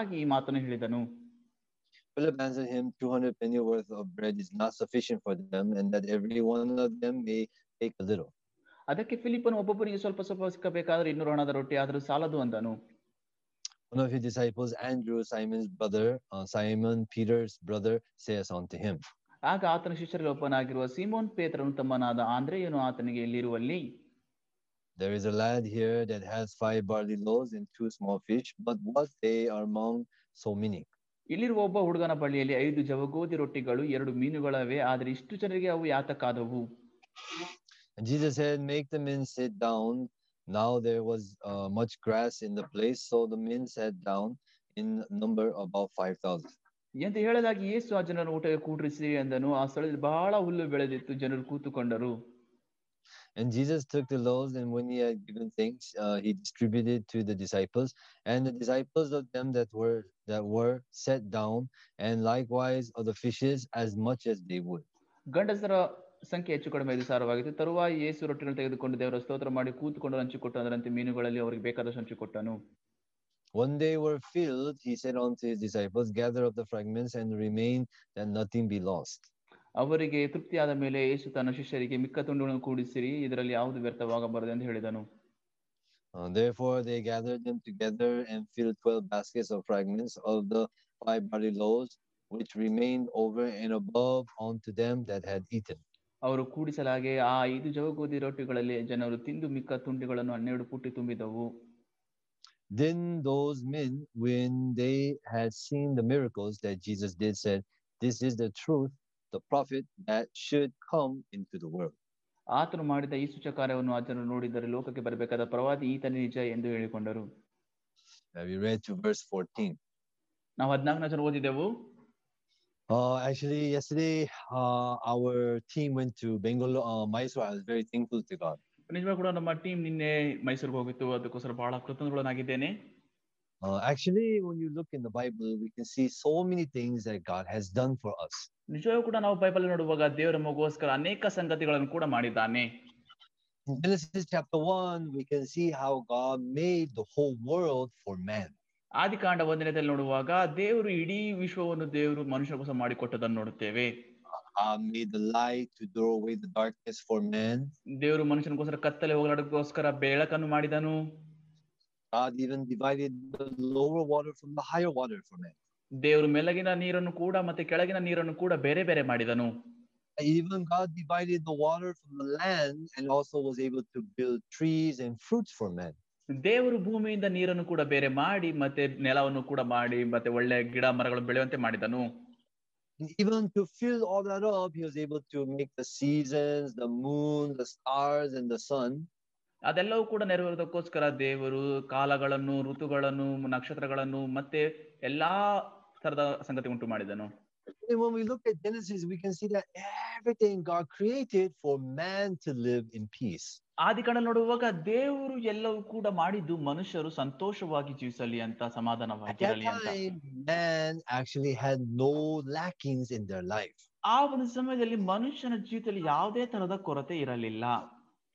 ಹಾಗೆ ಈ ಮಾತನ್ನು ಹೇಳಿದನು Philip answered him, 200 penny worth of bread is not sufficient for them, and that every one of them may take a little. ಅದಕ್ಕೆ ಫಿಲಿಪ್ಪನು ಒಬ್ಬೊಬ್ಬನಿಗೆ ಸ್ವಲ್ಪ ಸ್ವಲ್ಪ ಸಿಕ್ಕಬೇಕಾದ್ರೆ ಇನ್ನೂರು ಹಣದ ರೊಟ್ಟಿ ಆದರೂ ಸಾಲದು ಅಂದನು One of his disciples, Andrew, Simon's brother, uh, Simon Peter's brother, says unto him, ಆಗ ಆತನ ಶಿಷ್ಯರಲ್ಲಿ ಒಬ್ಬನಾಗಿರುವ ಸೀಮೋನ್ ಪೇತ್ರನು ತಮ್ಮನಾದ ಆಂದ್ರೆಯನು ಆತನಿಗೆ ಇಲ್ಲಿರುವಲ್ಲಿ There is a lad here that has five barley loaves and two small fish, but what they are among so many? ಇಲ್ಲಿರುವ ಒಬ್ಬ ಹುಡುಗನ ಬಳಿಯಲ್ಲಿ ಐದು ಜವಗೋದಿ ರೊಟ್ಟಿಗಳು ಎರಡು ಮೀನುಗಳವೆ ಆದರೆ ಇಷ್ಟು ಜನರಿಗೆ ಅವು ಯಾತಕ್ಕಾದವು And Jesus said, Make the men sit down. Now there was uh, much grass in the place, so the men sat down in number about 5,000. ಎಂದು ಹೇಳಲಾಗಿ ಯೇಸು ಆ ಜನರನ್ನು ಊಟಕ್ಕೆ ಕೂಡ್ರಿಸಿ ಎಂದನು ಆ ಸ್ಥಳದಲ್ಲಿ ಬಹಳ ಹುಲ್ಲು ಬೆಳೆದಿತ್ತು ಜನರು ಕೂತುಕೊಂಡರು And Jesus took the loaves, and when he had given thanks, uh, he distributed to the disciples, and the disciples of them that were that were set down, and likewise of the fishes as much as they would. ಗಂಡಸರ ಸಂಖ್ಯೆ ಹೆಚ್ಚು ಕಡಿಮೆ ಐದು ಸಾವಿರವಾಗಿತ್ತು ತರುವಾಯ ಯೇಸು ರೊಟ್ಟಿಗಳನ್ನು ತೆಗೆದುಕೊಂಡು ದೇವರ ಸ್ತೋತ್ರ ಮಾಡಿ ಕೂತುಕೊಂಡು ಹಂಚಿಕೊಟ್ಟು ಅದರಂತೆ ಮೀನುಗಳಲ್ಲಿ ಅವರಿಗೆ ಬೇಕಾದಷ್ಟು ಹಂಚಿಕೊಟ್ಟನು When they were filled, he said unto his disciples, Gather up the fragments and remain, that nothing be lost. ಅವರಿಗೆ ತೃಪ್ತಿಯಾದ ಮೇಲೆ ಯೇಸು ತನ್ನ ಶಿಷ್ಯರಿಗೆ ಮಿಕ್ಕ ತುಂಡುಗಳನ್ನು ಕೂಡಿಸಿರಿ ಇದರಲ್ಲಿ ಯಾವುದು ವ್ಯರ್ಥವಾಗಬಾರದು ಎಂದು ಹೇಳಿದನು Uh, therefore, they gathered them together and filled twelve baskets of fragments of the five barley loaves, which remained over and above unto them that had eaten. ಅವರು ಕೂಡಿಸಲಾಗೆ ಆ ಐದು ಜವಗೋದಿ ರೊಟ್ಟಿಗಳಲ್ಲಿ ಜನರು ತಿಂದು ಮಿಕ್ಕ ತುಂಡುಗಳನ್ನು ಹನ್ನೆರಡು ಪುಟ್ಟಿ ತುಂಬಿದವು Then those men, when they had seen the miracles that Jesus did, said, This is the truth, The prophet that should come into the world. ಆತನು ಮಾಡಿದ ಈ ಸೂಚಕ ಕಾರ್ಯವನ್ನು ಆ ಜನರು ನೋಡಿದರೆ ಲೋಕಕ್ಕೆ ಬರಬೇಕಾದ ಪ್ರವಾದಿ ಈತನೇ ನಿಜ ಎಂದು ಹೇಳಿಕೊಂಡರು Uh, we read to verse 14. ನಾವು ಹದಿನಾಲ್ಕನೇ ಜನ ಓದಿದೆವು Uh, actually, yesterday, uh, our team went to Bangalore, uh, Mysore. I was very thankful to God. ನಿಜವಾಗ ಕೂಡ ನಮ್ಮ ಟೀಮ್ ನಿನ್ನೆ ಮೈಸೂರಿಗೆ ಹೋಗಿತ್ತು ಅದಕ್ಕೋಸ್ಕರ ಬಹಳ ಕೃತಜ್ಞನಾಗಿದ್ದೇನೆ Uh, actually, when you look in the Bible, we can see so many things that God has done for us. ನಿಜವಾಗೂ ಕೂಡ ನಾವು ಬೈಬಲ್ ನೋಡುವಾಗ ದೇವರ ಅನೇಕ ಸಂಗತಿಗಳನ್ನು ಕೂಡ ಮಾಡಿದ್ದಾನೆ In Genesis chapter 1, we can see how God made the whole world for man. ಆದಿಕಾಂಡ ಒಂದನೇದಲ್ಲಿ ನೋಡುವಾಗ ದೇವರು ಇಡೀ ವಿಶ್ವವನ್ನು ದೇವರು ಮನುಷ್ಯಗೋಸ್ಕರ ಮಾಡಿಕೊಟ್ಟದನ್ನು ನೋಡುತ್ತೇವೆ made the light to draw away the darkness for man. ದೇವರು ಮನುಷ್ಯನಿಗೋಸ್ಕರ ಕತ್ತಲೆ ಹೋಗಲಾಡೋದಕ್ಕೋಸ್ಕರ ಬೆಳಕನ್ನು ಮಾಡಿದನು God even divided the lower water from the higher water for man. ದೇವರು ಮೆಲಗಿನ ನೀರನ್ನು ಕೂಡ ಮತ್ತೆ ಕೆಳಗಿನ ನೀರನ್ನು ಕೂಡ ಬೇರೆ ಬೇರೆ ಮಾಡಿದನು Even God divided the water from the land and also was able to build trees and fruits for man. ದೇವರು ಭೂಮಿಯಿಂದ ನೀರನ್ನು ಕೂಡ ಬೇರೆ ಮಾಡಿ ಮತ್ತೆ ನೆಲವನ್ನು ಕೂಡ ಮಾಡಿ ಮತ್ತೆ ಒಳ್ಳೆ ಗಿಡ ಮರಗಳು ಬೆಳೆಯುವಂತೆ ಮಾಡಿದನು And even to fill all that up, he was able to make the seasons, the moon, the stars, and the sun. ಅದೆಲ್ಲವೂ ಕೂಡ ನೆರವೇರೋದಕ್ಕೋಸ್ಕರ ದೇವರು ಕಾಲಗಳನ್ನು ಋತುಗಳನ್ನು ನಕ್ಷತ್ರಗಳನ್ನು ಮತ್ತೆ ಎಲ್ಲಾ ತರದ ಸಂಗತಿ ಉಂಟು ಮಾಡಿದನು And when we look at Genesis, we can see that everything God created for man to live in peace. ಆದಿಕಾಂಡ ನೋಡುವಾಗ ದೇವರು ಎಲ್ಲವೂ ಕೂಡ ಮಾಡಿದ್ದು ಮನುಷ್ಯರು ಸಂತೋಷವಾಗಿ ಜೀವಿಸಲಿ ಅಂತ ಸಮಾಧಾನವಾಗಿರಲಿ ಅಂತ man actually had no lackings in their life. ಆ ಒಂದು ಸಮಯದಲ್ಲಿ ಮನುಷ್ಯನ ಜೀವಿತದಲ್ಲಿ ಯಾವುದೇ ತರಹದ ಕೊರತೆ ಇರಲಿಲ್ಲ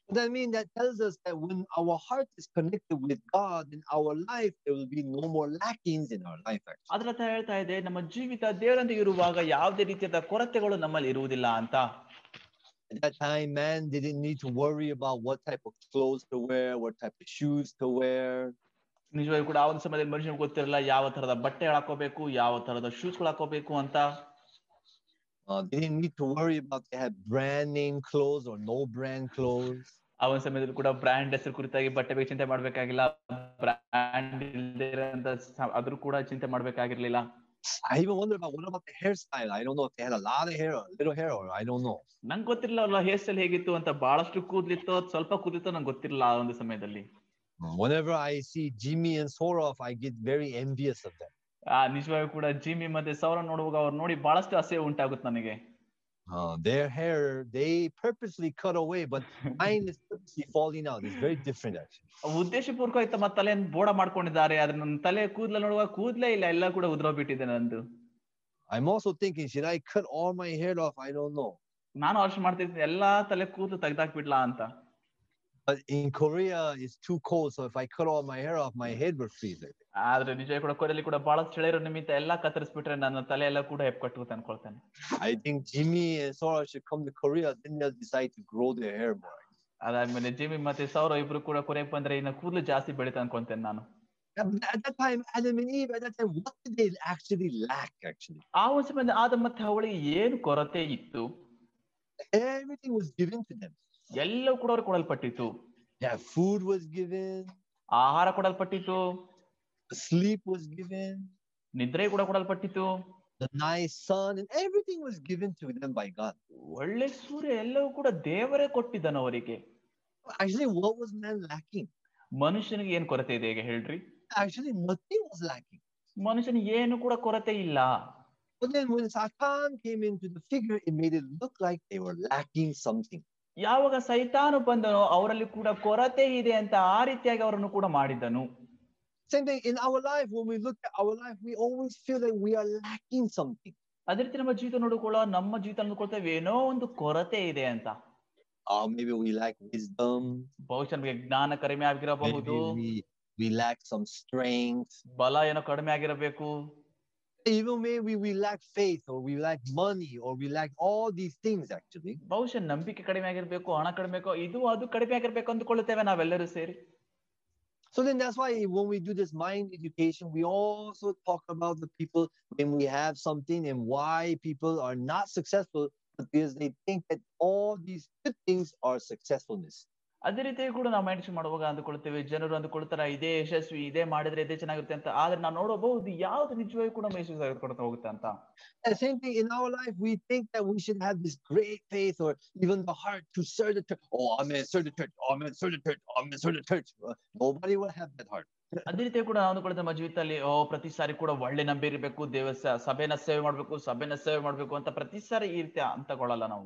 That mean, that tells us that when our heart is connected with God in our life, there will be no more lackings in our life. ಅದ್ರ ಹೇಳ್ತಾ ಇದೆ ನಮ್ಮ ಜೀವಿತ ದೇವರೊಂದಿಗೆ ಇರುವಾಗ ಯಾವುದೇ ರೀತಿಯಾದ ಕೊರತೆಗಳು ನಮ್ಮಲ್ಲಿ ಇರುವುದಿಲ್ಲ ಅಂತ At that time, man didn't need to worry about what type of clothes to wear, what type of shoes to wear. ನಿಜವಾಗಿ ಕೂಡ ಆ ಒಂದು ಸಮಯದಲ್ಲಿ ಮನುಷ್ಯನಿಗೆ ಗೊತ್ತಿರಲ್ಲ ಯಾವ ತರದ ಬಟ್ಟೆ ಹಾಕೋಬೇಕು ಯಾವ ತರದ ಶೂಸ್ ಹಾಕೋಬೇಕು ಅಂತ Uh, they didn't need to worry about they had brand name clothes or no brand clothes. ಆ ಒಂದು ಸಮಯದಲ್ಲಿ ಕೂಡ ಬ್ರ್ಯಾಂಡ್ ಹೆಸರು ಕುರಿತಾಗಿ ಬಟ್ಟೆ ಬಗ್ಗೆ ಚಿಂತೆ ಮಾಡ್ಬೇಕಾಗಿಲ್ಲ ಬ್ರ್ಯಾಂಡ್ ಇಲ್ಲದೆ ಇರೋಂತ ಸ- ಅದ್ರ ಕೂಡ ಚಿಂತೆ ಮಾಡ್ಬೇಕಾಗಿರ್ಲಿಲ್ಲ I even wonder about what about the hairstyle? I don't know if they had a lot of hair or a little hair, or I don't know. ನಂಗೆ ಗೊತ್ತಿರಲ್ಲ ಹೇರ್ ಸ್ಟೈಲ್ ಹೇಗಿತ್ತು ಅಂತ ಬಹಳಷ್ಟು ಕೂದ್ಲಿತ್ತೋ ಸ್ವಲ್ಪ ಕೂದಿತ್ತೋ ನಂಗೆ ಗೊತ್ತಿರಲ್ಲ ಆ ಒಂದು ಸಮಯದಲ್ಲಿ Whenever I see Jimmy and Soroff, I get very envious of them. ಆ ನಿಜವಾಗಿ ಕೂಡ ಜಿಮ್ಮಿ ಮತ್ತೆ ಸೌರ ನೋಡುವಾಗ ಅವ್ರು ನೋಡಿ ಬಹಳಷ್ಟು ಅಸಹ್ಯ ಉಂಟಾಗುತ್ತೆ ನನಗೆ Uh, their hair, they purposely cut away, but mine is purposely falling out. It's very different, actually. ಉದ್ದೇಶಪೂರ್ವಕವಾಗಿ ತಮ್ಮ ತಲೆಯನ್ನು ಬೋಡ ಮಾಡ್ಕೊಂಡಿದ್ದಾರೆ ಆದ್ರೆ ನನ್ನ ತಲೆ ಕೂದಲ ನೋಡುವಾಗ ಕೂದಲೇ ಇಲ್ಲ ಎಲ್ಲ ಕೂಡ ಉದ್ರೋಗ್ಬಿಟ್ಟಿದೆ ನಂದು I'm also thinking, should I cut all my hair off? I don't know. ನಾನು ಆಲೋಚನೆ ಮಾಡ್ತಿದ್ದೀನಿ ಎಲ್ಲಾ ತಲೆ ಕೂದಲು ತೆಗ್ದಾಕ್ಬಿಡ್ಲಾ ಅಂತ in Korea, it's too cold. So if I cut all my hair off, my head would freeze. I think. ಆದ್ರೆ ನಿಜ ಕೂಡ ಕೊರೆಯಲ್ಲಿ ಕೂಡ ಬಹಳ ಚಳಿರೋ ನಿಮಿತ್ತ ಎಲ್ಲಾ ಕತ್ತರಿಸ್ಬಿಟ್ರೆ ನನ್ನ ತಲೆ ಎಲ್ಲ ಕೂಡ ಹೆಪ್ಪಟ್ಟು ಅನ್ಕೊಳ್ತೇನೆ I think Jimmy and Sora should come to Korea, then they'll decide to grow their hair more. ಅದಾದ್ಮೇಲೆ ಜಿಮ್ಮಿ ಮತ್ತೆ ಸೌರ ಇಬ್ರು ಕೂಡ ಕೊರೆಯಕ್ ಬಂದ್ರೆ ಇನ್ನ ಕೂದಲು ಜಾಸ್ತಿ ಬೆಳಿತ ಅನ್ಕೊಂತೇನೆ ನಾನು At at that time, Adam and Eve, at that time, what did they actually lack, actually? ಆ ಒಂದು ಸಮಯದಲ್ಲಿ ಆದ ಮತ್ತೆ ಅವಳಿಗೆ ಏನು ಕೊರತೆ ಇತ್ತು Everything was given to them. ಎಲ್ಲವೂ ಕೂಡ ಅವ್ರಿಗೆ ಕೊಡಲ್ಪಟ್ಟಿತ್ತು ಫುಡ್ ವಾಸ್ ಗಿವೆನ್ ಆಹಾರ ಕೊಡಲ್ಪಟ್ಟಿತ್ತು ಸ್ಲೀಪ್ ವಾಸ್ ಗಿವೆನ್ ನಿದ್ರೆ ಕೂಡ ಕೊಡಲ್ಪಟ್ಟಿತ್ತು the nice sun, and everything was given to them by God. ಒಳ್ಳೆ ಸೂರ್ಯ ಎಲ್ಲವೂ ಕೂಡ ದೇವರೇ ಕೊಟ್ಟಿದ್ದಾನೆ ಅವರಿಗೆ Actually, what was man lacking? ಮನುಷ್ಯನಿಗೆ ಏನು ಕೊರತೆ ಇದೆ ಈಗ ಹೇಳ್ರಿ Actually, nothing was lacking. ಮನುಷ್ಯನಿಗೆ ಏನು ಕೂಡ ಕೊರತೆ ಇಲ್ಲ But then when Satan came into the figure, it made it look like they were lacking something. ಯಾವಾಗ ಸೈತಾನು ಬಂದನೋ ಅವರಲ್ಲಿ ಕೂಡ ಕೊರತೆ ಇದೆ ಅಂತ ಆ ರೀತಿಯಾಗಿ ಅವರನ್ನು ಕೂಡ ಮಾಡಿದ್ದನು Same thing in our life, when we look at our life, we always feel that we are lacking something. ಅದೇ ರೀತಿ ನಮ್ಮ ಜೀವಿತ ನೋಡಿಕೊಳ್ಳೋ ನಮ್ಮ ಜೀವಿತ ಅಂದ್ಕೊಳ್ತೇವೆ ಏನೋ ಒಂದು ಕೊರತೆ ಇದೆ ಅಂತ Uh, maybe we lack wisdom, ಬಹುಶಃ ನಮಗೆ ಜ್ಞಾನ ಕಡಿಮೆ ಆಗಿರಬಹುದು we, we lack some strength, ಬಲ ಏನೋ ಕಡಿಮೆ ಆಗಿರಬೇಕು even maybe we lack faith or we lack money or we lack all these things actually. ಬಹುಶಃ ನಂಬಿಕೆ ಕಡಿಮೆ ಆಗಿರ್ಬೇಕು ಹಣ ಕಡಿಮೆ ಆಗೋ- ಇದು ಅದು ಕಡಿಮೆ ಆಗಿರ್ಬೇಕು ಅಂದ್ಕೊಳ್ಳುತ್ತೇವೆ ನಾವೆಲ್ಲರೂ ಸೇರಿ So then that's why when we do this mind education, we also talk about the people when we have something and why people are not successful because they think that all these good things are successfulness. ಅದೇ ರೀತಿ ಕೂಡ ನಾವು mind shift ಮಾಡುವಾಗ ಅಂದುಕೊಳ್ತೇವೆ. ಜನರು ಅಂದುಕೊಳ್ತಾರೆ ಇದೇ ಯಶಸ್ವಿ ಇದೇ ಮಾಡಿದ್ರೆ ಇದೇ ಚೆನ್ನಾಗಿರುತ್ತೆ ಅಂತ. ಆದ್ರೆ ನಾವು ನೋಡಬಹುದು ಯಾವ್ದು ನಿಜವಾಗಿ ಕೂಡ ಮೈಂಡ್ ಶಿಫ್ಟ್ ಆಗಿ ಹೋಗುತ್ತೆ ಅಂತ. Same thing in our life we think that we should have this great faith or even the heart to serve the church oh I mean serve the church oh I mean serve the church oh I mean serve the church nobody will have that heart ಅದೇ ರೀತಿ ಕೂಡ ನಾವು ಅಂದುಕೊಳ್ಳುತ್ತೆ ನಮ್ಮ ಜೀವಿತದಲ್ಲಿ ಓ ಪ್ರತಿ ಸಾರಿ ಕೂಡ ಒಳ್ಳೆ ನಂಬಿರಬೇಕು ದೇವಸ ಸಭೆನ ಸೇವೆ ಮಾಡಬೇಕು ಸಭೆನ ಸೇವೆ ಮಾಡಬೇಕು ಅಂತ ಪ್ರತಿ ಸಾರಿ ಈ ರೀತಿ ಅಂತ ಕೊಳ್ಳಲ್ಲ ನಾವು.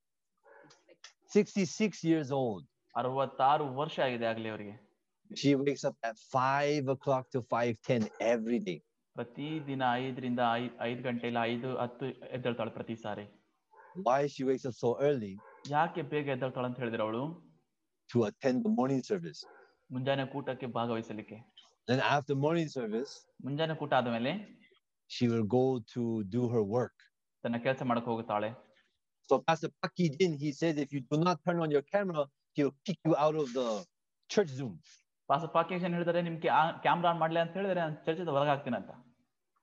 66 years old. ಅರವತ್ತಾರು ವರ್ಷ ಆಗಿದೆ ಆಗ್ಲಿ ಅವರಿಗೆ She wakes up at 5 o'clock to 5.10 every day. ಪ್ರತಿ ದಿನ ಐದರಿಂದ ಐ- ಐದು ಗಂಟೆ ಇಲ್ಲ ಐದು ಹತ್ತು ಎದ್ದೇಳ್ತಾಳೆ ಪ್ರತಿ ಸಾರಿ Why she wakes up so early? ಯಾಕೆ ಬೇಗ ಎದ್ದೇಳ್ತಾಳೆ ಅಂತ ಹೇಳಿದ್ರೆ ಅವಳು To attend the morning service. ಮುಂಜಾನೆ ಕೂಟಕ್ಕೆ ಭಾಗವಹಿಸಲಿಕ್ಕೆ Then after morning service, ಮುಂಜಾನೆ ಕೂಟ ಆದ್ಮೇಲೆ she will go to do her work. ತನ್ನ ಕೆಲಸ ಮಾಡಕ್ ಹೋಗುತ್ತಾಳೆ So Pastor Paki Din, he says, if you do not turn on your camera, he'll kick you out of the church Zoom. ಪಾಸ ಪಾಕೇಶನ್ ಹೇಳಿದರೆ ನಿಮ್ಗೆ camera on ಮಾಡ್ಲಿ ಅಂತ ಹೇಳಿದ್ರೆ ನಾನು ಚರ್ಚದ ಹೊರಗೆ ಹಾಕ್ತೀನಿ ಅಂತ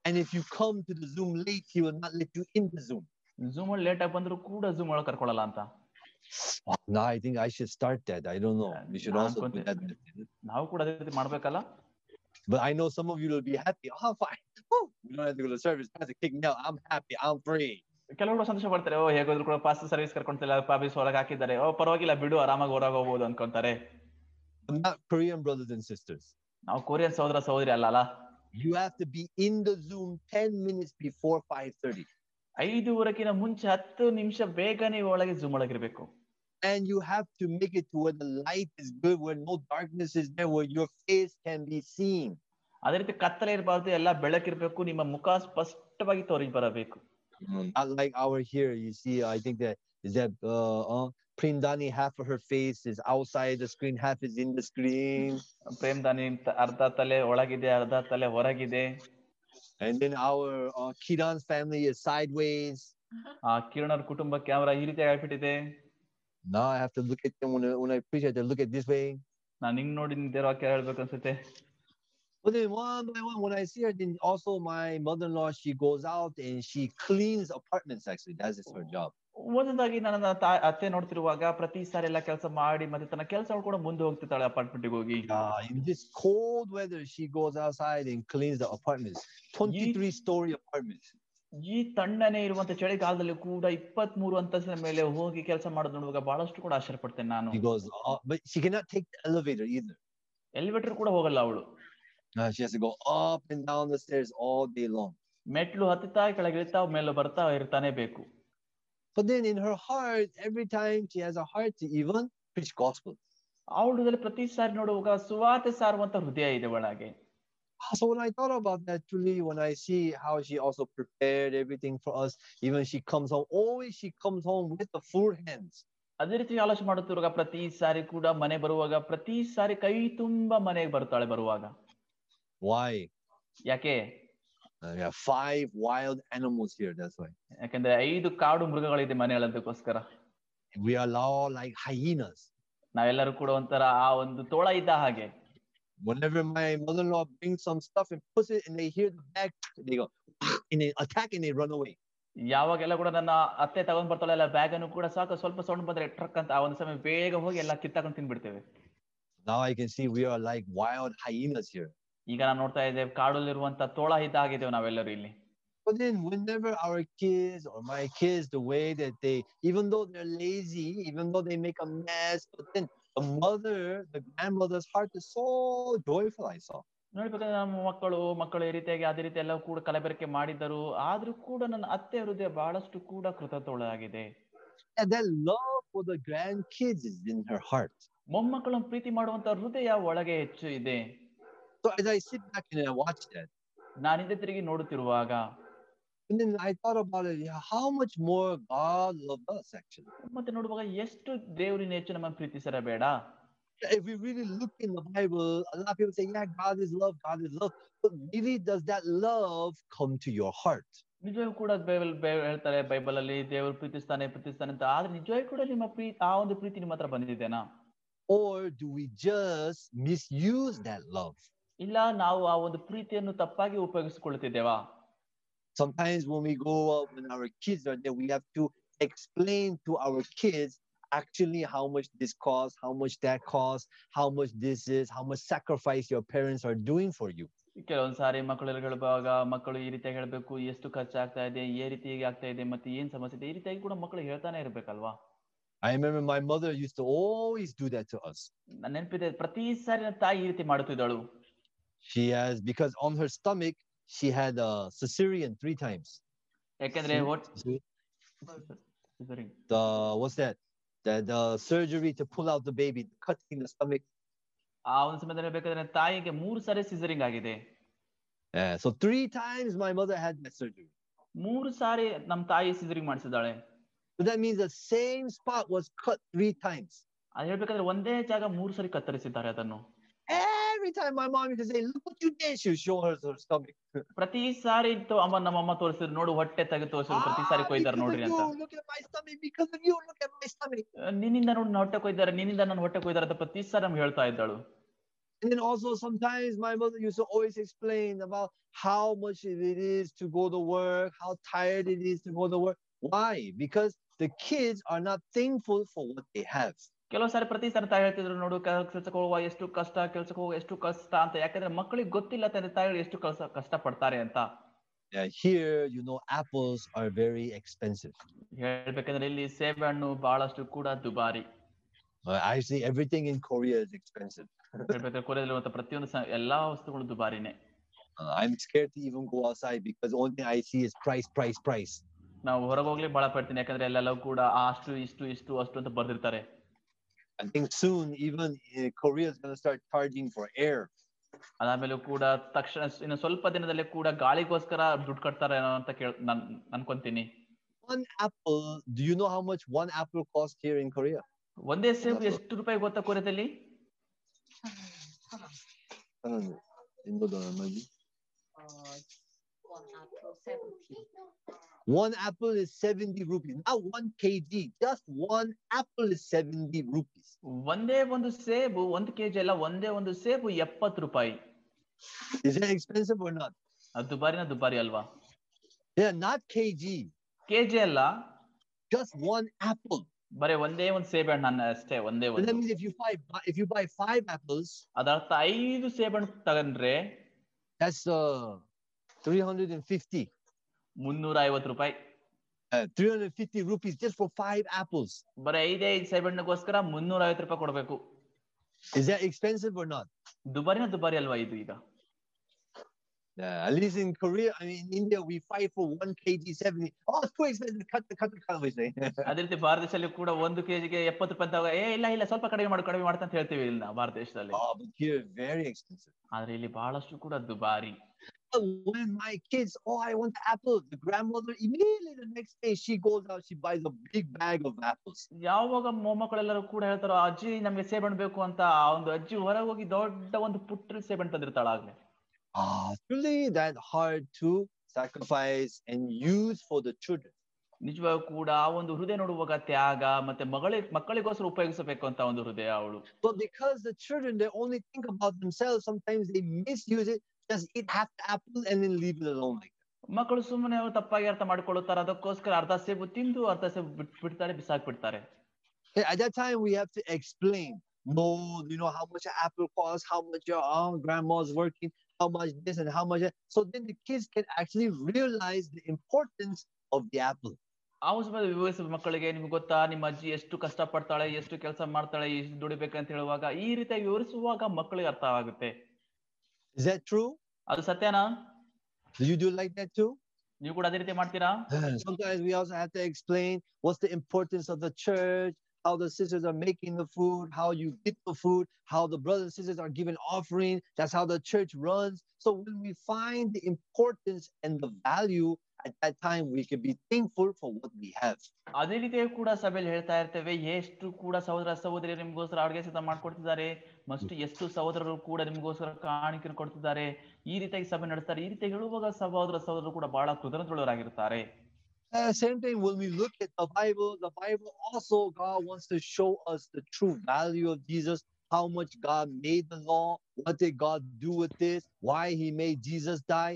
And if you come to the Zoom late, he will not let you in the Zoom. Zoom ಅಲ್ಲಿ ಲೇಟ್ ಆಗಿ ಬಂದ್ರು ಕೂಡ ಝೂಮ್ ಒಳಗೆ ಕರ್ಕೊಳಲ್ಲ ಅಂತ Oh, no, I think I should start that. I don't know. We should non also do ಅನ್ಕೊಂತೀನಿ. that. ನಾವು ಕೂಡ ಅದೇ ರೀತಿ ಮಾಡ್ಬೇಕಲ್ಲ But I know some of you will be happy. Oh, fine. Woo, we don't have to go to service. Pastor kick me out. I'm happy. I'm free. ಕೆಲವರು ಸಂತೋಷ ಪಡ್ತಾರೆ ಓ ಹೇಗೋದ್ರು ಕೂಡ pass service ಕರ್ಕೊಂತಿಲ್ಲ ಪಾಬಿಸ್ ಹೊರಗೆ ಹಾಕಿದ್ದಾರೆ ಓ ಪರವಾಗಿಲ್ಲ ಬಿಡು ಆರಾಮಾಗಿ ಹೊರಗೆ ಹೋಗ್ಬೋದು ಅನ್ಕೊಂತಾರೆ Korean brothers and sisters. ನಾವು ಕೊರಿಯನ್ ಸಹೋದರ ಸಹೋದರಿ ಅಲ್ಲ You have to be in the Zoom 10 minutes before 5:30. ಐದುವರೆಗಿನ ಮುಂಚೆ ಹತ್ತು ನಿಮಿಷ ಬೇಗನೆ ಒಳಗೆ ಝೂಮ್ ಒಳಗಿರಬೇಕು. And you have to make it to where the light is good, where no darkness is there, where your face can be seen. ಅದೇ ರೀತಿ ಕತ್ತಲೆ ಇರಬಾರ್ದು ಎಲ್ಲ ಬೆಳಕಿರಬೇಕು ನಿಮ್ಮ ಮುಖ ಸ್ಪಷ್ಟವಾಗಿ ತೋರಿಸಿ ಬರಬೇಕು Mm, Not like our here. You see, I think that is that uh, uh Prindani, half of her face is outside the screen, half is in the screen. Prem ದಾನಿ ಅಂತ ಅರ್ಧ ತಲೆ ಒಳಗಿದೆ ಅರ್ಧ ತಲೆ ಹೊರಗಿದೆ And then our uh, Kiran's family is sideways. ಆ ಕಿರಣ್ ಅವ್ರ ಕುಟುಂಬ ಕ್ಯಾಮ್ರಾ ಈ ರೀತಿ ಆಗ್ಬಿಟ್ಟಿದೆ Now I have to look at them when I, when I preach. I have to look at this way. ನಾನ್ ಹಿಂಗ್ ನೋಡಿ ದೇವ್ರ ವಾಕ್ಯ ಹೇಳ್ಬೇಕು ಅನ್ಸುತ್ತೆ But then one by one, when I see her, then also my mother-in-law, she goes out and she cleans apartments. Actually, that is her ಒಂದೊಂದಾಗಿ ನನ್ನ ಅತ್ತೆ ನೋಡ್ತಿರುವಾಗ ಪ್ರತಿ ಸಾರಿ ಎಲ್ಲ ಕೆಲಸ ಮಾಡಿ ಮತ್ತೆ ತನ್ನ ಕೆಲಸ ಕೂಡ ಮುಂದೆ ಹೋಗ್ತಿರ್ತಾಳೆ ಅಪಾರ್ಟ್ಮೆಂಟ್ಗೆ ಹೋಗಿ. This cold weather she goes outside and cleans the apartments 23 story apartments ಈ ತಣ್ಣನೆ ಇರುವಂತ ಚಳಿಗಾಲದಲ್ಲಿ ಕೂಡ 23 ಅಂತಸ್ತಿನ ಮೇಲೆ ಹೋಗಿ ಕೆಲಸ ಮಾಡೋದು ನೋಡುವಾಗ ಬಹಳಷ್ಟು ಕೂಡ ಆಶ್ಚರ್ಯಪಡ್ತೇನೆ ನಾನು. Because but she cannot take elevator either elevator ಕೂಡ ಹೋಗಲ್ಲ ಅವಳು. Uh, she has to go up and down the stairs all day long. ಮೆಟ್ಲು ಹತ್ತುತ್ತಾ ಕೆಳಗಿಳಿತಾ ಮೇಲೆ ಬರ್ತಾ ಇರ್ತಾನೆ ಬೇಕು But then in her heart, every time she has a heart to even preach gospel. ಅವಳದಲ್ಲಿ ಪ್ರತಿ ಸಾರಿ ನೋಡುವಾಗ ಸುವಾರ್ತೆ ಸಾರುವಂತ ಹೃದಯ ಇದೆ ಒಳಗೆ Ah, So when I thought about that, truly, when I see how she also prepared everything for us, even she comes home, always she comes home with the full hands. ಅದೇ ರೀತಿ ಆಲೋಚನೆ ಮಾಡುತ್ತಿರುವಾಗ ಪ್ರತಿ ಸಾರಿ ಕೂಡ ಮನೆ ಬರುವಾಗ ಪ್ರತಿ ಸಾರಿ ಕೈ ತುಂಬಾ ಮನೆಗೆ ಬರ್ತಾಳೆ ಬರುವಾಗ Why? ಯಾಕೆ Uh, we have five wild animals here. That's why ಯಾಕಂದ್ರೆ ಐದು ಕಾಡು ಮೃಗಗಳಿದೆ ಮನೆಗಳದಕ್ಕೋಸ್ಕರ we are all like hyenas. ನಾವೆಲ್ಲರೂ ಕೂಡ ಒಂಥರ ಆ ಒಂದು ತೋಳ ಇದ್ದ ಹಾಗೆ Whenever my mother-in-law brings some stuff and puts it, and they hear the bag, they go and they attack and they run away. ಯಾವಾಗೆಲ್ಲ ಕೂಡ ನನ್ನ ಅತ್ತೆ ತಗೊಂಡ್ ಬರ್ತಾಳೆ ಎಲ್ಲ ಬ್ಯಾಗ್ ಅನ್ನು ಕೂಡ ಸಾಕು ಸ್ವಲ್ಪ ಸೌಂಡ್ ಬಂದ್ರೆ ಟ್ರಕ್ ಅಂತ ಆ ಒಂದು ಸಮಯ ಬೇಗ ಹೋಗಿ ಎಲ್ಲ ಕಿತ್ತಾಕೊಂಡು ತಿನ್ಬಿಡ್ತೇವೆ Now I can see we are like wild hyenas here. ಈಗ ನಾವು ನೋಡ್ತಾ ಇದ್ದೇವೆ ಕಾಡಲ್ಲಿರುವಂತ ತೋಳ ಇದ್ದಾಗಿದ್ದೇವೆ ನಾವೆಲ್ಲರೂ ಇಲ್ಲಿ But then, whenever our kids or my kids, the way that they, even though they're lazy, even though they make a mess, but then the mother, the grandmother's heart is so joyful. I saw. ನೋಡ್ಬೇಕಾದ್ರೆ ನಮ್ಮ ಮಕ್ಕಳು ಮಕ್ಕಳು ಈ ರೀತಿಯಾಗಿ ಅದೇ ರೀತಿ ಎಲ್ಲ ಕೂಡ ಕಲಬೆರಕೆ ಮಾಡಿದ್ದರು ಆದ್ರೂ ಕೂಡ ನನ್ನ ಅತ್ತೆ ಹೃದಯ ಬಹಳಷ್ಟು ಕೂಡ ಕೃತಜ್ಞಳಾಗಿದೆ that love for the grandkids is in her heart. ಮೊಮ್ಮಕ್ಕಳನ್ನು ಪ್ರೀತಿ ಮಾಡುವಂತ ಹೃದಯ ಒಳಗೆ ಹೆಚ್ಚು ಇದೆ So as I sit back and I watch that, ನಾನು ಹಿಂದೆ ತಿರುಗಿ ನೋಡುತ್ತಿರುವಾಗ and then I thought about it, yeah, how much more God loved us actually. ಮತ್ತೆ ನೋಡುವಾಗ ಎಷ್ಟು ದೇವರಿನ ಹೆಚ್ಚು ನಮ್ಮನ್ನು ಪ್ರೀತಿಸರ ಬೇಡ If we really look in the Bible, a lot of people say, yeah, God is love, God is love. But really, does that love come to your heart? ನಿಜವಾಗೂ ಕೂಡ Bible by- ಹೇಳ್ತಾರೆ Bible ಅಲ್ಲಿ ದೇವರು ಪ್ರೀತಿಸ್ತಾನೆ ಪ್ರೀತಿಸ್ತಾನೆ ಅಂತ ಆದ್ರೆ ನಿಜವಾಗಿ ಕೂಡ ನಿಮ್ಮ ಪ್ರೀತಿ ಆ ಒಂದು ಪ್ರೀತಿ ನಿಮ್ಮ ಹತ್ರ ಬಂದಿದೆನಾ Or do we just misuse that love? ಇಲ್ಲ ನಾವು ಆ ಒಂದು ಪ್ರೀತಿಯನ್ನು ತಪ್ಪಾಗಿ ಉಪಯೋಗಿಸಿಕೊಳ್ಳುತ್ತಿದ್ದೇವಾ sometimes when we go out when our kids are there we have to explain to our kids actually how much this costs how much that costs how much this is how much sacrifice your parents are doing for you ಕೆಲವೊಂದ್ ಸಾರಿ ಮಕ್ಕಳು ಹೇಳುವಾಗ ಮಕ್ಕಳು ಈ ರೀತಿಯಾಗಿ ಹೇಳಬೇಕು ಎಷ್ಟು ಖರ್ಚಾಗ್ತಾ ಇದೆ ಈ ರೀತಿಯಾಗಿ ಆಗ್ತಾ ಇದೆ ಮತ್ತೆ ಏನ್ ಸಮಸ್ಯೆ ಇದೆ ಈ ರೀತಿಯಾಗಿ ಕೂಡ ಮಕ್ಕಳು ಹೇಳ್ತಾನೆ ಇರ್ಬೇಕಲ್ವಾ i remember my mother used to always do that to us ನನ್ನ ನೆನಪಿದೆ ಪ್ರತಿ ಸಾರಿ ತಾಯಿ ಈ ರೀತಿ ಮಾಡುತ್ತಿದ್ದಳು she has because on her stomach she had a cesarean three times ಯಾಕಂದ್ರೆ See? ಹೊಟ್- See? ಸರಿ. the what's that the, the surgery to pull out the baby cutting the stomach ಆ ಒಂದು ಸಮಯದಲ್ಲಿ ಬೇಕಾದ್ರೆ ನನ್ನ ತಾಯಿಗೆ ಮೂರು ಸಾರಿ ಸಿಸರಿಂಗ್ ಆಗಿದೆ yeah so three times my mother had that surgery ಮೂರು ಸಾರಿ ನಮ್ ತಾಯಿ caesarean ಮಾಡಿಸಿದಾಳೆ so that means the same spot was cut three times ಅದ್ ಹೇಳ್ಬೇಕಾದ್ರೆ ಒಂದೇ ಜಾಗ ಮೂರು ಸಾರಿ ಕತ್ತರಿಸಿದ್ದಾರೆ ಅದನ್ನು Every time my mom used to say, look what you did, she would show her her stomach. ಪ್ರತಿ ಸಾರಿ ಇತ್ತು ಅಮ್ಮ ನಮ್ಮಮ್ಮ ತೋರಿಸಿದ್ರು ನೋಡು ಹೊಟ್ಟೆ ತೆಗೆದು ತೋರಿಸಿದ್ರು ಪ್ರತಿ ಸಾರಿ "Ah, ಕೊಯ್ದಾರ because ನೋಡ್ರಿ of ಅಂತ you, look at my stomach, because of you, look at my stomach. ಅಹ್, ನಿನ್ನಿಂದ ನೋಡಿ ನನ್ನ ಹೊಟ್ಟೆ ಕೊಯ್ದಾರೆ ನಿನ್ನಿಂದ ನನ್ನ ಹೊಟ್ಟೆ ಕೊಯ್ದಾರೆ ಅಂತ ಪ್ರತಿ ಸಾರಿ ನಮ್ಗೆ ಹೇಳ್ತಾ ಇದ್ದಳು And then also sometimes my mother used to always explain about how much it is to go to work, how tired it is to go to work. Why? Because the kids are not thankful for what they have. ಕೆಲವು ಸಾರಿ ಪ್ರತಿ ಸಾರಿ ತಾಯಿ ಹೇಳ್ತಿದ್ರು ನೋಡು ಕೆಲ್ಸಕ್ಕೆ ಹೋಗುವ ಎಷ್ಟು ಕಷ್ಟ ಕೆಲ್ಸಕ್ಕೆ ಹೋಗುವ ಎಷ್ಟು ಕಷ್ಟ ಅಂತ. ಯಾಕಂದ್ರೆ ಮಕ್ಕಳಿಗೆ ಗೊತ್ತಿಲ್ಲ ತಂದೆ ತಾಯಿಗಳು ಎಷ್ಟು ಕಷ್ಟ ಕಷ್ಟ ಪಡ್ತಾರೆ ಅಂತ. Here you know know, are very very expensive. ಹೇಳ್ಬೇಕಂದ್ರೆ ಇಲ್ಲಿ ಸೇಬೆ ಹಣ್ಣು ಬಹಳಷ್ಟು ಕೂಡ ದುಬಾರಿ. I see everything in Korea is expensive ಹೇಳ್ಬೇಕಂದ್ರೆ ಕೊರಿಯಾದಲ್ಲಿ ಮತ್ತೆ ಪ್ರತಿಯೊಂದು ಎಲ್ಲಾ ವಸ್ತುಗಳು ದುಬಾರಿನೇ. I I'm scared to even go outside because only thing I see is price, price, price. ನಾವು ಹೊರಗೆ ಹೋಗ್ಲಿ ಬಹಳ ಪಡ್ತೀನಿ ಯಾಕಂದ್ರೆ ಎಲ್ಲೆಲ್ಲವೂ ಕೂಡ ಅಷ್ಟು ಇಷ್ಟು ಇಷ್ಟು ಅಷ್ಟು ಅಂತ ಬರ್ದಿರ್ತಾರೆ. I think soon even eh, Korea is going to start charging for air. ಅದಾಮೇಲೂ ಕೂಡ ತಕ್ಷಣ ಇನ್ನು ಸ್ವಲ್ಪ ದಿನದಲ್ಲೇ ಕೂಡ ಗಾಳಿಗೋಸ್ಕರ ದುಡ್ಡು ಕಟ್ತಾರೆ ಅಂತ ಕೇಳ್ ಅನ್ಕೊಂತೀನಿ. One apple do you know how much one apple costs here in korea? ಒಂದೇ ಸೇಬು ಎಷ್ಟು ರೂಪಾಯಿ ಗೊತ್ತಾ ಕೊರಿಯಾದಲ್ಲಿ ಏನು uh, one apple 70 One apple is 70 rupees. Not one kg. Just one apple is 70 rupees. ಒಂದೇ ಒಂದು ಸೇಬು ಒಂದು ಕೆಜಿ ಅಲ್ಲ ಒಂದೇ ಒಂದು ಸೇಬು ಎಪ್ಪತ್ತು ರೂಪಾಯಿ Is that expensive or not? ಅದು ದುಬಾರಿನ ದುಬಾರಿ ಅಲ್ವಾ Yeah, not kg. ಕೆಜಿ ಅಲ್ಲ Just one apple. ಬರೀ ಒಂದೇ ಒಂದು ಸೇಬೆ ಹಣ್ಣು ಅನ್ನ ಅಷ್ಟೇ ಒಂದೇ And that ಒಂದು means if you buy if you buy five apples, ಅದರ್ಥ ಐದು ಸೇಬಣ್ಣು ತಗೊಂಡ್ರೆ that's uh 350. ಮುನ್ನೂರ ಐವತ್ತು ರೂಪಾಯಿ Uh, 350 rupees just for five apples. ಬರೀ ಐದೇ ಐದು ಸೇಬಣ್ಣಗೋಸ್ಕರ ಮುನ್ನೂರ ಐವತ್ತು ರೂಪಾಯಿ ಕೊಡಬೇಕು that expensive or not? ದುಬಾರಿನ ದುಬಾರಿ ಅಲ್ವಾ ಇದು ಈಗ Yeah, at least in Korea, I mean, in India, we fight for one kg 70. Oh, it's too expensive. Cut the cut the cut we say. ಅದೇ ರೀತಿ ಭಾರತ ದೇಶದಲ್ಲಿ ಕೂಡ ಒಂದು ಕೆಜಿಗೆ ಎಪ್ಪತ್ತು ರೂಪಾಯಿ ಅಂತ ಏ ಇಲ್ಲ ಇಲ್ಲ ಸ್ವಲ್ಪ ಕಡಿಮೆ ಮಾಡಿ ಕಡಿಮೆ ಮಾಡ್ತಾ ಅಂತ ಹೇಳ್ತೀವಿ ಇಲ್ಲಿ ಭಾರತ ದೇಶದಲ್ಲಿ oh, but here, very expensive. ಆದ್ರೆ ಇಲ್ಲಿ ಬಹಳಷ್ಟು ಕೂಡ ದುಬಾರಿ when my kids, oh, I want the apple, the grandmother immediately the next day she goes out, she buys a big bag of apples. ಯಾವಾಗ ಮೊಮ್ಮಕ್ಕಳೆಲ್ಲರೂ ಕೂಡ ಹೇಳ್ತಾರೋ ಅಜ್ಜಿ ನಮ್ಗೆ ಸೇಬಣ್ಣು ಬೇಕು ಅಂತ ಆ ಒಂದು ಅಜ್ಜಿ ಹೊರಗೆ ಹೋಗಿ ದೊಡ್ಡ ಒಂದು ಪುಟ್ಟ ಸೇಬಣ್ಣು ತಂದಿರ್ತಾಳ ಆಗ್ಲೇ Ah, really that hard to sacrifice and use for the children. ನಿಜವಾಗ ಕೂಡ ಆ ಒಂದು ಹೃದಯ ನೋಡುವಾಗ ತ್ಯಾಗ ಮತ್ತೆ ಮಗಳಿಗೆ ಮಕ್ಕಳಿಗೋಸ್ಕರ ಉಪಯೋಗಿಸಬೇಕು ಅಂತ ಒಂದು ಹೃದಯ ಅವಳು But because the children they only think about themselves, sometimes they misuse it, just eat half the apple and then leave it alone like that. ಮಕ್ಕಳು ಸುಮ್ಮನೆ ಅವರು ತಪ್ಪಾಗಿ ಅರ್ಥ ಮಾಡ್ಕೊಳ್ಳುತ್ತಾರೆ ಅದಕ್ಕೋಸ್ಕರ ಅರ್ಧ ಸೇಬು ತಿಂದು ಅರ್ಧ ಸೇಬು ಬಿಟ್ ಬಿಡ್ತಾರೆ ಬಿಸಾಕ್ಬಿಡ್ತಾರೆ Okay, At that time, we have to explain. No, you know how much an apple costs, how much your uh, grandma's working, how much this and how much that. So then the kids can actually realize the importance of the apple. ಆ ಸಮಯದಲ್ಲಿ ವಿವರಿಸುವ ಮಕ್ಕಳಿಗೆ ನಿಮ್ಗೆ ಗೊತ್ತಾ ನಿಮ್ಮ ಅಜ್ಜಿ ಎಷ್ಟು ಕಷ್ಟ ಪಡ್ತಾಳೆ ಎಷ್ಟು ಕೆಲಸ ಮಾಡ್ತಾಳೆ ಎಷ್ಟು ದುಡಿಬೇಕಂತ ಹೇಳುವಾಗ ಈ ರೀತಿಯಾಗಿ ವಿವರಿಸುವಾಗ ಮಕ್ಕಳಿಗೆ ಅರ್ಥ ಆಗುತ್ತೆ Is that true? ಅದು ಸತ್ಯನಾ Do you do like that too? ನೀವು ಕೂಡ ಅದೇ ರೀತಿ ಮಾಡ್ತೀರಾ Sometimes we also have to explain what's the importance of the church, how the sisters are making the food, how you get the food, how the brothers and sisters are giving offering. That's how the church runs. So when we find the importance and the value at that time, we can be thankful for what we have. ಅದೇ ರೀತಿಯಾಗಿ ಕೂಡ ಸಭೆಯಲ್ಲಿ ಹೇಳ್ತಾ ಇರ್ತೇವೆ ಎಷ್ಟು ಕೂಡ ಸಹೋದರ ಸಹೋದರಿ ನಿಮ್ಗೋಸ್ಕರ ಅಡುಗೆ ಸಿದ್ಧ ಮಾಡ್ಕೊಡ್ತಿದ್ದಾರೆ ಮತ್ತು ಎಷ್ಟು ಸಹೋದರರು ಕೂಡ ನಿಮ್ಗೋಸ್ಕರ ಕಾಣಿಕೆ ಕೊಡ್ತಿದ್ದಾರೆ ಈ ರೀತಿಯಾಗಿ ಸಭೆ ನಡೆಸ್ತಾರೆ ಈ ರೀತಿ ಹೇಳುವಾಗ ಸಹೋದರ ಸಹೋದರರು ಕೂಡ ಬಹಳ ಕೃತಜ್ಞತೆಯುಳ್ಳವರಾಗಿರ್ತಾರೆ Uh, same thing when we look at the Bible, the Bible also, God wants to show us the true value of Jesus, how much God made the law, what did God do with this, why he made Jesus die.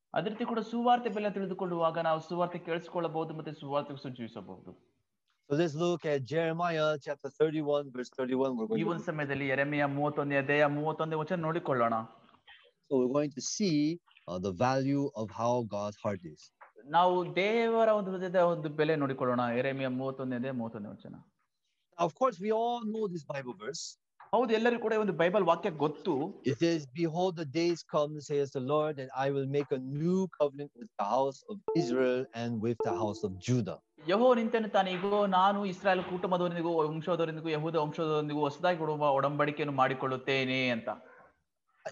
ಅದೇ ರೀತಿ ಕೂಡ ಸುವಾರ್ತೆ ಬೆಲೆ ತಿಳಿದುಕೊಳ್ಳುವಾಗ ನಾವು ಸುವಾರ್ತೆ ಕೇಳಿಸಿಕೊಳ್ಳಬಹುದು ಮತ್ತೆ ಸುವಾರ್ತೆ ಸುಜೀವಿಸಬಹುದು So let's look at Jeremiah chapter 31, verse 31. We're ಈ going to ಒಂದು ಸಮಯದಲ್ಲಿ ಎರೆಮೆಯ ಮೂವತ್ತೊಂದನೇ ಅಧ್ಯಾಯ ಮೂವತ್ತೊಂದನೇ ವಚನ ನೋಡಿಕೊಳ್ಳೋಣ So we're going to see uh, the value of how God's heart is. ನಾವು ದೇವರ ಒಂದು ಹೃದಯದ ಒಂದು ಬೆಲೆ ನೋಡಿಕೊಳ್ಳೋಣ ಎರೆಮೆಯ ಮೂವತ್ತೊಂದನೇ ಅಧ್ಯಾಯ ಮೂವತ್ತೊಂದನೇ ವಚನ Of course, we all know this Bible verse. ಹೌದು ಎಲ್ಲರಿಗೂ ಕೂಡ ಈ ಒಂದು ಬೈಬಲ್ ವಾಕ್ಯ ಗೊತ್ತು It says, Behold, the days come, says the Lord, that I will make a new covenant with the house of Israel and with the house of Judah. ಯಹೋ ನಿಂತೆನ್ನುತ್ತಾನೆ ಈಗೋ ನಾನು ಇಸ್ರಾಯೇಲ್ ಕುಟುಂಬದವರೊಂದಿಗೂ ವಂಶದವರೊಂದಿಗೂ ಯಹೂದ ವಂಶದವರೊಂದಿಗೂ ಹೊಸದಾಗಿ ಕೊಡುವ ಒಡಂಬಡಿಕೆಯನ್ನು ಮಾಡಿಕೊಳ್ಳುತ್ತೇನೆ ಅಂತ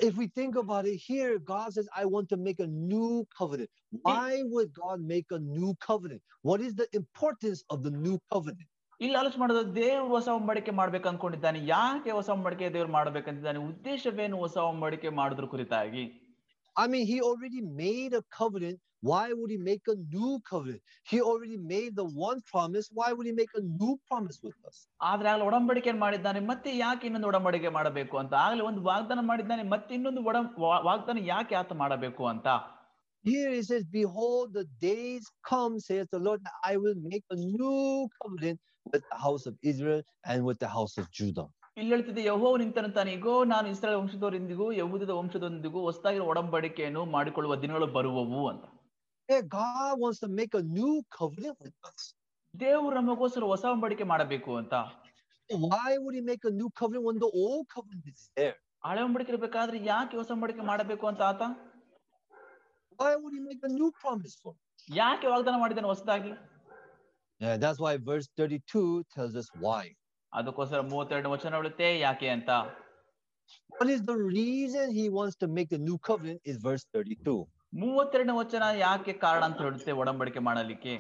If we think about it here, God says, I want to make a new covenant. Why would God make a new covenant? What is the importance of the new covenant? ಇಲ್ಲಿ ಆಲೋಚನೆ ಮಾಡೋದು ದೇವ್ರು ಹೊಸ ಒಮ್ಮಡಿಕೆ ಮಾಡ್ಬೇಕು ಅನ್ಕೊಂಡಿದ್ದಾನೆ ಯಾಕೆ ಹೊಸ ಒಮ್ಮಡಿಕೆ ದೇವ್ರು ಮಾಡ್ಬೇಕಂತಿದ್ದಾನೆ ಉದ್ದೇಶವೇನು ಹೊಸ ಒಮ್ಮಡಿಕೆ ಮಾಡಿದ್ರ ಕುರಿತಾಗಿ I mean, He already made a covenant. Why would He make a new covenant? He already made the one promise. Why would He make a new promise with us? ಆದ್ರೆ ಆಗ್ಲೇ ಒಡಂಬಡಿಕೆ ಮಾಡಿದ್ದಾನೆ ಮತ್ತೆ ಯಾಕೆ ಇನ್ನೊಂದು ಒಡಂಬಡಿಕೆ ಮಾಡಬೇಕು ಅಂತ ಆಗ್ಲೇ ಒಂದು ವಾಗ್ದಾನ ಮಾಡಿದ್ದಾನೆ ಮತ್ತೆ ಇನ್ನೊಂದು ಒಡ ವಾ- ವಾಗ್ದಾನ ಯಾಕೆ ಆತ ಮಾಡಬೇಕು ಅಂತ Here it says, Behold, the days come, says the Lord, that I will make a new covenant with the house of Israel and with the house of Judah. ಇಲ್ಲಿ ಹೇಳ್ತಿದ್ದೆ ಯಹೋ ನಿಂತಂತಾನೆ ಈಗೋ ನಾನು ಇಸ್ರಾಯೇಲ್ ವಂಶದವರೊಂದಿಗೂ ಯಹೂದದ ವಂಶದೊಂದಿಗೂ ಹೊಸದಾಗಿ ಒಡಂಬಡಿಕೆಯನ್ನು ಮಾಡಿಕೊಳ್ಳುವ ದಿನಗಳು ಬರುವವು ಅಂತ God wants to make a new covenant with us. ದೇವರು ನಮಗೋಸ್ಕರ ಹೊಸ ಒಡಂಬಡಿಕೆ ಮಾಡಬೇಕು ಅಂತ Why would He make a new covenant when the old covenant is there? ಹಳೆ ಒಡಂಬಡಿಕೆ ಇರಬೇಕಾದ್ರೆ ಯಾಕೆ ಹೊಸ ಒಡಂಬಡಿಕೆ ಮಾಡಬೇಕು ಅಂತ ಆತ Why would He make a new promise for? ಯಾಕೆ ವಾಗ್ದಾನ ಮಾಡಿದ್ದಾನೆ ಹೊಸದಾಗಿ that's why verse 32 tells us why. ಅದಕ್ಕೋಸ್ಕರ ಮೂವತ್ತೆರಡು ವಚನ ಹೇಳುತ್ತೆ ಯಾಕೆ ಅಂತ What is the reason He wants to make the new covenant? Is verse 32. ಮೂವತ್ತೆರಡನೇ ವಚನ ಯಾಕೆ ಕಾರಣ ಅಂತ ಹೇಳುತ್ತೆ ಒಡಂಬಡಿಕೆ ಮಾಡಲಿಕ್ಕೆ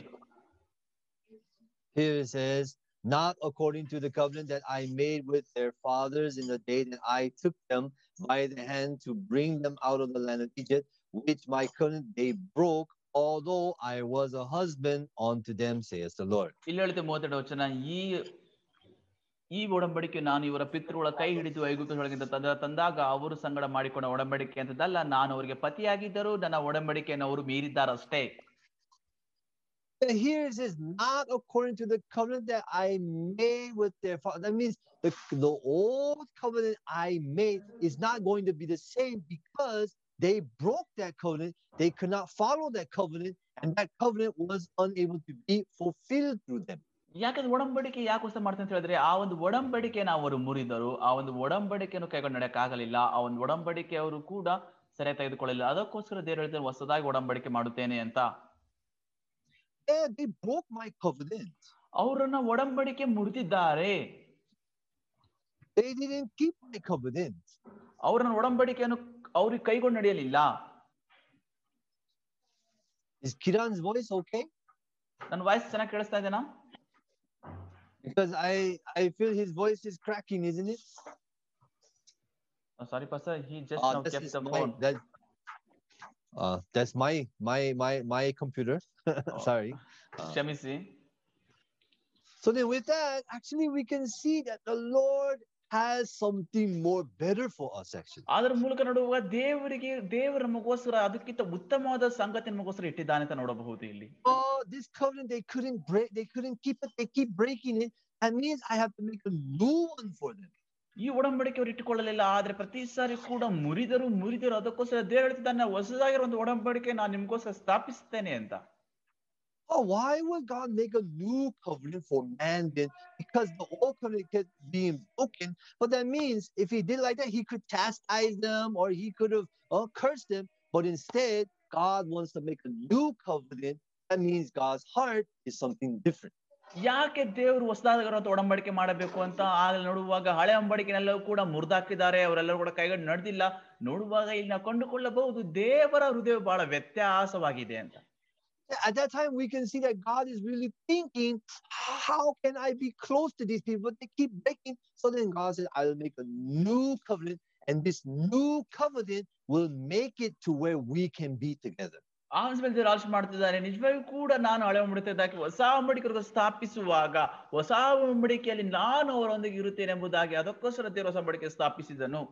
Here it says, Not according to the covenant that I made with their fathers in the day that I took them by the hand to bring them out of the land of Egypt, which my covenant they broke, although I was a husband unto them, says the Lord. ಇಲ್ಲಿ ಹೇಳುತ್ತೆ ಮೂವತ್ತೆರಡು ವಚನ ಈ ಈ ಒಡಂಬಡಿಕೆ ನಾನು ಇವರ ಪಿತೃಗಳ ಕೈ ಹಿಡಿದು ಐಗುಪ್ತದೊಳಗಿಂದ ತಂದ ತಂದಾಗ ಅವರು ಸಂಗಡ ಮಾಡಿಕೊಂಡ ಒಡಂಬಡಿಕೆ ಅಂತದಲ್ಲ ನಾನು ಅವರಿಗೆ ಪತಿಯಾಗಿದ್ದರೂ ನನ್ನ ಒಡಂಬಡಿಕೆಯನ್ನು ಅವರು ಮೀರಿದ್ದಾರಷ್ಟೇ And Here it says, not according to the covenant that I made with their father. That means the, the old covenant I made is not going to be the same because they broke that covenant. They could not follow that covenant, and that covenant was unable to be fulfilled through them. ಯಾಕಂದ್ರೆ ಒಡಂಬಡಿಕೆ ಯಾಕೋಸ್ಕರ ಮಾಡ್ತಾರೆ ಅಂತ ಹೇಳಿದ್ರೆ ಆ ಒಂದು ಒಡಂಬಡಿಕೆನ ಅವರು ಮುರಿದರು ಆ ಒಂದು ಒಡಂಬಡಿಕೆಯನ್ನು ಕೈಗೊಂಡು ನಡೆಯಕ್ಕಾಗಲಿಲ್ಲ ಆ ಒಂದು ಒಡಂಬಡಿಕೆ ಅವರು ಕೂಡ ಸರಿಯಾಗಿ ತೆಗೆದುಕೊಳ್ಳಲಿಲ್ಲ ಅದಕ್ಕೋಸ್ಕರ ದೇವರು ಹೇಳ್ತಾರೆ ಹೊಸದಾಗಿ ಒಡಂಬಡಿಕೆ ಮಾಡುತ್ತೇನೆ ಅಂತ Yeah, they broke my covenant. ಅವರನ್ನ ಒಡಂಬಡಿಕೆ ಮುರಿದಿದ್ದಾರೆ They didn't keep my covenant. ಅವರನ್ನ ಒಡಂಬಡಿಕೆಯನ್ನು ಅವ್ರಿಗೆ ಕೈಗೊಂಡು ನಡೆಯಲಿಲ್ಲ Is Kiran's voice okay? ನನ್ನ ವಾಯ್ಸ್ ಚೆನ್ನಾಗಿ ಕೇಳಿಸ್ತಾ ಇದೆನಾ Because I I feel his voice is cracking, isn't it? Sorry ಪಾಸ he just Uh, now this kept is the my, phone that, uh, that's my my my my computer. Sorry. Uh, ಕ್ಷಮಿಸಿ so then, with that, actually, we can see that the Lord has something more better for us. Actually, ಅದರ ಮೂಲಕ ನೋಡುವಾಗ ದೇವರಿಗೆ ದೇವರು ನಮಗೋಸ್ಕರ ಅದಕ್ಕಿಂತ ಉತ್ತಮವಾದ ಸಂಗತಿ ನಮಗೋಸ್ಕರ ಇಟ್ಟಿದ್ದಾನೆ ಅಂತ ನೋಡಬಹುದು ಇಲ್ಲಿ oh, this covenant they couldn't break, they couldn't keep it, they keep breaking it. That means I have to make a new one for them. ಈ ಒಡಂಬಡಿಕೆ ಅವರು ಇಟ್ಟುಕೊಳ್ಳಲಿಲ್ಲ ಆದ್ರೆ ಪ್ರತಿ ಸಾರಿ ಕೂಡ ಮುರಿದರು ಮುರಿದರು ಅದಕ್ಕೋಸ್ಕರ ದೇವರು ಹೇಳ್ತಿದ್ದಾನೆ ಹೊಸದಾಗಿರೋ ಒಂದು ಒಡಂಬಡಿಕೆ ನಾನು ನಿಮಗೋಸ್ಕರ ಸ್ಥಾಪಿಸ್ತೇನೆ ಅಂತ Oh, why would God make a new covenant for man then? Because the old covenant kept being broken. But that means if he did like that, he could chastise them or he could have uh, cursed them. But instead, God wants to make a new covenant. That means God's heart is something different. ಯಾಕೆ ದೇವರು ಹೊಸದಾದ ಒಡಂಬಡಿಕೆ ಮಾಡಬೇಕು ಅಂತ ಆಗಲೇ ನೋಡುವಾಗ ಹಳೆ ಅಂಬಡಿಕೆನೆಲ್ಲವೂ ಕೂಡ ಮುರಿದಾಕಿದ್ದಾರೆ ಅವರೆಲ್ಲರೂ ಕೂಡ ಕೈಗಡೆ ನಡೆದಿಲ್ಲ ನೋಡುವಾಗ ಇಲ್ಲಿ ನಾವು ಕಂಡುಕೊಳ್ಳಬಹುದು ದೇವರ ಹೃದಯ ಬಹಳ ವ್ಯತ್ಯಾಸವಾಗಿದೆ ಅಂತ At that time, we can see that God is really thinking, how can I be close to these people? But they keep breaking. So then God says, I will make a new covenant. And this new covenant will make it to where we can be together. ಆ ಮೇಲೆ ದೇವರು ಆಲೋಚನೆ ಮಾಡ್ತಿದ್ದಾರೆ ನಿಜವಾಗಿಯೂ ಕೂಡ ನಾನು ಹಳೆ ಅಂಬಡಿಕೆದಾಗಿ ಹೊಸ ಅಂಬಡಿಕೆ ಸ್ಥಾಪಿಸುವಾಗ ಹೊಸ ಅಂಬಡಿಕೆಯಲ್ಲಿ ನಾನು ಅವರೊಂದಿಗೆ ಇರುತ್ತೇನೆ ಎಂಬುದಾಗಿ ಅದಕ್ಕೋಸ್ಕರ ದೇವರು ಹೊಸ ಅಂಬಡಿಕೆ ಸ್ಥಾಪಿಸಿದನು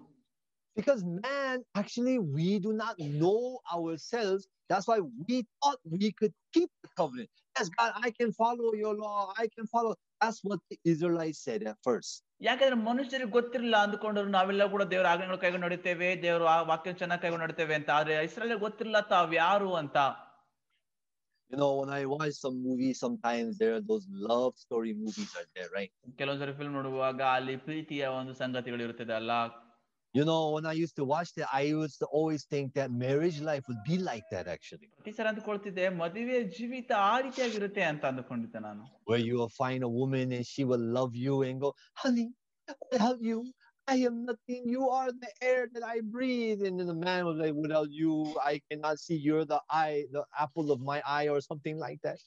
Because man, actually, we do not know ourselves. That's why we thought we could keep the covenant. Yes, God, I can follow your law. I can follow. That's what the Israelites said at first. ಯಾಕಂದ್ರೆ ಮನುಷ್ಯರಿಗೆ ಗೊತ್ತಿರಲಿಲ್ಲ ಅಂದ್ಕೊಂಡ್ರು ನಾವೆಲ್ಲ ಕೂಡ ದೇವರ ಆಜ್ಞೆಗಳು ಕೈಗೊಂಡು ನಡಿತೇವೆ ದೇವರು ಆ ವಾಕ್ಯ ಚೆನ್ನಾಗಿ ಕೈಗೊಂಡು ನಡಿತೇವೆ ಅಂತ ಆದ್ರೆ ಇಸ್ರೇಲ್ ಗೊತ್ತಿರಲಿಲ್ಲ ತಾವ್ ಯಾರು ಅಂತ You know, when I watch some movies, sometimes there are those love story movies are there, right? ಕೆಲವೊಂದ್ಸರಿ ಫಿಲ್ಮ್ ನೋಡುವಾಗ ಅಲ್ಲಿ ಪ್ರೀತಿಯ ಒಂದು ಸಂಗತಿಗಳು ಇರುತ್ತದೆ ಅಲ್ಲ You know, when I used to watch that, I used to always think that marriage life would be like that actually. Where you will find a woman and she will love you and go, honey, I love you. I am nothing. You are the air that I breathe. And then the man was like, without you, I cannot see. You're the eye, the apple of my eye, or something like that.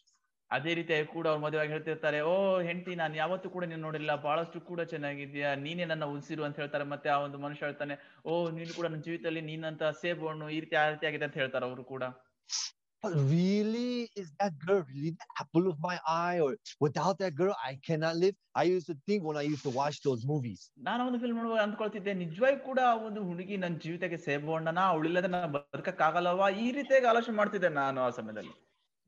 ಅದೇ ರೀತಿಯಾಗಿ ಕೂಡ ಅವ್ರ ಮದುವೆಯಾಗಿ ಹೇಳ್ತಿರ್ತಾರೆ ಓ ಹೆಂಡತಿ ನಾನು ಯಾವತ್ತೂ ಕೂಡ ನೀನು ನೋಡಿಲ್ಲ ಬಹಳಷ್ಟು ಕೂಡ ಚೆನ್ನಾಗಿದ್ಯಾ ನೀನೇ ನನ್ನ ಉಸಿರು ಅಂತ ಹೇಳ್ತಾರೆ ಮತ್ತೆ ಆ ಒಂದು ಮನುಷ್ಯ ಹೇಳ್ತಾನೆ ಓ ನೀನು ಕೂಡ ನನ್ನ ಜೀವಿತದಲ್ಲಿ ನೀನಂತ ಸೇಬು ಹಣ್ಣು ಈ ರೀತಿ ಆ ರೀತಿ ಆಗಿದೆ ಅಂತ ಹೇಳ್ತಾರೆ ಅವರು ಕೂಡ But really, is that girl really the apple of my eye? Or without that girl, I cannot live? I used to think when I used to watch those movies. ನಾನು ಒಂದು ಫಿಲ್ಮ್ ನೋಡುವಾಗ ಅಂದ್ಕೊಳ್ತಿದ್ದೆ ನಿಜವಾಗಿ ಕೂಡ ಒಂದು ಹುಡುಗಿ ನನ್ನ ಜೀವಿತಕ್ಕೆ ಸೇಬು ಹಣ್ಣನ ಅವಳಿಲ್ಲದೆ ನಾನು ಬದುಕಕ್ಕಾಗಲ್ಲವಾ ಈ ರೀತಿಯಾಗಿ ಆಲೋಚನೆ ಮಾಡ್ತಿದ್ದೆ ನಾನು ಆ ಸಮಯದಲ್ಲಿ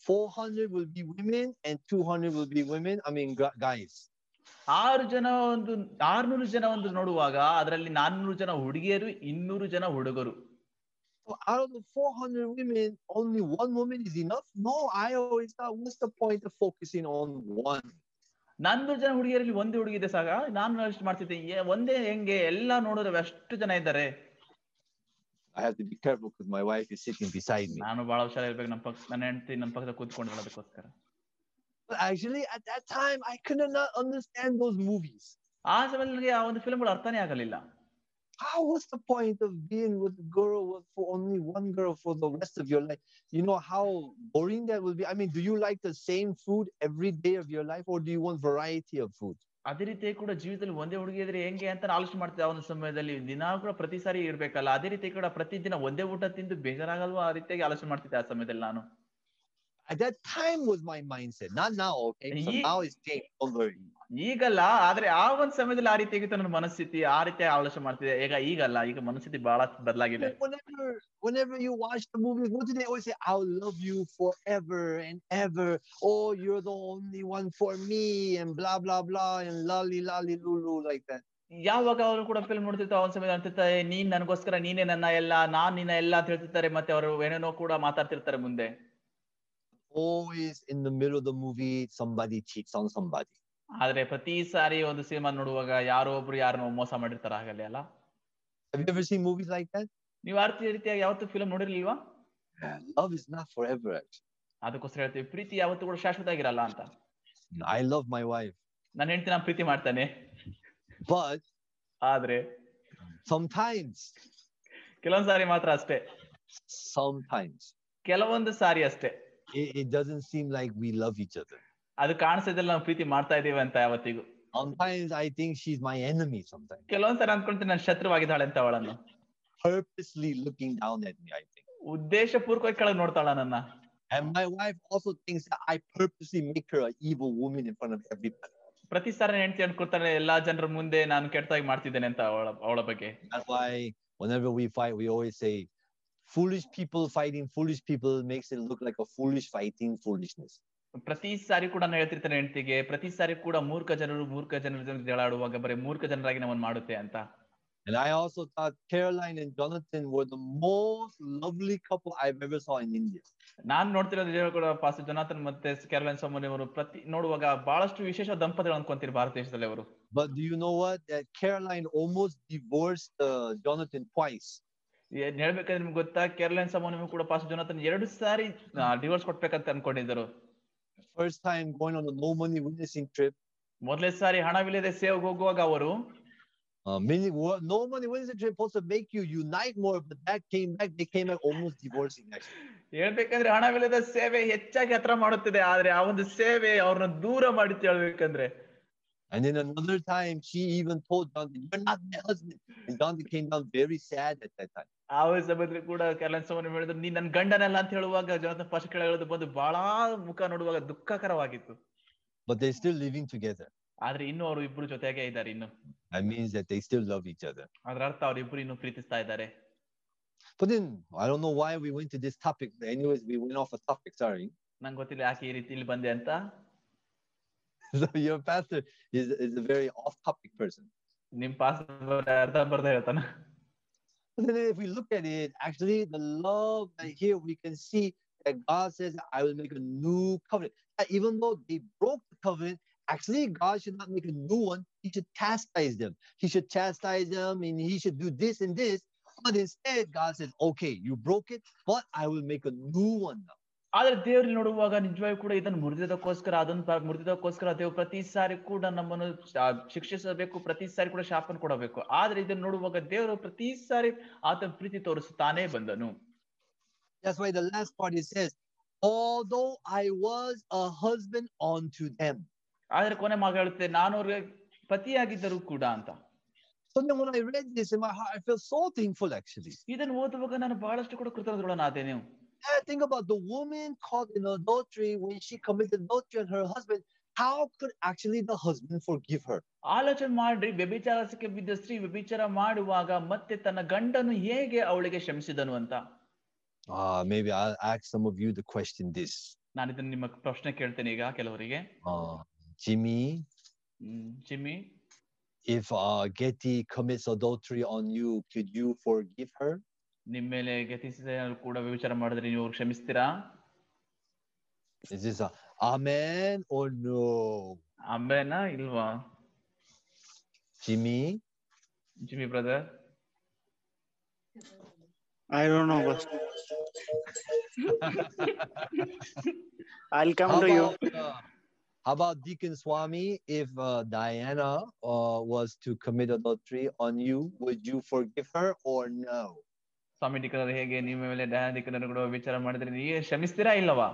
400 will be women and 200 will be women. I mean, guys. ಆರು ಜನ ಒಂದು ಆರ್ನೂರು ಜನ ಒಂದು ನೋಡುವಾಗ ಅದರಲ್ಲಿ ನಾನ್ನೂರು ಜನ ಹುಡುಗಿಯರು ಇನ್ನೂರು ಜನ ಹುಡುಗರು So out of the 400 women, only one woman is enough? No, I always thought, what's the point of focusing on one? ನಾನ್ನೂರು ಜನ ಹುಡುಗಿಯರಲ್ಲಿ ಒಂದೇ ಹುಡುಗಿ ಇದೆ ಸಾಗ ನಾನು ಅಷ್ಟು ಮಾಡ್ತಿದ್ದೆ ಒಂದೇ ಹೆಂಗೆ ಎಲ್ಲ ನೋಡಿದ್ರೆ ಅಷ್ಟು ಜನ ಇದ್ದಾರೆ I have to be careful because my wife is sitting beside me. ನಾನು ಬಹಳ ಹುಷಾರಿರ್ಬೇಕು ನಮ್ಮ ಪಕ್ಕ ನನ್ನ ಹೆಂಡತಿ ನಮ್ಮ ಪಕ್ಕದ ಕೂತ್ಕೊಂಡು ಅದಕ್ಕೋಸ್ಕರ But actually, at that time, I could not understand those movies. ಆ ಸಮಯದಲ್ಲಿ ನನಗೆ ಆ ಒಂದು ಫಿಲ್ಮ್ಗಳು ಅರ್ಥನೇ ಆಗಲಿಲ್ಲ How was the point of being with a girl with for only one girl for the rest of your life? You know how boring that will be. I mean, do you like the same food every day of your life, or do you want variety of food? ಅದೇ ರೀತಿ ಕೂಡ ಜೀವಿತದಲ್ಲಿ ಒಂದೇ ಹುಡುಗಿ ಇದ್ರೆ ಹೆಂಗೆ ಅಂತ ಆಲೋಚನೆ ಮಾಡ್ತಿದ್ದೆ ಆ ಒಂದು ಸಮಯದಲ್ಲಿ ದಿನ ಕೂಡ ಪ್ರತಿ ಸಾರಿ ಇರ್ಬೇಕಲ್ಲ ಅದೇ ರೀತಿ ಕೂಡ ಪ್ರತಿದಿನ ಒಂದೇ ಊಟ ತಿಂದು ಬೇಜಾರಾಗಲ್ವಾ ಆ ರೀತಿಯಾಗಿ ಆಲೋಚನೆ ಮಾಡ್ತಿದ್ದೆ ಆ ಸಮಯದಲ್ಲಿ ನಾನು At that time was my mindset, not now. Okay, so now it's changed. Worry. ಈಗಲ್ಲ ಆದ್ರೆ ಆ ಒಂದು ಸಮಯದಲ್ಲಿ ಆ ರೀತಿ ಆಗಿತ್ತು ನನ್ನ ಮನಸ್ಥಿತಿ ಆ ರೀತಿ ಆಲೋಚನೆ ಮಾಡ್ತಿದ್ದೆ ಈಗ ಈಗಲ್ಲ ಈಗ ಮನಸ್ಥಿತಿ ಬಹಳ ಬದಲಾಗಿದೆ whenever, whenever you watch the movies, what do they always say? I'll love you forever and ever. Oh, you're the only one for me, and blah blah blah, and lolly lolly lulu like that. ಯಾವಾಗ ಅವರು ಕೂಡ film ನೋಡ್ತಿರ್ತಾರೆ ಅವನ ಸಮಯ ಅಂತಿರ್ತಾರೆ ನೀನ್ ನನಗೋಸ್ಕರ ನೀನೇ ನನ್ನ ಎಲ್ಲ ನಾನ್ ನಿನ್ನ ಎಲ್ಲ ಅಂತ ಹೇಳ್ತಿರ್ತಾರೆ ಮತ್ತೆ ಅವರು ಏನೇನೋ ಕೂಡ ಮಾತಾಡ್ತಿರ್ತಾರೆ ಮುಂದೆ Always in the middle of the movie, somebody cheats on somebody. ಆದ್ರೆ ಪ್ರತಿ ಸಾರಿ ಒಂದು ಸಿನಿಮಾ ನೋಡುವಾಗ ಯಾರೋ ಒಬ್ರು ಯಾರನ್ನೋ ಮೋಸ ಮಾಡಿರ್ತಾರ ಆಗಲ್ಲ ಅಲ್ಲ? Have you ever seen movies like that? ನೀವು ಆ ರೀತಿ ರೀತಿಯಾಗಿ ಯಾವತ್ತು ಫಿಲ್ಮ್ ನೋಡಿರ್ಲಿಲ್ವಾ? Love is not forever. Actually, ಅದಕ್ಕೋಸ್ಕರ ಹೇಳ್ತೀವಿ ಪ್ರೀತಿ ಯಾವತ್ತೂ ಕೂಡ ಶಾಶ್ವತ ಆಗಿರಲ್ಲ ಅಂತ. I love my wife, ನನ್ನ ಹೆಂಡತಿ ನಾನು ಪ್ರೀತಿ ಮಾಡ್ತಾನೆ. But ಆದ್ರೆ sometimes, ಕೆಲವೊಂದ್ ಸಾರಿ ಮಾತ್ರ ಅಷ್ಟೇ. sometimes ಕೆಲವೊಂದು ಸಾರಿ ಅಷ್ಟೇ. it, it doesn't seem like we love each other. ಅದು ಕಾಣಿಸಿದ್ರೆ ನಾವು ಪ್ರೀತಿ ಮಾಡ್ತಾ ಇದೀವಿ ಅಂತ ಯಾವತ್ತಿಗೂ. Sometimes I think she is my enemy sometimes ಕೆಲವೊಂದ್ ಸರ ಅನ್ಕೊಂತೀನಿ ನಾನು ಶತ್ರುವಾಗಿದ್ದಾಳೆ ಅಂತ ಅವಳನ್ನು. Purposely looking down at me I think ಉದ್ದೇಶಪೂರ್ವಕವಾಗಿ ಕೆಳಗೆ ನೋಡ್ತಾಳ ನನ್ನ. I my wife also thinks I purposely make her a evil in front of everybody ಪ್ರತಿ ಸಾರಿ ಹೆಂಡತಿ ಅನ್ಕೊಳ್ತಾರೆ ಎಲ್ಲಾ ಜನರ ಮುಂದೆ ನಾನು ಕೆಟ್ಟದಾಗಿ ಮಾಡ್ತಿದ್ದೇನೆ ಅಂತ ಅವಳ ಅವಳ ಬಗ್ಗೆ. Why whenever we fight we always say foolish people fighting foolish people makes it look like a foolish fighting foolishness ಪ್ರತಿ ಸಾರಿ ಕೂಡ ನಾನು ಹೇಳ್ತಿರ್ತೇನೆ ಹೆಂಡತಿಗೆ ಪ್ರತಿ ಸಾರಿ ಕೂಡ ಮೂರ್ಖ ಜನರು ಮೂರ್ಖ ಜನರ ಜೊತೆ ಜಗಳ ಬರೀ ಮೂರ್ಖ ಜನರಾಗಿ ನಮ್ಮನ್ನು ಮಾಡುತ್ತೆ ಅಂತ And I also thought Caroline and Jonathan were the most lovely couple I've ever saw in India. ನಾನ್ ನೋಡ್ತಿರೋದು ಕೂಡ ಪಾಸ್ ಜೊನಾಥನ್ ಮತ್ತೆ ಕ್ಯಾರೋಲೈನ್ ಸೋಮನಿ ಅವರು ಪ್ರತಿ ನೋಡುವಾಗ ಬಹಳಷ್ಟು ವಿಶೇಷ ದಂಪತಿಗಳು ಅನ್ಕೊಂತೀರಿ ಭಾರತ ದೇಶದಲ್ಲಿ ಅವರು But do you know what? That Caroline almost divorced uh, Jonathan twice. ಏನ್ ಹೇಳ್ಬೇಕಂದ್ರೆ ನಿಮ್ಗೆ ಗೊತ್ತಾ ಕೇರಳನ್ ಸೋಮನಿ ಕೂಡ ಪಾಸ್ ಜೊನಾಥನ್ ಎರಡು ಸಾರಿ ಡಿವೋರ್ಸ್ ಕೊಡ್ಬೇಕಂತ ಅನ್ಕೊಂಡಿದ್ದರು First time going on a no money witnessing trip. ಮೊದಲೇ ಸಾರಿ ಹಣವಿಲ್ಲದೆ ಸೇವೆಗೆ ಹೋಗುವಾಗ ಅವರು Uh, many, wo- no money witnessing trip supposed to make you unite more, but that came back. They came back almost divorcing actually. ಹೇಳ್ಬೇಕಂದ್ರೆ ಹಣವಿಲ್ಲದ ಸೇವೆ ಹೆಚ್ಚಾಗಿ ಹತ್ರ ಮಾಡುತ್ತಿದೆ ಆದ್ರೆ ಆ ಒಂದು ಸೇವೆ ಅವ್ರನ್ನ ದೂರ ಮಾಡಿತ್ತು ಹೇಳ್ಬೇಕಂದ್ರೆ And then another time, she even told Jonathan, "You're not my husband." And Jonathan came down very sad at that time. ಆ ಒಂದು ಕೂಡ ಕೇರಳನ್ ಸೋಮನಿ ಹೇಳಿದ್ರು ನೀನ್ ನನ್ ಗಂಡನಲ್ಲ ಅಂತ ಹೇಳುವಾಗ ಜೊನಾಥನ್ ಫಸ್ಟ್ ಕೆಳಗಡೆ ಬಂದು ಬಹಳ ಮುಖ ನೋಡುವಾಗ ದುಃಖಕರವಾಗಿತ್ತು But they still living together. ಆದ್ರೆ ಇನ್ನು ಅವರು ಇಬ್ರು ಜೊತೆಗೆ ಇದ್ದಾರೆ ಇನ್ನು That means that they still love each other. ಅದರ ಅರ್ಥ ಅವ್ರಿಬ್ರು ಇನ್ನು ಪ್ರೀತಿಸ್ತಾ ಇದ್ದಾರೆ But then I don't know why we went to this topic. Anyways, we went off a topic. Sorry. ನಂಗೆ ಗೊತ್ತಿಲ್ಲ ಯಾಕೆ ಈ ರೀತಿ ಇಲ್ಲಿ ಬಂದೆ ಅಂತ so your pastor is is a very off-topic person. ನಿಮ್ ಪಾಸ್ಟರ್ ಅರ್ಧ ಬರ್ದ ಹೇಳ್ತಾನ Then if we look at it, actually the love that here we can see that God says, "I will make a new covenant." That even though they broke the covenant, actually God should not make a new one. He should chastise them. He should chastise them, and he should do this and this. But instead, God says, "Okay, you broke it, but I will make a new one now." ಆದ್ರೆ ದೇವ್ರಲ್ಲಿ ನೋಡುವಾಗ ನಿಜವಾಗಿ ಕೂಡ ಇದನ್ನು ಮುರಿದಕ್ಕೋಸ್ಕರ ಅದನ್ನ ಮುರಿದಕ್ಕೋಸ್ಕರ ದೇವ್ರು ಪ್ರತಿ ಸಾರಿ ಕೂಡ ನಮ್ಮನ್ನು ಶಿಕ್ಷಿಸಬೇಕು ಪ್ರತಿ ಸಾರಿ ಕೂಡ ಶಾಪನ ಕೊಡಬೇಕು ಆದ್ರೆ ಇದನ್ನ ನೋಡುವಾಗ ದೇವರು ಪ್ರತಿ ಸಾರಿ ಆತನ ಪ್ರೀತಿ ತೋರಿಸುತ್ತಾನೆ ಬಂದನು That's why the last part it says, although I was a husband unto them. ಆದ್ರೆ ಕೊನೆ ಮಾಗ ಹೇಳುತ್ತೆ ನಾನು ಅವ್ರಿಗೆ ಪತಿಯಾಗಿದ್ದರು ಕೂಡ ಅಂತ So then when I read this in my heart, I feel so thankful actually. ಇದನ್ನು ಓದುವಾಗ ನಾನು ಬಹಳಷ್ಟು ಕೂಡ ಕೃತಜ್ಞನಾದೆ And I think about the woman caught in adultery when she committed adultery on her husband. How could actually the husband forgive her? ಆಲೋಚನೆ ಮಾಡ್ರಿ ವ್ಯಭಿಚಾರಕ್ಕೆ ಬಿದ್ದ ಸ್ತ್ರೀ ವ್ಯಭಿಚಾರ ಮಾಡುವಾಗ ಮತ್ತೆ ತನ್ನ ಗಂಡನು ಹೇಗೆ ಅವಳಿಗೆ ಕ್ಷಮಿಸಿದನು ಅಂತ Uh, maybe I'll ask some of you to question this. ನಾನು ಇದನ್ನ ನಿಮ್ಮ ಪ್ರಶ್ನೆ ಕೇಳ್ತೇನೆ ಈಗ ಕೆಲವರಿಗೆ Uh, Jimmy, hmm, Jimmy if uh, Getty commits adultery on you, could you forgive her? ನಿಮ್ ಮೇಲೆ ಗತಿಸಿದ ಕೂಡ ವ್ಯಭಿಚಾರ ಮಾಡಿದ್ರೆ ನೀವು ಕ್ಷಮಿಸ್ತೀರಾ Is this a amen or no? ಅಂಬೇನಾ ಇಲ್ವಾ Jimmy? Jimmy brother I don't know, but I'll come How to you. about, uh, How about Deacon Swami? If uh, Diana uh, was to commit adultery on you, would you forgive her or no? ಸ್ವಾಮಿ ಟೀಕರ್ ಹೇಗೆ ನಿಮ್ಮ ಮೇಲೆ ಕೂಡ ವಿಚಾರ ಮಾಡಿದ್ರೆ ನೀವು ಶ್ರಮಿಸ್ತೀರಾ ಇಲ್ಲವಾ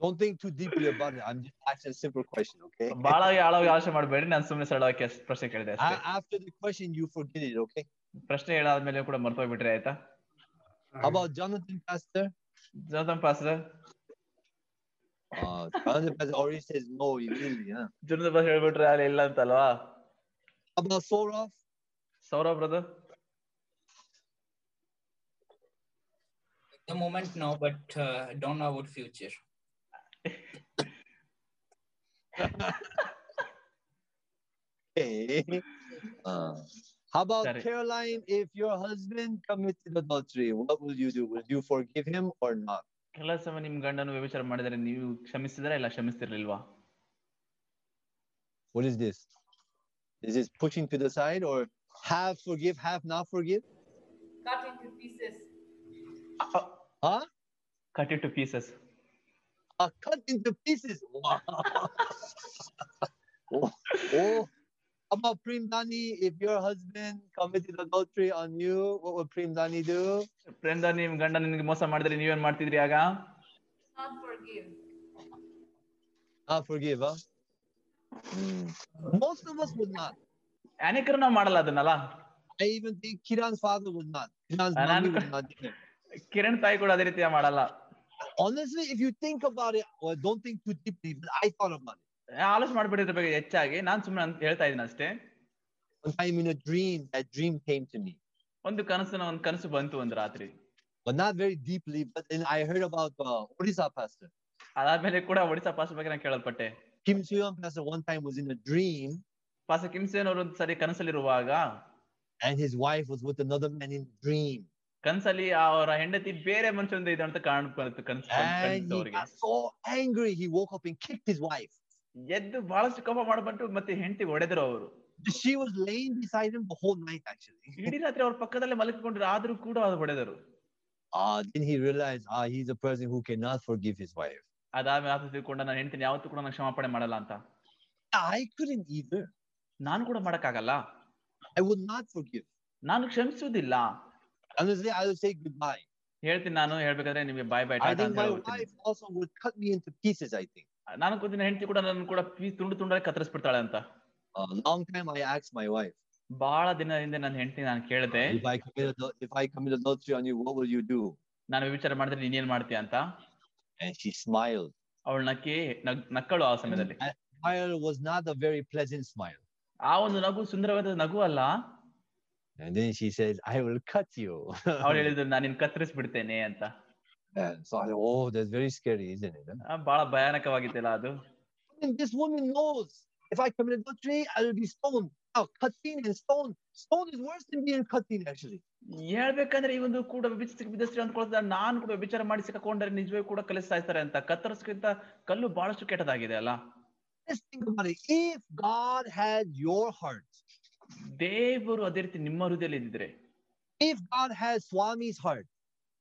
Don't think too deeply about it. I'm just asking a simple question, okay? After the question, you forget it, okay? How About Jonathan Pastor? Jonathan Pastor? already says no immediately, huh? ಜುನದ pass ಹೇಳ್ಬಿಟ್ರೆ ಅಲ್ಲಿ ಇಲ್ಲ ಅಂತಲ್ವಾ How about Sorov? Sourav brother At the moment, no, but uh, don't know about future. Okay. Uh, how about Sorry. Caroline? If your husband committed adultery, what will you do? Will you forgive him or not? ಕೆಲ ಸಮಯ ನಿಮ್ ಗಂಡನು ವ್ಯಭಿಚಾರ ಮಾಡಿದರೆ ನೀವು ಕ್ಷಮಿಸಿದ್ರೆ ಇಲ್ಲ ಕ್ಷಮಿಸ್ತಿರ್ಲಿಲ್ವಾ What is this? Is this pushing to the side or half forgive, half not forgive? Cut into pieces. Huh? Cut into pieces. Uh, cut into pieces. Wow. oh, oh. How about Prem Dani? If your husband committed adultery on you, what would Prem Dani do? Friend ನಿಮ್ ಗಂಡ ನಿಮ್ಗೆ ಮೋಸ ಮಾಡಿದ್ರೆ ನೀವೇನ್ ಮಾಡ್ತಿದ್ರಿ ಆಗ Not forgive. Not forgive, huh? Hmm. Most of us would not. ಅನೇಕರು ನಾವು ಮಾಡಲ್ಲ ಅದನ್ನಲ್ಲ I even think Kiran's father would not. Kiran's And mommy I'm- would not. either. Kiran ತಾಯಿ ಕೂಡ ಅದೇ ರೀತಿಯ ಮಾಡಲ್ಲ Honestly, if you think about it, well, don't think too deeply, but I thought about it. ಆಲೋಚನೆ ಮಾಡ್ಬಿಟ್ಟಿದ್ರ ಬಗ್ಗೆ ಹೆಚ್ಚಾಗಿ ನಾನ್ ಸುಮ್ಮನೆ ಹೇಳ್ತಾ ಇದ್ದೀನಿ ಅಷ್ಟೇ One time in a dream, that dream came to me. ಒಂದು ಕನಸಿನ ಒಂದು ಕನಸು ಬಂತು ಒಂದು ರಾತ್ರಿ But not very deeply, but then I heard about uh, Odisha pastor. ಅದಾದ್ಮೇಲೆ ಕೂಡ ಒಡಿಸಾ ಪಾಸ್ ಬಗ್ಗೆ ನಾನು ಕೇಳಲ್ಪಟ್ಟೆ Kim Suyam pastor one time was in a dream ಪಾಸ ಕಿಮ್ಸೇನ್ ಅವರು ಒಂದು ಸರಿ ಕನಸಲ್ಲಿರುವಾಗ and his wife was with another man in the dream. ಕನ್ಸಲ್ಲಿ ಅವರ ಹೆಂಡತಿ ಬೇರೆ ಮನುಷ್ಯಂದ ಇದೆ ಅಂತ ಕಾಣ್ ಬಂತು ಕನ್ಸು And ಕನ್ಸು he ಅವ್ರಿಗೆ got so angry, he woke up and kicked his wife. ಎದ್ದು ಬಹಳಷ್ಟು ಕೋಪ ಮಾಡ್ಬಂಟು ಮತ್ತೆ ಹೆಂಡತಿ ಹೊಡೆದ್ರು ಅವರು. She was lying beside him the whole night actually ಇಡೀ ರಾತ್ರಿ ಅವರ ಪಕ್ಕದಲ್ಲಿ ಮಲಗಿಕೊಂಡ್ರು ಕೂಡ ಅದು ಹೊಡೆದರು. ಆ ದಿನ he realise ah he is a person who can not forgive his wife ಅದಾಮೆ ಆತ ತಿಳ್ಕೊಂಡ ನಾನು ಹೆಂಡತಿ ಯಾವತ್ತೂ ಕೂಡ ನಾನು ಕ್ಷಮಾಪಣೆ ಮಾಡಲ್ಲ ಅಂತ. ಐ ಕುಡನ್ ಈದ್ ನಾನು ಕೂಡ ಮಾಡಕಾಗಲ್ಲ ಐ ವುಡ್ ನಾಟ್ ಫಾರ್ಗಿವ್ ನಾನು ಕ್ಷಮಿಸುವುದಿಲ್ಲ. I will say I will say goodbye ಹೇಳ್ತೀನಿ ನಾನು ಹೇಳಬೇಕಾದ್ರೆ ನಿಮಗೆ ಬೈ ಬೈ ಟಾಟಾ ಅಂತ ಹೇಳ್ತೀನಿ I think my wife also would cut me into pieces I think ನಾನು ದಿನ ಹೆಂಡತಿ ಕೂಡ ನನ್ನ ಕೂಡ ಪೀಸ್ ತುಂಡು ತುಂಡಾಗಿ ಕತ್ತರಿಸ್ಬಿಡ್ತಾಳೆ ಅಂತ. ಲಾಂಗ್ ಟೈಮ್ ಐ ಆಕ್ಸ್ ಮೈ ವೈಫ್ ಬಹಳ ದಿನದಿಂದ ನನ್ನ ಹೆಂಡತಿ ನಾನು ಕೇಳಿದೆ if I come if I commit on you what will you do ನಾನು ವಿಚಾರ ಮಾಡಿದ್ರೆ ನೀನ್ ಏನ್ ಮಾಡ್ತೀಯ ಅಂತ? ಅಂಡ್ ಶಿ ಸ್ಮೈಲ್ ಅವಳು ನಕ್ಕಿ ನಕ್ಕಳು ಆ ಸಮಯದಲ್ಲಿ. Smile was not a very pleasant smile ಆ ಒಂದು ನಗು ಸುಂದರವಾದ ನಗು ಅಲ್ಲ. And then she says, I will cut you. ಅವಳು ಹೇಳಿದ್ರು ನಾನು ನಿನ್ ಕತ್ತರಿಸ್ಬಿಡ್ತೇನೆ ಅಂತ. ಬಹಳ ಭಯಾನಕವಾಗಿತ್ತಲ್ಲ ಅದು? ದಿಸ್ ವುಮನ್ ನೋಸ್ ಸ್ಟೋನ್ ಕತ್ತೀನ್ ಇಸ್ ವರ್ಸ್ ಹೇಳ್ಬೇಕಂದ್ರೆ ಈ ಒಂದು ಕೂಡ ನಾನ್ ಕೂಡ ವಿಚಾರ ಮಾಡಿ ಸಿಕ್ಕೊಂಡ್ರೆ ನಿಜವೇ ಕೂಡ ಕಲಿಸ್ತಾ ಇರ್ತಾರೆ ಅಂತ. ಕತ್ತರಿಸ್ಕಿಂತ ಕಲ್ಲು ಬಹಳಷ್ಟು ಕೆಟ್ಟದಾಗಿದೆ ಅಲ್ಲ? If God has your heart ದೇವರು ಅದೇ ರೀತಿ ನಿಮ್ಮ ಹೃದಯದಲ್ಲಿ ಇದ್ದಿದ್ರೆ. ಇಫ್ ಗಾಡ್ ಹ್ಯಾಸ್ ಸ್ವಾಮಿಸ್ ಹಾರ್ಟ್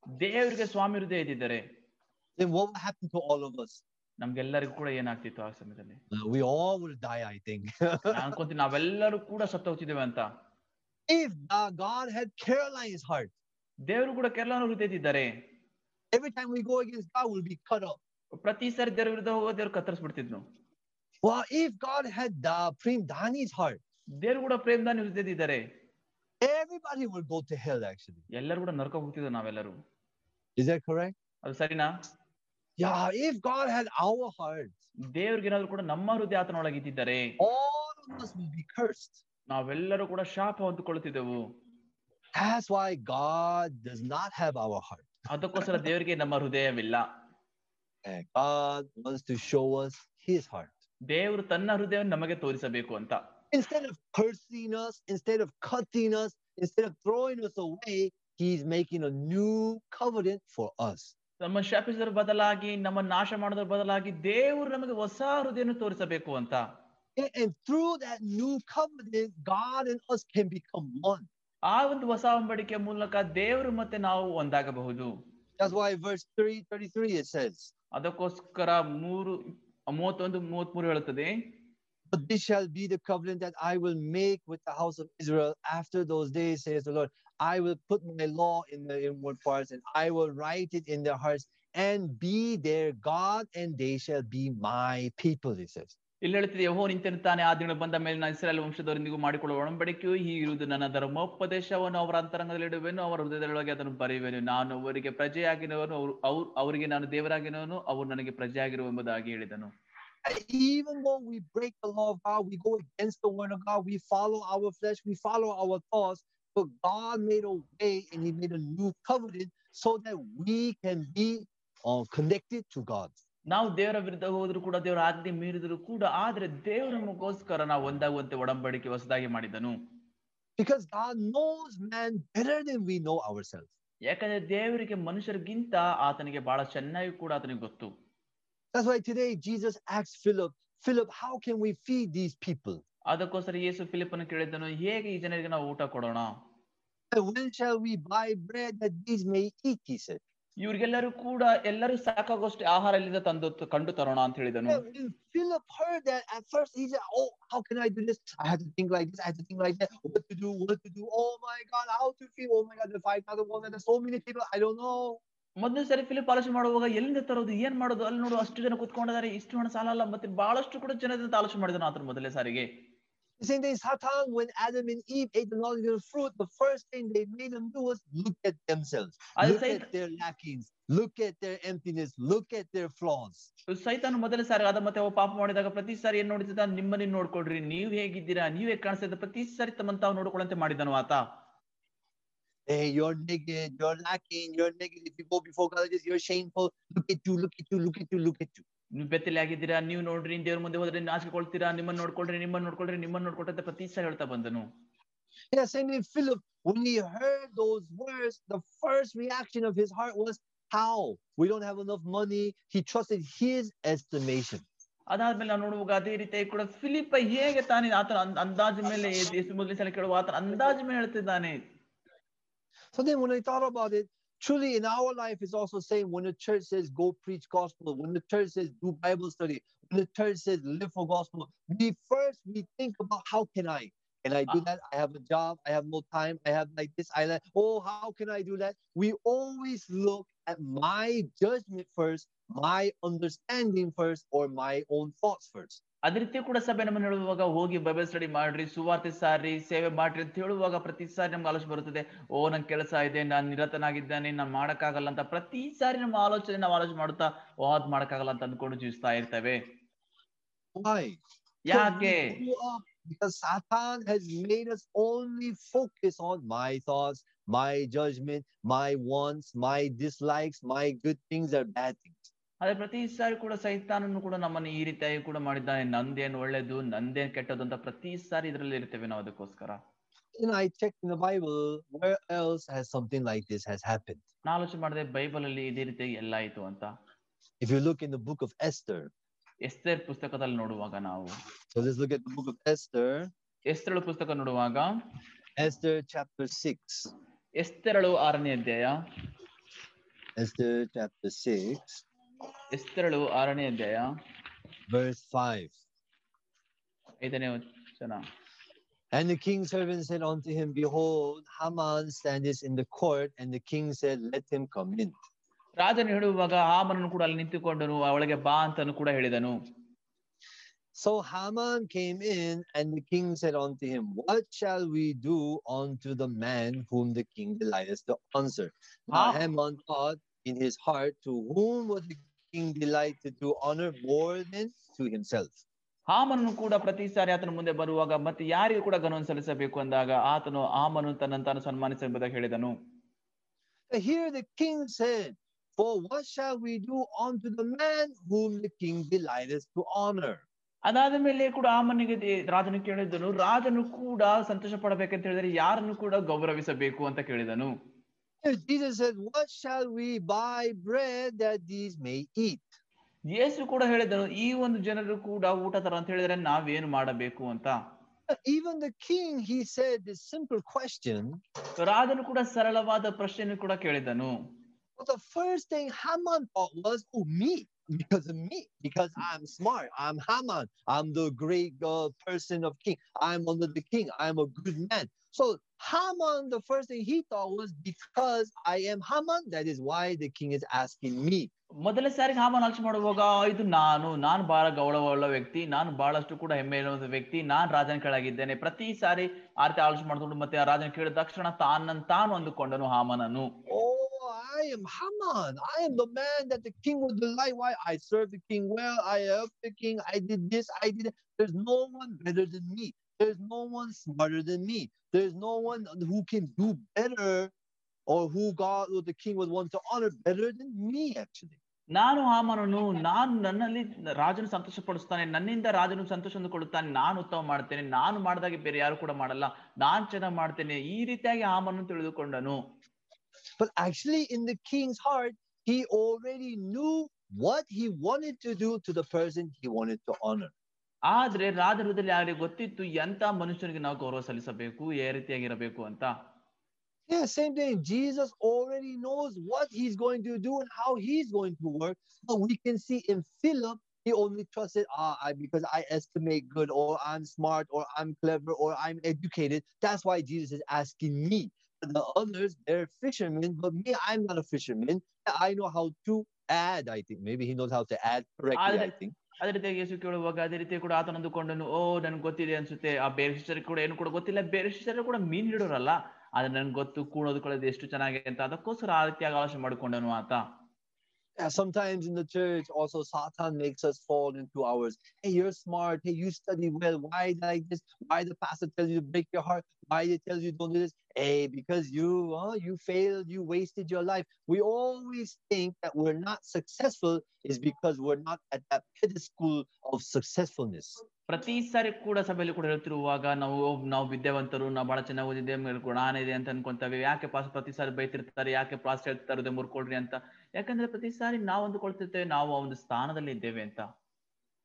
ದೇವರಿಗೆ ಸ್ವಾಮಿ ಹೃದಯ ಇದ್ದಿದ್ದಾರೆ then what will happen to all of us? ನಮ್ಗೆಲ್ಲರಿಗೂ ಕೂಡ ಏನಾಗ್ತಿತ್ತು ಆ ಸಮಯದಲ್ಲಿ samayadalli we all will die, I think. ಅನ್ಕೊಂತೀನಿ ನಾವೆಲ್ಲರೂ ಕೂಡ ಸತ್ತು ಹೋಗ್ತಿದ್ದೇವೆ ಅಂತ if the God had Caroline's heart, ದೇವರು ಕೂಡ ಕೆರಳನ ಹೃದಯದಿದ್ದಾರೆ every time we go against God, will be cut off. ಪ್ರತಿ ಸಾರಿ ದೇವರ ವಿರುದ್ಧ ಹೋಗೋ ದೇವರು ಕತ್ತರಿಸ್ಬಿಡ್ತಿದ್ನು Well, if God had the Prem Dani's heart, ದೇವರು ಕೂಡ ಪ್ರೇಮದಾನಿ ಹೃದಯದಿದ್ದಾರೆ everybody will go to hell, actually. ಎಲ್ಲರೂ ಕೂಡ ನರಕ ಹೋಗ್ತಿದ್ವು ನಾವೆಲ್ಲರೂ Is that correct? ಅದು ಸರಿನಾ Yeah, if God had our hearts, ದೇವ್ರಿಗೆ ಏನಾದ್ರು ಕೂಡ ನಮ್ಮ ಹೃದಯ ಆತನೊಳಗೆ ಇದ್ದಿದ್ದಾರೆ all of us will be cursed. ನಾವೆಲ್ಲರೂ ಕೂಡ ಶಾಪ ಹೊಂದಿಕೊಳ್ಳುತ್ತಿದ್ದೆವು That's why God does not have our heart. ಅದಕ್ಕೋಸ್ಕರ ದೇವರಿಗೆ ನಮ್ಮ ಹೃದಯವಿಲ್ಲ And God wants to show us his heart. ದೇವರು ತನ್ನ ಹೃದಯವನ್ನು ನಮಗೆ ತೋರಿಸಬೇಕು ಅಂತ Instead of cursing us, instead of cutting us, instead of throwing us away, he's making a new covenant for us. ನಮ್ಮ ಶಾಪಿಸೋದ್ರ ಬದಲಾಗಿ ನಮ್ಮ ನಾಶ ಮಾಡೋದ್ರ ಬದಲಾಗಿ ದೇವರು ನಮಗೆ ಹೊಸ ಹೃದಯವನ್ನು ತೋರಿಸಬೇಕು ಅಂತ And, and through that new covenant, God and us can become one. ಆ ಒಂದು ಹೊಸ ಒಡಂಬಡಿಕೆಯ ಮೂಲಕ ದೇವರು ಮತ್ತೆ ನಾವು ಒಂದಾಗಬಹುದು That's why verse 3, 33 it says, ಅದಕ್ಕೋಸ್ಕರ ಮೂರು ಮೂವತ್ತೊಂದು ಮೂವತ್ಮೂರು ಹೇಳುತ್ತದೆ But this shall be the covenant that I will make with the house of Israel after those days, says the Lord. I will put my law in their inward parts, and I will write it in their hearts, and be their God, and they shall be my people, he says. ಇಲ್ಲಿ ಹೇಳ್ತಿದೆ ಯಹೋ ನಿಂತಿರುತ್ತಾನೆ ಆ ದಿನ ಬಂದ ಮೇಲೆ ನಾನು ಇಸ್ರಾಯೇಲ್ ವಂಶದವರೊಂದಿಗೂ ಮಾಡಿಕೊಳ್ಳುವ ಒಡಂಬಡಿಕೆಯು ಹೀಗಿರುವುದು ನನ್ನ ಧರ್ಮೋಪದೇಶವನ್ನು ಅವರ ಅಂತರಂಗದಲ್ಲಿಡುವೆನು ಅವರ ಹೃದಯದೊಳಗೆ ಅದನ್ನು ಬರೆಯುವೆನು ನಾನು ಅವರಿಗೆ ಪ್ರಜೆಯಾಗಿರುವನು ಅವರು ಅವ್ರು ಅವರಿಗೆ ನಾನು ದೇವರಾಗಿರುವನು ಅವರು ನನಗೆ ಪ್ರಜೆಯಾಗಿರುವ ಎಂಬುದಾಗಿ ಹೇಳಿದನು And even though we break the law of God, we go against the word of God, we follow our flesh, we follow our thoughts, but God made a way and He made a new covenant so that we can be uh, connected to God. ನಾವು ದೇವರ ವಿರುದ್ಧ ಹೋದ್ರು ಕೂಡ ದೇವರ ಆಜ್ಞೆ ಮೀರಿದ್ರು ಕೂಡ ಆದ್ರೆ ದೇವರ ನಮಗೋಸ್ಕರ ನಾವು ಒಂದಾಗುವಂತೆ ಒಡಂಬಡಿಕೆ ಹೊಸದಾಗಿ ಮಾಡಿದನು Because God knows man better than we know ourselves. ಯಾಕಂದ್ರೆ ದೇವರಿಗೆ ಮನುಷ್ಯರಿಗಿಂತ ಆತನಿಗೆ ಬಹಳ ಚೆನ್ನಾಗಿ ಕೂಡ ಆತನಿಗೆ ಗೊತ್ತು That's why today Jesus asked Philip, Philip, how can we feed these people? ಅದಕ್ಕೋಸ್ಕರ ಯೇಸು ಫಿಲಿಪ್ಪನ್ನು ಕೇಳಿದನು ಹೇಗೆ ಈ ಜನರಿಗೆ ನಾವು ಊಟ ಕೊಡೋಣ And when shall we buy bread that these may eat he said. ಇವ್ರಿಗೆಲ್ಲರೂ ಕೂಡ ಎಲ್ಲರೂ ಸಾಕಾಗುವಷ್ಟು ಆಹಾರ ಇಲ್ಲದ ತಂದು ಕಂಡು ತರೋಣ ಅಂತ ಹೇಳಿದನು. ಓ my God oh my God the 5000 own that so many people ಮೊದಲ ಸರಿ ಫಿಲಪ್ ಪಾಲಿಶ್ ಮಾಡುವಾಗ ಎಲ್ಲಿಂದ ತರೋದು ಏನ್ ಮಾಡೋದು ಅಲ್ಲಿ ನೋಡು ಅಷ್ಟು ಜನ ಕುತ್ಕೊಂಡಿದ್ದಾರೆ ಇಷ್ಟು ಹಣ ಸಾಲ ಅಲ್ಲ ಬಹಳಷ್ಟು ಕೂಡ ಜನ ಅಂತ ಆಲೋಚನೆ ಮಾಡಿದ್ರು ಅದ್ರ ಮೊದಲೇ ಸಾರಿಗೆ. The same thing, Satan, when Adam and Eve ate the knowledge of the fruit, the first thing they made them do was look at themselves, I'll look say at their lackings, look at their emptiness, look at their flaws. ಸೈತಾನ ಮೊದಲ ಸಾರಿ ಅದ ಮತ್ತೆ ಅವ ಪಾಪ ಮಾಡಿದಾಗ ಪ್ರತಿ ಸಾರಿ ಏನ್ ನೋಡ್ತಿದ್ದ ನಿಮ್ಮನ್ನ ನೋಡ್ಕೊಳ್ರಿ ನೀವ್ ಹೇಗಿದ್ದೀರಾ ನೀವ್ ಹೇಗ್ ಕಾಣಿಸ್ತಾ ಇದ್ದ ಪ್ರತಿ ಸಾರಿ ತಮ್ಮಂತ ತಾವು ನೋಡ್ಕೊಳ್ಳಂತೆ ಮಾಡಿದನು ಆತ Hey, you're naked, you're lacking, you're negative. If you go before God, like this, you're shameful. Look at you, look at you, look at you, look at you. ನೀವು ಬೆತ್ತಲೆ ಆಗಿದ್ದೀರಾ ನೀವು ನೋಡ್ರಿ ದೇವ್ರ ಮುಂದೆ ಹೋದ್ರೆ ನಾಚಿಕೊಳ್ತೀರಾ ನಿಮ್ಮನ್ನ ನೋಡ್ಕೊಳ್ರಿ ನಿಮ್ಮನ್ನ ನೋಡ್ಕೊಳ್ರಿ ನಿಮ್ಮನ್ನ ನೋಡ್ಕೊಳ್ರಿ ಅಂತ ಪ್ರತಿ ಸಾರಿ ಹೇಳ್ತಾ ಬಂದನು Yeah, same thing, Philip, when he heard those words, the first reaction of his heart was, How? We don't have enough money. He trusted his estimation. ಅದಾದ್ಮೇಲೆ ನಾವು ನೋಡುವಾಗ ಅದೇ ರೀತಿ ಕೂಡ ಫಿಲಿಪ ಹೇಗೆ ತಾನೇ ಆತನ ಅಂದ್- ಅಂದಾಜು ಮೇಲೆ ಯೇಸು ಮೊದಲನೇ ಸಲ ಕೇಳುವ ಆತನ ಅಂದಾಜು ಮೇಲೆ ಹೇಳ್ತಿದ್ದಾನೆ So then when I thought about it, truly in our life is also saying when the church says go preach gospel, when the church says do Bible study, when the church says live for gospel, we first we think about how can I? Can I do Ah. that? I have a job, I have no time, I have like this, I like, oh, how can I do that? We always look at my judgment first, my understanding first, or my own thoughts first. ಅದೇ ರೀತಿ ಕೂಡ ಸಭೆ ನಮ್ಮನ್ನು ಹೇಳುವಾಗ ಹೋಗಿ Bible study ಮಾಡ್ರಿ ಸುವಾರ್ತೆ ಸಾರಿ ಸೇವೆ ಮಾಡ್ರಿ ಅಂತ ಹೇಳುವಾಗ ಪ್ರತಿ ಸಾರಿ ನಮ್ಗೆ ಆಲೋಚನೆ ಬರುತ್ತದೆ ಓ ನನ್ ಕೆಲಸ ಇದೆ ನಾನ್ ನಿರತನಾಗಿದ್ದಾನೆ ನಾನ್ ಮಾಡಕ್ಕಾಗಲ್ಲ ಅಂತ ಪ್ರತಿ ಸಾರಿ ನಮ್ಮ ಆಲೋಚನೆ ನಾವು ಆಲೋಚನೆ ಮಾಡುತ್ತಾ ಓ ಅದ್ ಮಾಡಕ್ಕಾಗಲ್ಲ ಅಂತ ಅಂದ್ಕೊಂಡು ಜೀವಿಸ್ತಾ ಇರ್ತೇವೆ? ಯಾಕೆ because Satan has made us only focus on my thoughts, my judgment, my wants, my dislikes, my good things or bad things. ಅದೇ ಪ್ರತಿ ಸಾರಿ ಕೂಡ ಸೈತಾನನು ಕೂಡ ನಮ್ಮನ್ನು ಈ ರೀತಿಯಾಗಿ ಕೂಡ ಮಾಡಿದ್ದಾನೆ ನಂದೇನ್ ಒಳ್ಳೇದು ನಂದೇನ್ ಕೆಟ್ಟದ್ದು ಅಂತ ಪ್ರತಿ ಸಾರಿ ಇದರಲ್ಲಿ ಇರ್ತೇವೆ ನಾವು ಅದಕ್ಕೋಸ್ಕರ And I checked in the Bible where else has something like this has happened. ಆಲೋಚನೆ ಮಾಡಿದೆ ಬೈಬಲ್ ಅಲ್ಲಿ ಇದೇ ರೀತಿ ಎಲ್ಲ ಆಯ್ತು ಅಂತ If you look in the book of Esther, Esther ಪುಸ್ತಕದಲ್ಲಿ ನೋಡುವಾಗ ನಾವು so let's look at the book of Esther, ಎಸ್ತೇಳು ಪುಸ್ತಕ ನೋಡುವಾಗ Esther chapter 6. ಎಸ್ತೇರಳು ಆರನೇ ಅಧ್ಯಾಯ Esther chapter 6, ಎಸ್ತೇರಳು ಆರನೇ ಅಧ್ಯಾಯ verse 5. ಐದನೇ ವಚನ And the king's servant said unto him, Behold, Haman standeth in the court. And the king said, Let him come in. ರಾಜನು ಹೇಳುವಾಗ ಹಾಮನನ್ನು ಕೂಡ ಅಲ್ಲಿ ನಿಂತುಕೊಂಡನು ಅವಳಿಗೆ ಬಾ ಅಂತನು ಕೂಡ ಹೇಳಿದನು So Haman came in, and the king said unto him, What shall we do unto the man whom the king delighteth to answer? Now Ah. Haman thought in his heart, To whom was the king delighted to honor more than to himself? ಹಾಮನನ್ನು ಕೂಡ ಪ್ರತಿ ಸಾರಿ ಆತನ ಮುಂದೆ ಬರುವಾಗ ಮತ್ತೆ ಯಾರಿಗೂ ಕೂಡ ಗಮನ ಸಲ್ಲಿಸಬೇಕು ಅಂದಾಗ ಆತನು ಆಮನು ತನ್ನನ್ನು ತಾನು ಸನ್ಮಾನಿಸೆಂಬುದಾಗಿ ಹೇಳಿದನು Here the king said, For what shall we do unto the man whom the king delighteth to honor? ಅದಾದ ಮೇಲೆ ಕೂಡ ಆಮನಿಗೆ ರಾಜನು ಕೇಳಿದನು ರಾಜನು ಕೂಡ ಸಂತೋಷ ಪಡಬೇಕಂತ ಹೇಳಿದರೆ ಯಾರನ್ನು ಕೂಡ ಗೌರವಿಸಬೇಕು ಅಂತ ಕೇಳಿದನು Here Jesus said, What shall we buy bread that these may eat? ಯೇಸು ಕೂಡ ಹೇಳಿದನು ಈ ಒಂದು ಜನರು ಕೂಡ ಊಟ ತರ ಅಂತ ಹೇಳಿದ್ರೆ ನಾವೇನು ಮಾಡಬೇಕು ಅಂತ Even the king, he said this simple question. ರಾಜನು ಕೂಡ ಸರಳವಾದ ಪ್ರಶ್ನೆಯನ್ನು ಕೂಡ ಕೇಳಿದನು But the first thing Haman thought was, oh, me, because of me, because I'm smart. I'm Haman. I'm the great uh, person of king. I'm under the king. I'm a good man. So Haman, the first thing he thought was, because I am Haman, that is why the king is asking me. ಮೊದಲ ಸಾರಿ Haman ಆಲೋಚನೆ ಮಾಡುವಾಗ ಇದು ನಾನು ನಾನು ಬಹಳ ಗೌರವವುಳ್ಳ ವ್ಯಕ್ತಿ ನಾನು ಬಹಳಷ್ಟು ಕೂಡ ಹೆಮ್ಮೆ ಇರುವಂತ ವ್ಯಕ್ತಿ ನಾನ್ ರಾಜನ ಕೆಳಗಿದ್ದೇನೆ ಪ್ರತಿ ಸಾರಿ ಆ ರೀತಿ ಆಲೋಚನೆ ಮಾಡ್ಕೊಂಡು ಮತ್ತೆ ಆ ರಾಜನ ಕೇಳಿದ ತಕ್ಷಣ ತಾನನ್ ತಾನು ಅಂದುಕೊಂಡನು ಹಾಮನನು Oh, I am Haman. I am the man that the king would delight. Why? I serve the king well. I help the king. I did this. I did that. There's no one better than me. There's no one smarter than me. There's no one who can do better or who God or the king would want to honor better than me, actually. ನಾನು ಹಾಮನನು ನಾನು ನನ್ನಲ್ಲಿ ರಾಜನು ಸಂತೋಷ ಪಡಿಸ್ತಾನೆ ನನ್ನಿಂದ ರಾಜನು ಸಂತೋಷ ಕೊಡುತ್ತಾನೆ ನಾನು ಉತ್ತಮ ಮಾಡ್ತೇನೆ ನಾನು ಮಾಡಿದಾಗೆ ಬೇರೆ ಯಾರು ಕೂಡ ಮಾಡಲ್ಲ ನಾನ್ ಚೆನ್ನಾಗಿ ಮಾಡ್ತೇನೆ ಈ ರೀತಿಯಾಗಿ ಹಾಮನನ್ನು ತಿಳಿದುಕೊಂಡನು But actually, in the king's heart, he already knew what he wanted to do to the person he wanted to honor. ಆದ್ರೆ ರಾಜ ಹೃದಯದಲ್ಲಿ ಯಾರಿಗೆ ಗೊತ್ತಿತ್ತು ಎಂತ ಮನುಷ್ಯನಿಗೆ ನಾವು ಗೌರವ ಸಲ್ಲಿಸಬೇಕು ಯಾವ ರೀತಿಯಾಗಿರಬೇಕು ಅಂತ Yeah, same thing. Jesus already knows what he's going to do and how he's going to work. But we can see in Philip, he only trusted ah, I, because I estimate good, or I'm smart, or I'm clever, or I'm educated. That's why Jesus is asking me. The others, they're fishermen, but me, I'm not a fisherman. I know how to add, I think. Maybe he knows how to add correctly, I Add- think. ಅದೇ ರೀತಿಯಾಗಿ ಯೇಸು ಕೇಳುವಾಗ ಅದೇ ರೀತಿ ಕೂಡ ಆತನ ಅಂದುಕೊಂಡನು, ಓ, ನನ್ಗೆ ಗೊತ್ತಿದೆ ಅನ್ಸುತ್ತೆ. ಆ ಬೇರೆ ಶಿಷ್ಯರಿಗೆ ಕೂಡ ಏನು ಕೂಡ ಗೊತ್ತಿಲ್ಲ. ಬೇರೆ ಶಿಷ್ಯರು ಕೂಡ ಮೀನ್ ಹಿಡೋರಲ್ಲ ಆದ್ರೆ ನನ್ಗೆ ಗೊತ್ತು, ಕೂಡೋದು ಕಳೆದು ಎಷ್ಟು ಚೆನ್ನಾಗಿದೆ ಅಂತ ಅದಕ್ಕೋಸ್ಕರ ಆ ರೀತಿಯಾಗಿ ಆಲೋಚನೆ ಮಾಡ್ಕೊಂಡನು ಆತ. Yeah, sometimes in the church, also Satan makes us fall into ours. Hey, you're smart. Hey, you study well. Why like this? Why the pastor tells you to break your heart? Why he tells you don't do this? Hey, because you uh, you failed, you wasted your life. We always think that we're not successful is because we're not at that pedestal of successfulness. ಪ್ರತಿ ಸಾರಿ ಕೂಡ ಸಭೆಯಲ್ಲಿ ಕೂಡ ಹೇಳ್ತಿರುವಾಗ ನಾವು ಓ, ನಾವು ವಿದ್ಯಾವಂತರು ನಾವು ಬಹಳ ಚೆನ್ನಾಗಿ ಓದಿದ್ದೇವೆ ಮೇಲೆ ಗುಣಾನ ಇದೆ ಅಂತ ಅನ್ಕೊಂತೇವೆ ಯಾಕೆ ಪಾಸ್ ಪ್ರತಿ ಸಾರಿ ಬೈತಿರ್ತಾರೆ ಯಾಕೆ ಪಾಸ್ ಹೇಳ್ತಾರೆ ಮುರ್ಕೊಳ್ರಿ ಅಂತ ಯಾಕಂದ್ರೆ ಪ್ರತಿ ಸಾರಿ ನಾವು ಅಂದುಕೊಳ್ತಿರ್ತೇವೆ ನಾವು ಆ ಒಂದು ಸ್ಥಾನದಲ್ಲಿ ಇದ್ದೇವೆ ಅಂತ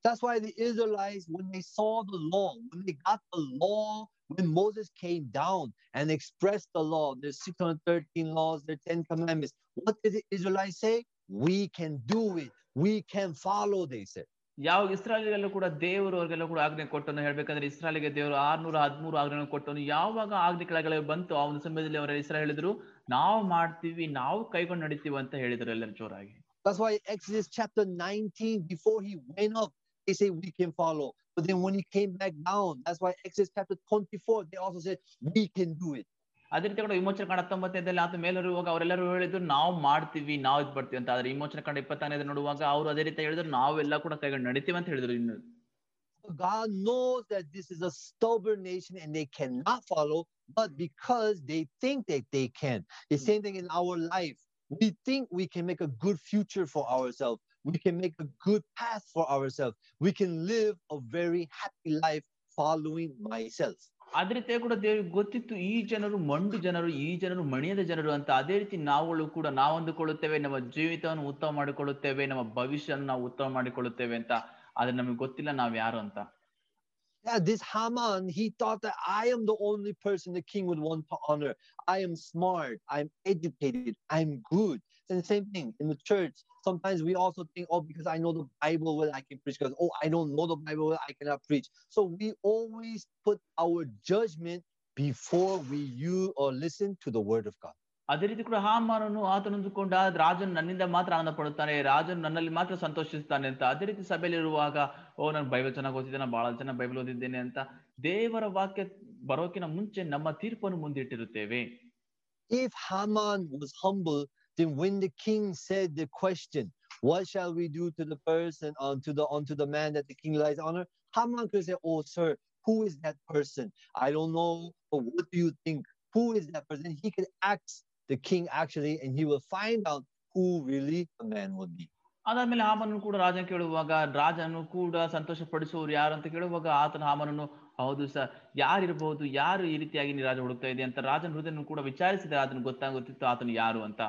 That's why the Israelites, when they saw the law, when they got the law, when Moses came down and expressed the law, there's 613 laws, there are 10 commandments. What did the Israelites say? We can do it. We can follow, they said. ಯಾವ ಇಸ್ರಾಯಲಿಗೆಲ್ಲ ಕೂಡ ದೇವರು ಅವ್ರಿಗೆಲ್ಲ ಕೂಡ ಆಜ್ಞೆ ಕೊಟ್ಟನು ಹೇಳ್ಬೇಕಂದ್ರೆ ಇಸ್ರಾಲಿಗೆ ದೇವರು ಆರ್ನೂರ ಹದ್ಮೂರು ಆಜ್ಞೆ ಕೊಟ್ಟನು ಯಾವಾಗ ಆಜ್ಞೆ ಕೆಳಗಡೆ ಬಂತು ಆ ಒಂದು ಸಮಯದಲ್ಲಿ ಅವರ ಇಸ್ರಾ ಹೇಳಿದ್ರು ನಾವು ಮಾಡ್ತೀವಿ ನಾವು ಕೈಗೊಂಡು ನಡಿತೀವಿ ಅಂತ ಹೇಳಿದ್ರು ಎಲ್ಲರೂ ಜೋರಾಗಿ That's why Exodus chapter 19, before he went up, they say we can follow. But then when he came back down, that's why Exodus chapter 24, they also said we can do it. ಅದೇ ರೀತಿ ಕೂಡ ವಿಮೋಚನೆ ಕಂಡ ಹತ್ತೊಂಬತ್ತನೇದಲ್ಲಿ ಆತ ಮೇಲೆ ಇರುವಾಗ ಅವರೆಲ್ಲರೂ ಹೇಳಿದ್ರು ನಾವು ಮಾಡ್ತೀವಿ ನಾವು ಇದು ಬರ್ತೀವಿ ಅಂತ ಆದ್ರೆ ವಿಮೋಚನೆ ಕಂಡ ಇಪ್ಪತ್ತಾರನೇದು ನೋಡುವಾಗ ಅವರು ಅದೇ ರೀತಿ ಹೇಳಿದ್ರು ನಾವೆಲ್ಲ ಕೂಡ ಕೈಗೊಂಡು ನಡಿತೀವಿ ಅಂತ ಹೇಳಿದ್ರು ಇನ್ನು But God knows that this is a stubborn nation and they cannot follow, but because they think that they can. The same thing in our life. We think we can make a good future for ourselves. We can make a good path for ourselves. We can live a very happy life following myself. ಅದೇ ರೀತಿ ಕೂಡ ದೇವರಿಗೆ ಗೊತ್ತಿತ್ತು ಈ ಜನರು ಮಂಡು ಜನರು ಈ ಜನರು ಮಣಿಯದ ಜನರು ಅಂತ ಅದೇ ರೀತಿ ನಾವುಗಳು ಕೂಡ ನಾವು ಅಂದುಕೊಳ್ಳುತ್ತೇವೆ ನಮ್ಮ ಜೀವಿತವನ್ನು ಉತ್ತಮ ಮಾಡಿಕೊಳ್ಳುತ್ತೇವೆ ನಮ್ಮ ಭವಿಷ್ಯವನ್ನು ನಾವು ಉತ್ತಮ ಮಾಡಿಕೊಳ್ಳುತ್ತೇವೆ ಅಂತ ಆದ್ರೆ ನಮಗೆ ಗೊತ್ತಿಲ್ಲ ನಾವ್ ಯಾರು ಅಂತ Yeah, this Haman, he thought that I am the only person the king would want to honor. I am smart, I'm educated, I'm good. And the same thing in the church. Sometimes we also think, oh, because I know the Bible well, I can preach. Because oh, I don't know the Bible well, I cannot preach. So we always put our judgment before we use or listen to the word of God. ಅದೇ ರೀತಿ ಕೂಡ ಹಾಮಾನನು ಆತನಂದುಕೊಂಡ ರಾಜನು ನನ್ನಿಂದ ಮಾತ್ರ ಆನಂದ ಪಡುತ್ತಾನೆ ರಾಜನು ನನ್ನಲ್ಲಿ ಮಾತ್ರ ಸಂತೋಷಿಸ್ತಾನೆ ಅಂತ ಅದೇ ರೀತಿ ಸಭೆಯಲ್ಲಿ ಇರುವಾಗ ಓ ನಾನು ಬೈಬಲ್ ಚೆನ್ನಾಗಿ ಓದಿದ್ದೇನೆ ಬಹಳ ಚೆನ್ನಾಗಿ ಬೈಬಲ್ ಓದಿದ್ದೇನೆ ಅಂತ ದೇವರ ವಾಕ್ಯ ಬರೋಕಿನ ಮುಂಚೆ ನಮ್ಮ ತೀರ್ಪನ್ನು ಮುಂದಿಟ್ಟಿರುತ್ತೇವೆ If Haman was humble, then when the king said the question, what shall we do to the person, unto the unto the man that the king lies honor? Haman could say, Oh, sir, who is that person? I don't know, but what do you think? Who is that person? He could ask the king actually, and he will find out who really the man would be. ಅದಾದ್ಮೇಲೆ ಹಾಮನನ್ನು ಕೂಡ ರಾಜನ ಕೇಳುವಾಗ ರಾಜನು ಕೂಡ ಸಂತೋಷ ಪಡಿಸುವವರು ಯಾರು ಅಂತ ಕೇಳುವಾಗ ಆತನ ಹಾಮನನ್ನು ಹೌದು ಸರ್ ಯಾರಿರಬಹುದು ಯಾರು ಈ ರೀತಿಯಾಗಿ ನೀ ರಾಜ ಹುಡುಕ್ತಾ ಇದೆ ಅಂತ ರಾಜನ ಹೃದಯನು ಕೂಡ ವಿಚಾರಿಸಿದ ಆತನು ಗೊತ್ತಾಗುತ್ತಿತ್ತು ಆತನು ಯಾರು ಅಂತ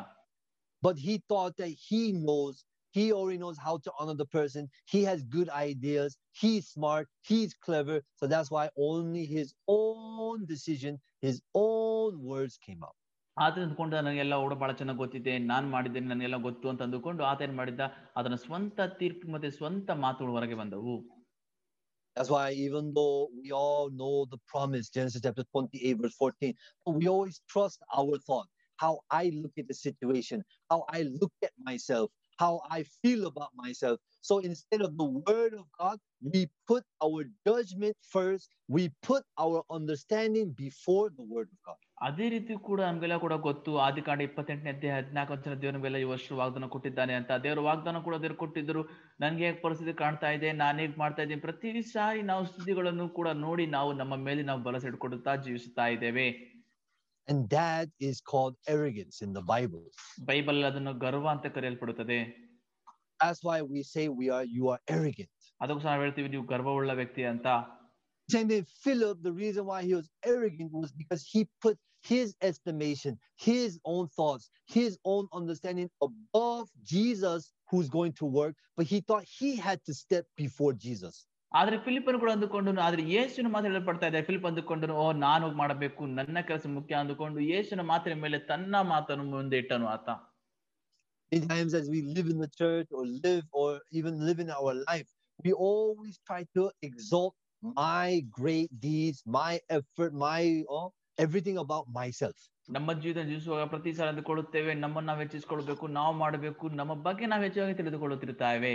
But he thought that he knows He already knows how to honor the person. He has good ideas. He's smart. He's clever. So that's why only his own decision, his own words came out. ಆತ ಅಂದ್ಕೊಂಡು ನನಗೆಲ್ಲ ಕೂಡ ಬಹಳ ಚೆನ್ನಾಗಿ ಗೊತ್ತಿದೆ ನಾನ್ ಮಾಡಿದ್ದೇನೆ ನನಗೆಲ್ಲ ಗೊತ್ತು ಅಂತ ಅಂದುಕೊಂಡು ಆತ ಏನ್ ಮಾಡಿದ್ದ ಅದನ್ನ ಸ್ವಂತ ತೀರ್ಪು ಮತ್ತೆ ಸ್ವಂತ ಮಾತುಗಳು ಹೊರಗೆ ಬಂದವು That's why even though we all know the promise, Genesis chapter 28, verse 14, but we always trust our thought, How I look at the situation, how I look at myself, how I feel about myself. So instead of the word of God, we put our judgment first, we put our understanding before the word of God. ಅದೇ ರೀತಿ ಕೂಡ ನಮಗೆಲ್ಲ ಕೂಡ ಗೊತ್ತು. ಆದಿಕಾಂಡ ಇಪ್ಪತ್ತೆಂಟನೇ ಅಧ್ಯಾಯ ಹದಿನಾಲ್ಕು ವರ್ಷ ದೇವರು ನಮ್ಗೆಲ್ಲ ಈ ವರ್ಷ ವಾಗ್ದಾನ ಕೊಟ್ಟಿದ್ದಾನೆ ಅಂತ. ದೇವರ ವಾಗ್ದಾನ ಕೂಡ ದೇವರು ಕೊಟ್ಟಿದ್ರು ನನ್ಗೆ ಹೇಗೆ ಪರಿಸ್ಥಿತಿ ಕಾಣ್ತಾ ಇದೆ? ನಾನು ಹೇಗೆ ಮಾಡ್ತಾ ಇದ್ದೀನಿ? ಪ್ರತಿ ಸಾರಿ ನಾವು ಸ್ಥಿತಿಗಳನ್ನು ಕೂಡ ನೋಡಿ ನಾವು ನಮ್ಮ ಮೇಲೆ ನಾವು ಬಲಸ ಇಟ್ಕೊಡುತ್ತಾ ಜೀವಿಸುತ್ತಾ ಇದ್ದೇವೆ. And that is called arrogance in the Bible. Bible ಅದನ್ನು ಗರ್ವ ಅಂತ ಕರೆಯಲ್ಪಡುತ್ತದೆ That's why we say we are you are arrogant. ಅದಕ್ಕೋಸ್ಕರ ನಾವು ಹೇಳ್ತೀವಿ ನೀವು ಗರ್ವವುಳ್ಳ ವ್ಯಕ್ತಿ ಅಂತ Same thing, Philip, the reason why he was arrogant was because he put his estimation, his own thoughts, his own understanding above Jesus who's going to work, but he thought he had to step before Jesus. ಆದ್ರೆ ಫಿಲಿಪನ್ ಕೂಡ ಅಂದುಕೊಂಡು ಆದ್ರೆ ಯೇಸುವಿನ ಮಾತು ಹೇಳಲ್ಪಡ್ತಾ ಇದೆ Philip ಅಂದುಕೊಂಡು ಓ ನಾನು ಮಾಡಬೇಕು ನನ್ನ ಕೆಲಸ ಮುಖ್ಯ ಅಂದುಕೊಂಡು ಯೇಸುವಿನ ಮಾತಿನ ಮೇಲೆ ತನ್ನ ಮಾತನ್ನು ಮುಂದೆ ಇಟ್ಟನು ಆತ Many times as we live in the church or live or even live in our life, we always try to exalt my great deeds, my effort, my oh, everything about myself. ನಮ್ಮ ಜೀವಿತ ಜೀವಿಸುವಾಗ ಪ್ರತಿ ಸಲ ಅಂದುಕೊಳ್ಳುತ್ತೇವೆ ನಮ್ಮನ್ನು ನಾವು ಹೆಚ್ಚಿಸಿಕೊಳ್ಬೇಕು ನಾವು ಮಾಡಬೇಕು ನಮ್ಮ ಬಗ್ಗೆ ನಾವು ಹೆಚ್ಚಾಗಿ ತಿಳಿದುಕೊಳ್ಳುತ್ತಿರುತ್ತೇವೆ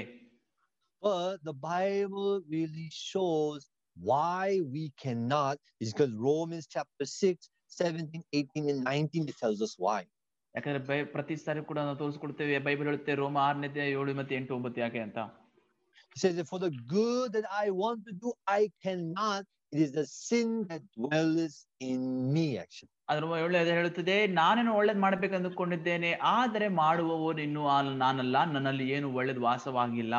But the Bible really shows why we cannot is because Romans chapter 6, 17, 18, and 19 it tells us why. ಯಾಕಂದ್ರೆ ಬೈ ಪ್ರತಿ ಸಾರಿ ಕೂಡ ನಾವು ತೋರಿಸ್ಕೊಡ್ತೇವೆ ಬೈಬಲ್ ಹೇಳುತ್ತೆ ರೋಮ ಆರನೇ ಅಧ್ಯಾಯ ಏಳು ಮತ್ತೆ ಎಂಟು ಒಂಬತ್ತು ಯಾಕೆ ಅಂತ It says for the good that I want to do, I cannot. It is the sin that dwells in me, actually. ಅದ್ರ ಒಳ್ಳೆಯದು ಹೇಳುತ್ತದೆ ನಾನೇನು ಒಳ್ಳೇದ್ ಮಾಡ್ಬೇಕು ಅಂದುಕೊಂಡಿದ್ದೇನೆ ಆದರೆ ಮಾಡುವವನು ಇನ್ನು ನಾನಲ್ಲ ನನ್ನಲ್ಲಿ ಏನು ಒಳ್ಳೇದು ವಾಸವಾಗಿಲ್ಲ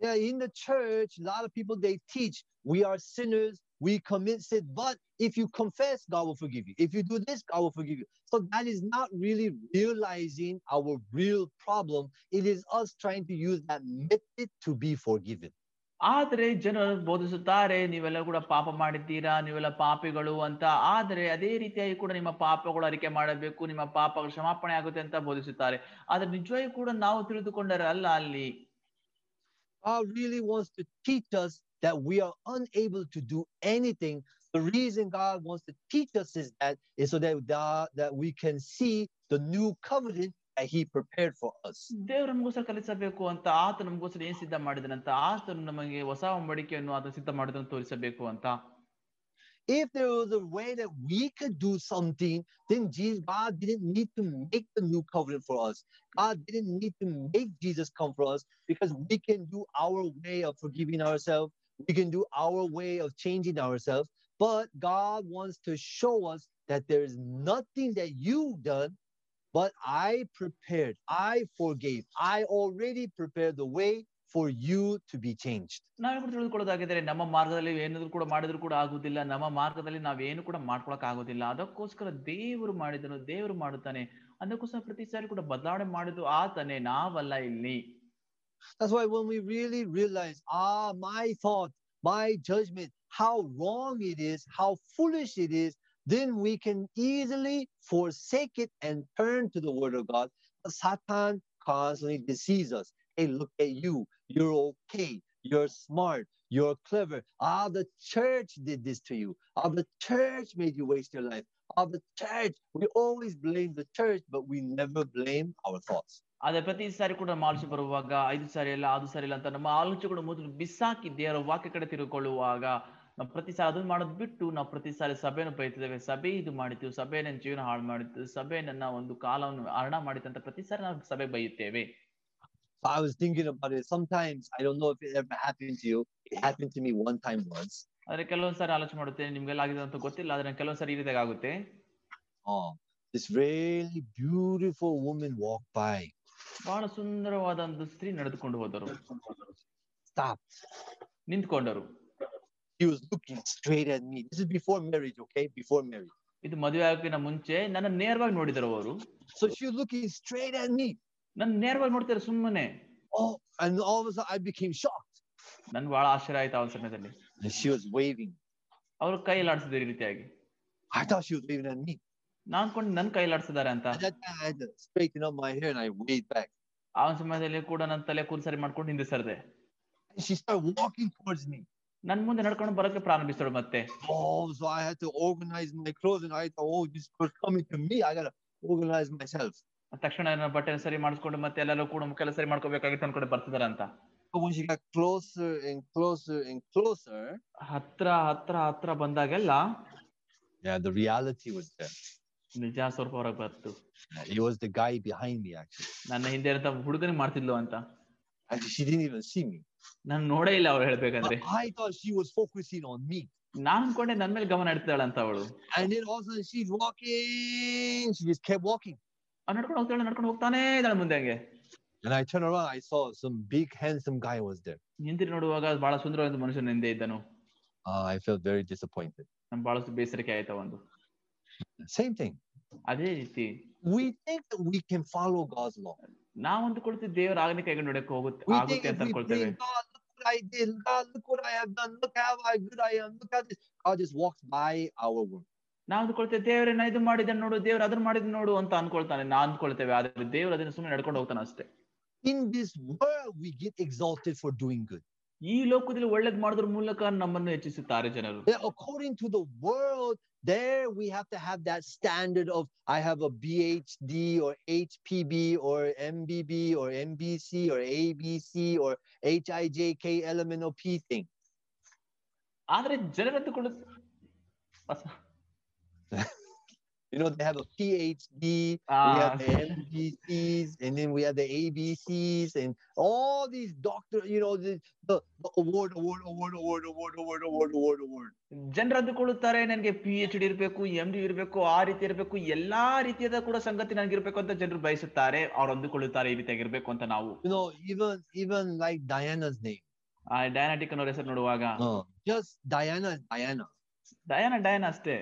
Yeah, in the church, a lot of people they teach we are sinners, we commit sin, but if you confess, God will forgive you. If you do this, God will forgive you. So that is not really realizing our real problem. It is us trying to use that method to be forgiven. ಆದರೆ ಜನರು ಬೋಧಿಸುತ್ತಾರೆ ನೀವೆಲ್ಲ ಕೂಡ ಪಾಪ ಮಾಡಿದ್ದೀರಾ ನೀವೆಲ್ಲ ಪಾಪಿಗಳು ಅಂತ ಆದರೆ ಅದೇ ರೀತಿಯಾಗಿ ಕೂಡ ನಿಮ್ಮ ಪಾಪಗಳು ಅರಿಕೆ ಮಾಡಬೇಕು ನಿಮ್ಮ ಪಾಪಗಳು ಕ್ಷಮಾಪಣೆ ಆಗುತ್ತೆ ಅಂತ ಬೋಧಿಸುತ್ತಾರೆ ಆದ್ರೆ ನಿಜವಾಗಿ ಕೂಡ ನಾವು ತಿಳಿದುಕೊಂಡರೆ ಅಲ್ಲ ಅಲ್ಲಿ God really wants to teach us that we are unable to do anything. The reason God wants to teach us is that is so that, that, that we can see the new covenant that He prepared for us. ದೇವರು ನಮಗೋಸ್ಕರ ಕಲಿಸಬೇಕು ಅಂತ ಆತ ನಮಗೋಸ್ಕರ ಏನ್ ಸಿದ್ಧ ಮಾಡಿದನಂತ ಆತನು ನಮಗೆ ಹೊಸ ಒಂಬಡಿಕೆಯನ್ನು ಆತ ಸಿದ್ಧ ಮಾಡಿದನ್ನು ತೋರಿಸಬೇಕು ಅಂತ If there was a way that we could do something, then Jesus, God didn't need to make the new covenant for us. God didn't need to make Jesus come for us because we can do our way of forgiving ourselves. We can do our way of changing ourselves. But God wants to show us that there is nothing that you've done, but I prepared, I forgave, I already prepared the way for you to be changed. ನಾವೇ ಕೂಡ ತಿಳಿದುಕೊಳ್ಳೋದಾಗಿದ್ರೆ ನಮ್ಮ ಮಾರ್ಗದಲ್ಲಿ ಏನಾದ್ರು ಕೂಡ ಮಾಡಿದ್ರು ಕೂಡ ಆಗುದಿಲ್ಲ ನಮ್ಮ ಮಾರ್ಗದಲ್ಲಿ ನಾವೇನು ಕೂಡ ಮಾಡ್ಕೊಳಕ್ ಆಗೋದಿಲ್ಲ ಅದಕ್ಕೋಸ್ಕರ ದೇವರು ಮಾಡಿದನು ದೇವರು ಮಾಡುತ್ತಾನೆ ಅದಕ್ಕೋಸ್ಕರ ಪ್ರತಿ ಸಾರಿ ಕೂಡ ಬದಲಾವಣೆ ಮಾಡಿದ್ದು ಆತನೇ ನಾವಲ್ಲ ಇಲ್ಲಿ That's why when we really realize, ah, my thought, my judgment, how wrong it is, how foolish it is, then we can easily forsake it and turn to the word of God. But Satan constantly deceives us. Hey, look at you. You're okay. You're smart. You're clever. Ah, the church did this to you. Ah, the church made you waste your life. Ah, the church. We always blame the church, but we never blame our thoughts. ಆದ್ರೆ ಪ್ರತಿ ಸಾರಿ ಕೂಡ ನಮ್ಮ ಆಲೋಚನೆ ಬರುವಾಗ ಐದು ಸಾರಿ ಇಲ್ಲ ಅದು ಸಾರಿ ಇಲ್ಲ ಅಂತ ನಮ್ಮ ಆಲೋಚನೆಗಳು ಮೊದಲು ಬಿಸಾಕಿ ದೇವರ ವಾಕ್ಯ ಕಡೆ ತಿರುಕೊಳ್ಳುವಾಗ ನಾವು ಪ್ರತಿ ಸಾರಿ ಅದನ್ನ ಮಾಡೋದು ಬಿಟ್ಟು ನಾವು ಪ್ರತಿ ಸಾರಿ ಸಭೆಯನ್ನು ಬೈತಿದ್ದೇವೆ ಸಭೆ ಇದು ಮಾಡಿತು ಸಭೆ ನನ್ನ ಜೀವನ ಹಾಳು ಮಾಡಿತು ಸಭೆ ನನ್ನ ಒಂದು ಕಾಲವನ್ನು ಹರಣ ಮಾಡಿತ್ತು ಅಂತ ಪ್ರತಿ ಸಾರಿ ನಾವು ಸಭೆ ಬೈಯುತ್ತೇವೆ So I was thinking about it. Sometimes I don't know if it ever happened to you. It happened to me one time once. ಆದ್ರೆ ಕೆಲವೊಂದ್ ಸಾರಿ ಆಲೋಚನೆ ಮಾಡುತ್ತೇನೆ ನಿಮ್ಗೆಲ್ಲ ಆಗಿದೆ ಅಂತ ಗೊತ್ತಿಲ್ಲ ಆದ್ರೆ ಕೆಲವೊಂದ್ ಸಾರಿ ಈ ರೀತಿಯಾಗಿ ಆಗುತ್ತೆ Oh, this really beautiful woman walked by, ಬಹಳ ಸುಂದರವಾದ ಒಂದು ಸ್ತ್ರೀ ನಡೆದುಕೊಂಡು ಹೋದರು stopped. ನಿಂತ್ಕೊಂಡರು He was looking straight at me. This is before marriage, okay? Before marriage. ಇದು ಮದುವೆ ಆಗೋಕ್ಕಿಂತ ಮುಂಚೆ ನನ್ನ ನೇರವಾಗಿ ನೋಡಿದರು ಅವರು So she was looking straight at me. ನನ್ ನೇರವಾಗಿ ನೋಡ್ತಾರೆ ಸುಮ್ಮನೆ? ಐ ಬಿಕೇಮ್ ಶಾಕ್ ನನ್ ಬಹಳ ಆಶ್ಚರ್ಯ ಆಯ್ತು ಅವನ ಸಮಯದಲ್ಲಿ. ವೇವಿಂಗ್ ಅವ್ರು ಕೈ ಲಾಡ್ಸಿದ್ರು ಈ ರೀತಿಯಾಗಿ. ನಾನ್ಕೊಂಡು ನನ್ ಕೈ ಲಾಡ್ಸಿದ್ದಾರೆ ಅಂತ. ಆ ಸಮಯದಲ್ಲಿ ಕೂಡ ನನ್ನ ತಲೆ ಕೂರ್ಸರಿ ಮಾಡ್ಕೊಂಡು ಹಿಂದೆ ಸರ್ದೆ. ನನ್ ಮುಂದೆ ನಡ್ಕೊಂಡು ಬರಕ್ಕೆ ಪ್ರಾರಂಭಿಸ್ತಾಳೆ ಮತ್ತೆ. ಆಗಲ್ಲ ಆರ್ಗನೈಸ್ ಮೈ ಸೆಲ್ಫ್ ತಕ್ಷಣ ಏನೋ ಬಟ್ಟೆ ಸರಿ ಮಾಡಿಸಿಕೊಂಡು ಮತ್ತೆ ಎಲ್ಲರೂ ಕೂಡ ಮುಖ ಎಲ್ಲ ಸರಿ ಮಾಡ್ಕೊಬೇಕಾಗಿ ಅನ್ಕೊಂಡು ಕಡೆ ಅಂತ. ಓೂಜಿ close in close in closer ಹತ್ರ ಹತ್ರ ಹತ್ರ ಬಂದಾಗೆಲ್ಲ ದೇ ಆರ್ ದಿ ರಿಯಲಿಟಿ ವುಟ್ ನિજા ಸರ್ಪ ಅವರ ಬಗ್ಗೆ. He use the behind me actually ನನ್ನ ಹಿಂದೆ ಅಂತ ಹುಡುಗನೆ ಮಾಡ್ತಿದ್ಲು ಅಂತ. ಐ ಡಿಡ್ ನಿ ವು ಸಿ ಮೀ. ನಾನು ನೋಡೇ ಇಲ್ಲ ಅವರು ಹೇಳಬೇಕಂದ್ರೆ. ಆಯಿತು she was focusing on me. ನಾನು ಅನ್ಕೊಂಡೆ ನನ್ನ ಮೇಲೆ ಗಮನ ಇಡ್ತಾಳ ಅಂತ ಅವಳು. And it also she walking she keep walking ಅವ್ನು ನಡ್ಕೊಂಡು ಹೋಗ್ತಾಳೆ ನಡ್ಕೊಂಡು ಹೋಗ್ತಾನೆ ಇದ್ದಾಳೆ ಮುಂದೆ ಹಂಗೆ And I turned around, I saw some big, handsome guy was there. ಹಿಂದಿರಿ ನೋಡುವಾಗ ಬಹಳ ಸುಂದರವಾದ ಮನುಷ್ಯನ ಹಿಂದೆ ಇದ್ದನು Uh, I felt very disappointed. ನಮ್ ಬಹಳಷ್ಟು ಬೇಸರಿಕೆ ಆಯ್ತಾ ಒಂದು Same thing. ಅದೇ ರೀತಿ We think that we can follow God's law. ನಾವ್ ಅಂದ್ಕೊಳ್ತೀವಿ ದೇವರ ಆಜ್ಞೆ ಕೈಗೊಂಡು ನೋಡಕ್ ಹೋಗುತ್ತೆ We ಆಗುತ್ತೆ think ಅಂತ if we ಅನ್ಕೊಳ್ತೇವೆ think, God, look what I did. God, look what I have done. Look how I good I am. Look how this. God just walks by our work. ನಾವು ಅಂದ್ಕೊಳ್ತೇವೆ ದೇವ್ರ ಇದು ಮಾಡಿದ ನೋಡು ದೇವ್ರ ಅದನ್ನ ಮಾಡಿದ ನೋಡು ಅಂತ ಅನ್ಕೊಳ್ತಾನೆ ನಾ ಅನ್ಕೊಳ್ತೇವೆ ಆದ್ರೆ ದೇವ್ರ ಅದನ್ನ ಸುಮ್ಮನೆ ನಡ್ಕೊಂಡು ಹೋಗ್ತಾನ ಅಷ್ಟೇ. In this we get exalted for doing good ಈ ಲೋಕದಲ್ಲಿ ಒಳ್ಳೇದ್ ಮಾಡೋದ್ರ ಮೂಲಕ ನಮ್ಮನ್ನು ಹೆಚ್ಚಿಸುತ್ತಾರೆ ಜನರು. According to the world there we have to have that standard of I have a B H D R H P B R M B B R M B C R A B C R H I J K L M N P thing ಆದ್ರೆ ಜನರ ಅಂತ You know, they have a PhD, Ah. we have the MBCs, and then we have the ABCs, and all these doctor, you know, the, the, the award, award, award, award, award, award, award, award, award. ಜನರು ಅಂದುಕೊಳ್ಳುತ್ತಾರೆ ನನಗೆ P H D ಇರಬೇಕು M D ಇರಬೇಕು ಆ ರೀತಿ ಇರಬೇಕು ಎಲ್ಲಾ ರೀತಿಯಾದ ಕೂಡ ಸಂಗತಿ ನನಗಿರ್ಬೇಕು ಅಂತ ಜನರು ಬಯಸುತ್ತಾರೆ ಅವ್ರು ಅಂದುಕೊಳ್ಳುತ್ತಾರೆ ಈ ರೀತಿಯಾಗಿರ್ಬೇಕು ಅಂತ ನಾವು You know, even even like Diana's name. ಆ ಡಯಾನಾಟಿಕ್ ಅನ್ನೋರ ಹೆಸರು ನೋಡುವಾಗ Uh, just Diana Diana. Diana. Diana Diana ಅಷ್ಟೇ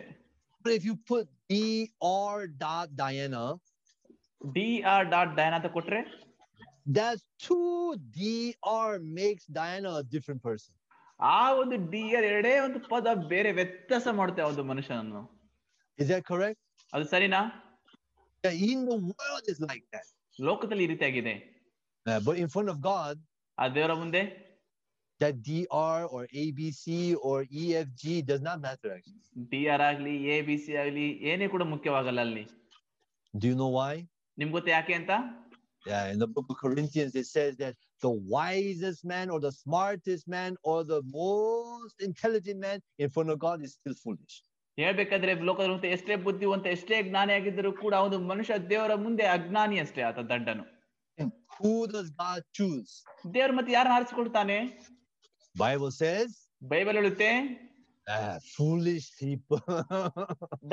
if you put dr dot diana dr dot diana to kotre that's two dr makes diana a different person. ಆ ಒಂದು D R ಎರಡೇ ಒಂದು ಪದ ಬೇರೆ ವ್ಯತ್ಯಾಸ ಮಾಡುತ್ತೆ ಒಂದು ಮನುಷ್ಯನನ್ನು. ಇಸ್ ದಟ್ ಕರೆಕ್ಟ್ ಅದು ಸರಿನಾ? In the world is like that ಲೋಕದಲ್ಲಿ ಈ ರೀತಿಯಾಗಿದೆ. But in front of God ಆ ದೇವರ ಮುಂದೆ? that Dr or ABC or EFG does not matter actually. D R ಆಗ್ಲಿ ಎ ಬಿ ಸಿ ಆಗ್ಲಿ ಏನೇ ಕೂಡ ಮುಖ್ಯವಾಗಲ್ಲ ಅಲ್ಲಿ Do you know why? ನಿಮ್ಗೆ ಗೊತ್ತಾ ಯಾಕೆ ಅಂತ Yeah, in the book of Corinthians, it says that the wisest man or the smartest man or the most intelligent man in front of God is still foolish. ಹೇಳ್ಬೇಕಾದ್ರೆ ಲೋಕದ ಎಷ್ಟೇ ಬುದ್ಧಿವಂತ ಎಷ್ಟೇ ಜ್ಞಾನಿ ಆಗಿದ್ದರೂ ಕೂಡ ಒಂದು ಮನುಷ್ಯ ದೇವರ ಮುಂದೆ ಅಜ್ಞಾನಿ ಅಷ್ಟೇ ಆತ ದಡ್ಡನು And who does God choose? ದೇವ್ರ ಮತ್ತೆ ಯಾರನ್ನ ಆರಿಸಿಕೊಳ್ತಾನೆ Bible says, ಬೈಬಲ್ ಹೇಳುತ್ತೆ ah, foolish people,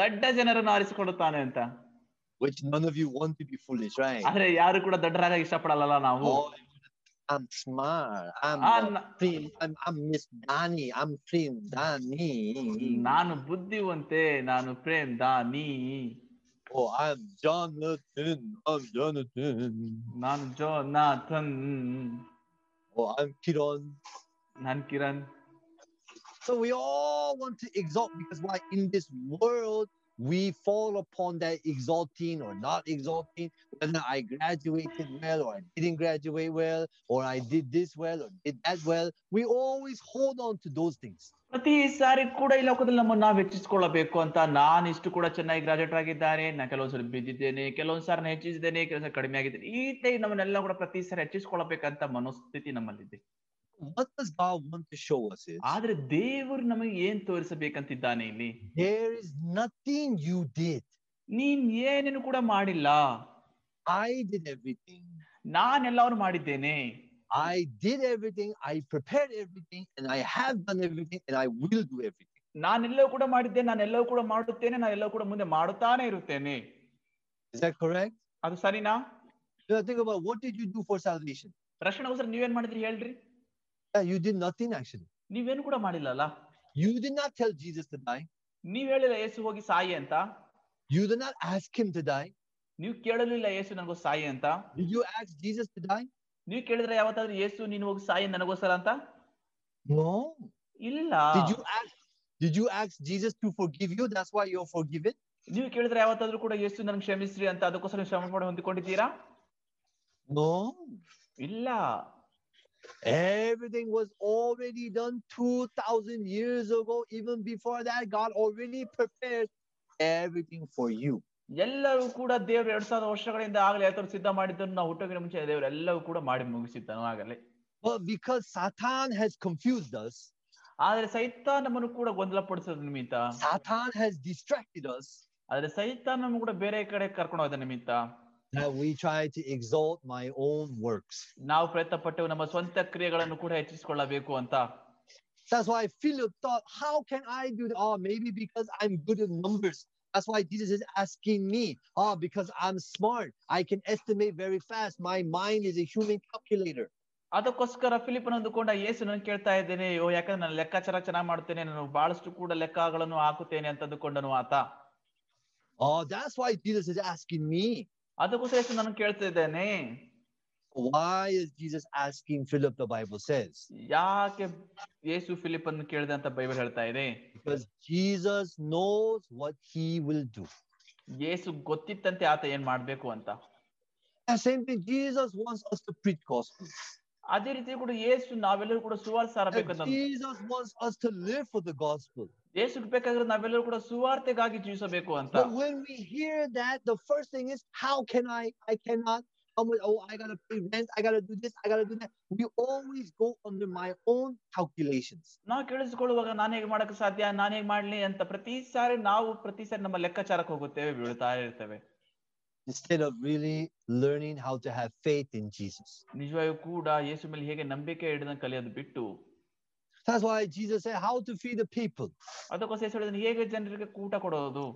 ದಡ್ಡ ಜನರನ್ನು ಆರಿಸಿಕೊಳ್ಳುತ್ತಾನೆ ಅಂತ which none of you want to be foolish, right? ಆದ್ರೆ ಯಾರು ಕೂಡ ದಡ್ಡರಾಗ ಇಷ್ಟಪಡಲ್ಲ ನಾವು Oh, I'm smart. I'm, uh, Prim, I'm, I'm Miss Dani. I'm Prim Dani. ನಾನು ಬುದ್ಧಿವಂತೆ ನಾನು ಪ್ರೇಮ್ ದಾನಿ Oh, I'm Jonathan. I'm Jonathan. ನಾನು Jonathan. Oh, I'm Kiran. Non Kiran So we all want to exalt because why? In this world, we fall upon that exalting or not exalting, whether I graduated well or I didn't graduate well, or I did this well or did that well. We always hold on to those things. ಪ್ರತಿ ಸಾರಿ ಕೂಡ ಈ ಲೋಕದಲ್ಲಿ ನಮ್ಮನ್ನು ನಾವು ಹೆಚ್ಚಿಸಿಕೊಳ್ಳಬೇಕು ಅಂತ ನಾನು ಇಷ್ಟು ಕೂಡ ಚೆನ್ನಾಗಿ ಗ್ರಾಜುಯೇಟ್ ಆಗಿದ್ದಾರೆ ನಾನು ಕೆಲವೊಂದ್ಸರಿ ಬಿದ್ದಿದ್ದೇನೆ ಕೆಲವೊಂದ್ಸಾರಿ ನಾನು ಹೆಚ್ಚಿಸಿದ್ದೇನೆ ಕೆಲಸ ಕಡಿಮೆ ಆಗಿದ್ದೇನೆ ಈ ಟೈಪ್ ನಮ್ಮನ್ನೆಲ್ಲ ಕೂಡ ಪ್ರತಿ ಸಾರಿ ಹೆಚ್ಚಿಸ್ಕೊಳ್ಬೇಕಂತ ಮನೋಸ್ಥಿತಿ ನಮ್ಮಲ್ಲಿದೆ what does God want to show us is there is nothing you did. ಏನೇನು ಕೂಡ ಮಾಡಿಲ್ಲ. ಐ ಡಿಡ್ ಎವ್ರಿಥಿಂಗ್ ನಾನೆಲ್ಲವರು ಮಾಡಿದ್ದೇನೆ. I did everything I prepare everything I have done everything and I will do everything ನಾನೆಲ್ಲವೂ ಕೂಡ ಮಾಡಿದ್ದೇನೆ ನಾನೆಲ್ಲವೂ ಕೂಡ ಮಾಡುತ್ತೇನೆ ನಾನು ಎಲ್ಲವೂ ಕೂಡ ಮುಂದೆ ಮಾಡುತ್ತಾನೆ ಇರುತ್ತೇನೆ. ಅದು ಸರಿನಾ? You think about what did ಮಾಡಿದ್ರಿ ಹೇಳ್ರಿ? ಯು ಡಿಡ್ ನಥಿಂಗ್ ಆಕ್ಚುಲಿ ನೀವೇನು ಕೂಡ ಮಾಡಿಲ್ಲಲ್ಲ? You did not tell Jesus to die ನೀವ್ ಹೇಳಿಲ್ಲ ಯೇಸು ಹೋಗಿ ಸಾಯಿ ಅಂತ? You did not ask him to die ನೀವು ಕೇಳಲಿಲ್ಲ ಯೇಸು ನನಗೋ ಸಾಯಿ ಅಂತ? You ask Jesus to die ನೀವು ಕೇಳಿದ್ರೆ ಯಾವತ್ತಾದ್ರೂ ಯೇಸು ನೀನು ಹೋಗಿ ಸಾಯಿ ನನಗೋಸ್ಕರ ಅಂತ? ನೋ ಇಲ್ಲ. Did you ask did you ask Jesus to forgive you that's why you are forgiven ನೀವು ಕೇಳಿದ್ರೆ ಯಾವತ್ತಾದ್ರೂ ಕೂಡ ಯೇಸು ನನಗೆ ಕ್ಷಮಿಸ್ರಿ ಅಂತ ಅದಕ್ಕೋಸ್ಕರ ಕ್ಷಮೆ ಮಾಡಿ ಹೊಂದಿಕೊಂಡಿದ್ದೀರಾ? ನೋ ಇಲ್ಲ. Everything was already done 2000 years ago. Even before that, God already prepared everything for you. ಎಲ್ಲರೂ ಕೂಡ ದೇವ್ರು ಎರಡ್ ಸಾವಿರ ವರ್ಷಗಳಿಂದ ಆಗ್ಲೇ ಯಾವ್ದಾದ್ರು ಸಿದ್ಧ ಮಾಡಿದ್ದನ್ನು ನಾವು ಹುಟ್ಟೋಗಿನ ಮುಂಚೆ ದೇವ್ರು ಎಲ್ಲವೂ ಕೂಡ ಮಾಡಿ ಮುಗಿಸಿದ್ದನು ಆಗಲೇ But because Satan has confused us, ಆದ್ರೆ ಸೈತಾನ್ ನಮ್ಮನ್ನು ಕೂಡ ಗೊಂದಲಪಡಿಸೋದ್ ನಿಮಿತ್ತ Satan has distracted us, ಆದ್ರೆ ಸೈತಾನ್ ನಮ್ಮನ್ನು ಕೂಡ ಬೇರೆ ಕಡೆ ಕರ್ಕೊಂಡು ಹೋದ ನಿಮಿತ್ತ that we try to exalt my own works. ನಾವು ಪ್ರಯತ್ನ ಪಟ್ಟು ನಮ್ಮ ಸ್ವಂತ ಕ್ರಿಯೆಗಳನ್ನು ಕೂಡ ಹೆಚ್ಚಿಸಿಕೊಳ್ಳಬೇಕು ಅಂತ That's why Philip thought, how can I do that? Oh, maybe because I'm good at numbers. That's why Jesus is asking me. Oh, because I'm smart. I can estimate very fast. My mind is a human calculator. ಅದಕ್ಕೋಸ್ಕರ ಫಿಲಿಪನ್ ಅಂದುಕೊಂಡ ಯೇಸು ನಾನು ಕೇಳ್ತಾ ಇದ್ದೇನೆ ಓ ಯಾಕಂದ್ರೆ ನಾನು ಲೆಕ್ಕಾಚಾರ ಚೆನ್ನಾಗಿ ಮಾಡ್ತೇನೆ ನಾನು ಬಹಳಷ್ಟು ಕೂಡ ಲೆಕ್ಕಗಳನ್ನು ಹಾಕುತ್ತೇನೆ ಅಂತ ಅಂದುಕೊಂಡನು ಆತ Oh, that's why Jesus is asking me. ಅದಕ್ಕೋಸ್ಕರ ಯೇಸು ನಾನು ಕೇಳ್ತಾ ಇದ್ದೇನೆ Why is Jesus asking Philip, the Bible says? ಯಾಕೆ ಯೇಸು ಫಿಲಿಪನ್ ಕೇಳಿದೆ ಅಂತ ಬೈಬಲ್ ಹೇಳ್ತಾ ಇದೆ Because Jesus knows what he will do. ಯೇಸು ಗೊತ್ತಿತ್ತಂತೆ ಆತ ಏನ್ ಮಾಡ್ಬೇಕು ಅಂತ And same thing, Jesus wants us to preach gospel. ಅದೇ ರೀತಿ ಕೂಡ ಯೇಸು ನಾವೆಲ್ಲರೂ ಕೂಡ ಸುವಾರ್ತೆ And ಸಾರಬೇಕಂತ Jesus wants us to live for the gospel. ಯೇಸು ಬೇಕಾದ್ರೆ ನಾವೆಲ್ಲರೂ ಕೂಡ ಸುವಾರ್ತೆಗಾಗಿ ಜೀವಿಸಬೇಕು ಅಂತ But when we hear that, the first thing is, how can I? I cannot. How much? Oh, I gotta pay rent. I got to do this. I got to do that. We always go under my own calculations. ನಾವು ಕೇಳಿಸಿಕೊಳ್ಳುವಾಗ ನಾನು ಹೇಗೆ ಮಾಡಕ್ಕೆ ಸಾಧ್ಯ ನಾನು ಹೇಗೆ ಮಾಡ್ಲಿ ಅಂತ ಪ್ರತಿ ಸಾರಿ ನಾವು ಪ್ರತಿ ಸಾರಿ ನಮ್ಮ ಲೆಕ್ಕಾಚಾರಕ್ಕೆ ಹೋಗುತ್ತೇವೆ ಬೀಳ್ತಾ ಇರ್ತೇವೆ Instead of really learning how to have faith in Jesus. ನಿಜವಾಗಿಯೂ ಕೂಡ ಯೇಸು ಮೇಲೆ ಹೇಗೆ ನಂಬಿಕೆ ಇಡದ ಕಲಿಯೋದು ಬಿಟ್ಟು That's why Jesus said, how to feed the people. ಅದಕ್ಕೋಸ್ಕರ ಯೇಸು ಹೇಳಿದನು, ಹೇಗೆ ಜನರಿಗೆ ಊಟ ಕೊಡೋದು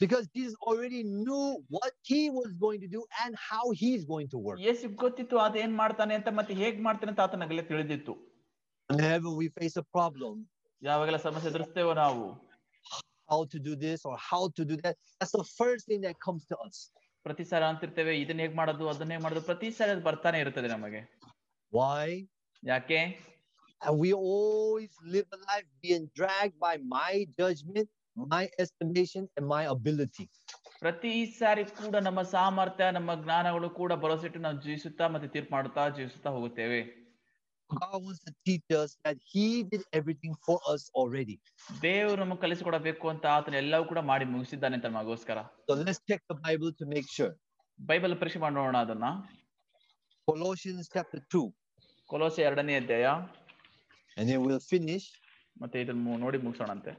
Because Jesus already knew what he was going to do and how he's going to work. ಯೇಸು ಗೊತ್ತಿತ್ತು ಅದ ಏನ್ ಮಾಡ್ತಾನೆ ಅಂತ ಮತ್ತೆ ಹೇಗ್ ಮಾಡ್ತಾನೆ ಅಂತ ಆತನಾಗಲೇ ತಿಳಿದಿತ್ತು Whenever we face a problem, ಯಾವಾಗೆಲ್ಲ ಸಮಸ್ಯೆ ಎದುರಿಸ್ತೇವೋ ನಾವು how to do this or how to do that, that's the first thing that comes to us. ಪ್ರತಿ ಸಾರಿ ಅಂತಿರ್ತೇವೆ ಇದನ್ನ ಹೇಗ್ ಮಾಡೋದು ಅದನ್ನ ಹೇಗ್ ಮಾಡೋದು ಪ್ರತಿ ಸಾರಿ ಅದು ಬರ್ತಾನೆ ಇರ್ತದೆ ನಮಗೆ Why? ಯಾಕೆ And we always live a life being dragged by my judgment, my estimation, and my ability. ಪ್ರತಿ ಸಾರಿ ಕೂಡ ನಮ್ಮ ಸಾಮರ್ಥ್ಯ ನಮ್ಮ ಜ್ಞಾನಗಳು ಕೂಡ ಭರವಸೆಟ್ಟು ನಾವು ಜೀವಿಸುತ್ತಾ ಮತ್ತೆ ತೀರ್ಪು ಮಾಡುತ್ತಾ ಜೀವಿಸುತ್ತಾ ಹೋಗುತ್ತೇವೆ God wants to teach us that He did everything for us already. ದೇವರು ನಮಗೆ ಕಲಿಸಿಕೊಡಬೇಕು ಅಂತ ಆತನ ಎಲ್ಲವೂ ಕೂಡ ಮಾಡಿ ಮುಗಿಸಿದ್ದಾನೆ ಅಂತ ನಮಗೋಸ್ಕರ So let's check the Bible to make sure. Bible ಪರೀಕ್ಷೆ ಮಾಡೋಣ ಅದನ್ನ Colossians chapter 2, ಕೊಲೋಸೆ ಎರಡನೇ ಅಧ್ಯಾಯ and then we'll finish. ಮತ್ತೆ ಇದನ್ನು ನೋಡಿ ಮುಗಿಸೋಣಂತೆ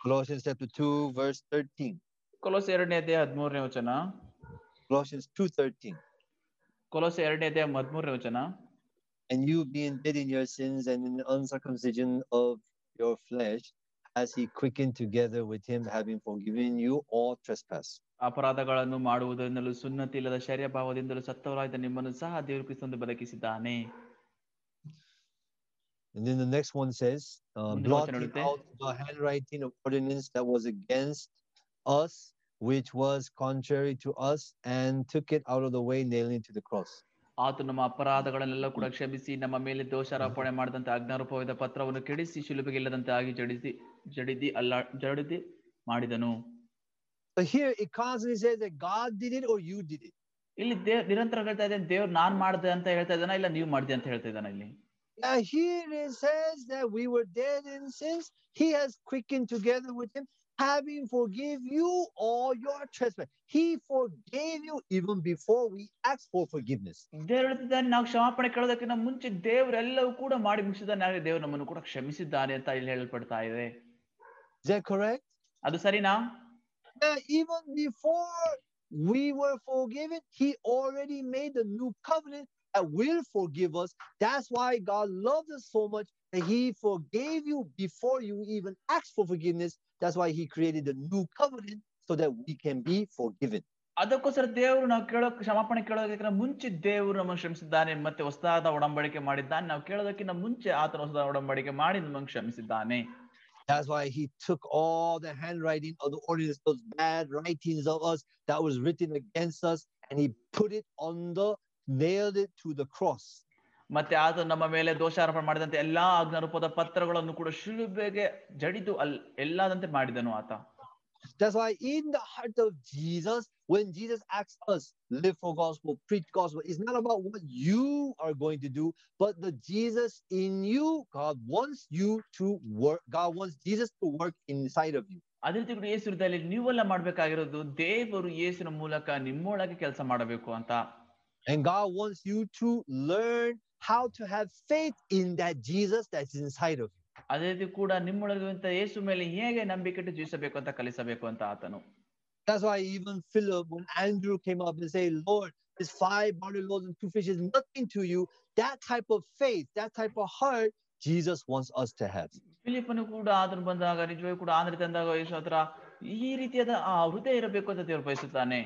Colossians chapter 2, verse 13. ಕೊಲೋಸೆ ಎರಡನೇ ಅಧ್ಯಾಯ ಹದಿಮೂರನೇ ವಚನ Colossians 2:13. ಕೊಲೋಸೆ ಎರಡನೇ ಅಧ್ಯಾಯ ಹದಿಮೂರನೇ ವಚನ And you being dead in your sins and in the uncircumcision of your flesh, as he quickened together with him, having forgiven you all trespass. ಅಪರಾಧಗಳನ್ನು ಮಾಡುವುದರಿಂದಲೂ ಸುನ್ನತಿ ಇಲ್ಲದ ಶರೀರ ಭಾವದಿಂದಲೂ ಸತ್ತವರಾದ ನಿಮ್ಮನ್ನು ಸಹ ದೇವರು ಕ್ರಿಸ್ತಂದು ಬದುಕಿಸಿದ್ದಾನೆ And then the next one says, uh, ಮುಂದಿನ ವಚನ blotting ಹೇಳುತ್ತೆ, out the handwriting of ordinance that was against us, which was contrary to us, and took it out of the way, nailing it to the cross. ಆತ ನಮ್ಮ ಅಪರಾಧಗಳನ್ನೆಲ್ಲ ಕೂಡ ಕ್ಷಮಿಸಿ ನಮ್ಮ ಮೇಲೆ ದೋಷಾರೋಪಣೆ ಮಾಡಿದಂತೆ ಆಜ್ಞಾರೂಪವಾದ ಪತ್ರವನ್ನು ಕೆಡಿಸಿ ಶಿಲುಬೆಗೆ ಇಲ್ಲದಂತೆ ಆಗಿ ಜಡಿಸಿ ಜಡಿದಿ ಅಲ್ಲ ಜಡಿದಿ ಮಾಡಿದನು So here it constantly says that God did it or you did it. ಇಲ್ಲಿ ದೇವ್ ನಿರಂತರ ಹೇಳ್ತಾ ಇದ್ದಾನೆ ದೇವ್ರು ನಾನ್ ಮಾಡ್ದೆ ಅಂತ ಹೇಳ್ತಾ ಇದ್ದಾನ ಇಲ್ಲ ನೀವು ಮಾಡ್ದೆ ಅಂತ ಹೇಳ್ತಾ ಇದ್ದಾನ ಇಲ್ಲಿ Yeah, here it says that we were dead in sins. He has quickened together with him, having forgive you all your trespass. He forgave you even before we asked for forgiveness. ದೇವ್ರು ಹೇಳ್ತಿದ್ದಾನೆ ನಾವು ಕ್ಷಮಾಪಣೆ ಕೇಳೋದಕ್ಕಿಂತ ಮುಂಚೆ ದೇವರೆಲ್ಲವೂ ಕೂಡ ಮಾಡಿ ಮುಗಿಸಿದ್ದಾನೆ ಹಾಗೆ ದೇವ್ರು ನಮ್ಮನ್ನು ಕೂಡ ಕ್ಷಮಿಸಿದ್ದಾನೆ ಅಂತ ಇಲ್ಲಿ ಹೇಳಲ್ಪಡ್ತಾ ಇದೆ Is that correct? ಅದು ಸರಿನಾ Yeah, even before we were forgiven, he already made a new covenant that will forgive us. That's why God loved us so much that he forgave you before you even asked for forgiveness. That's why he created a new covenant so that we can be forgiven. ಅದಕ್ಕೋಸ್ಕರ ದೇವರು ನಾವು ಕೇಳೋ ಕ್ಷಮಾಪಣೆ ಕೇಳೋದಕ್ಕಿಂತ ಮುಂಚೆ ದೇವರು ನಮ್ಮನ್ನು ಕ್ಷಮಿಸಿದ್ದಾನೆ ಮತ್ತೆ ಹೊಸದಾದ ಒಡಂಬಡಿಕೆ ಮಾಡಿದ್ದಾನೆ ನಾವು ಕೇಳೋದಕ್ಕಿಂತ ಮುಂಚೆ ಆತನ ಹೊಸದಾದ ಒಡಂಬಡಿಕೆ ಮಾಡಿ ನಮ್ಮನ್ನು ಕ್ಷಮಿಸಿದ್ದಾನೆ That's why he took all the handwriting of the ordinance, those bad writings of us that was written against us, and he put it on the nailed it to the cross. ಮತ್ತೆ ಆತ ನಮ್ಮ ಮೇಲೆ ದೋಷಾರೋಪಣೆ ಮಾಡಿದಂತೆ ಎಲ್ಲಾ ಆಜ್ಞಾರೂಪದ ಪತ್ರಗಳನ್ನು ಕೂಡ ಶಿಲುಬೆಗೆ ಜಡಿದು ಅಲ್ ಎಲ್ಲದಂತೆ ಮಾಡಿದನು ಆತ That's why in the heart of Jesus, when Jesus asks us, live for gospel, preach gospel, it's not about what you are going to do, but the Jesus in you. God wants you to work. God wants Jesus to work inside of you. ಅದೇ ರೀತಿ ಕೂಡ ಯೇಸು ಹೃದಯದಲ್ಲಿ ನೀವೆಲ್ಲ ಮಾಡ್ಬೇಕಾಗಿರೋದು ದೇವರು ಯೇಸುವಿನ ಮೂಲಕ ನಿಮ್ಮೊಳಗೆ ಕೆಲಸ ಮಾಡಬೇಕು ಅಂತ And God wants you to learn how to have faith in that Jesus that's inside of you. ಅದೇ ರೀತಿ ಕೂಡ ನಿಮ್ಮೊಳಗಿರುವಂತ ಯೇಸು ಮೇಲೆ ಹೇಗೆ ನಂಬಿಕೆ ಇಟ್ಟು ಜೀವಿಸಬೇಕು ಅಂತ ಕಲಿಸಬೇಕು ಅಂತ ಆತನು That's why even Philip, when Andrew came up and said, Lord, this five barley loaves and two fish is nothing to you, that type of faith, that type of heart, Jesus wants us to have. ಫಿಲಿಪನು ಕೂಡ ಆತನು ಬಂದಾಗ ನಿಜವಾಗಿ ಕೂಡ ಆಂಧ್ರ ತಂದಾಗ ಯೇಸು ಹತ್ರ ಈ ರೀತಿಯಾದ ಆ ಹೃದಯ ಇರಬೇಕು ಅಂತ ದೇವರು ಬಯಸುತ್ತಾನೆ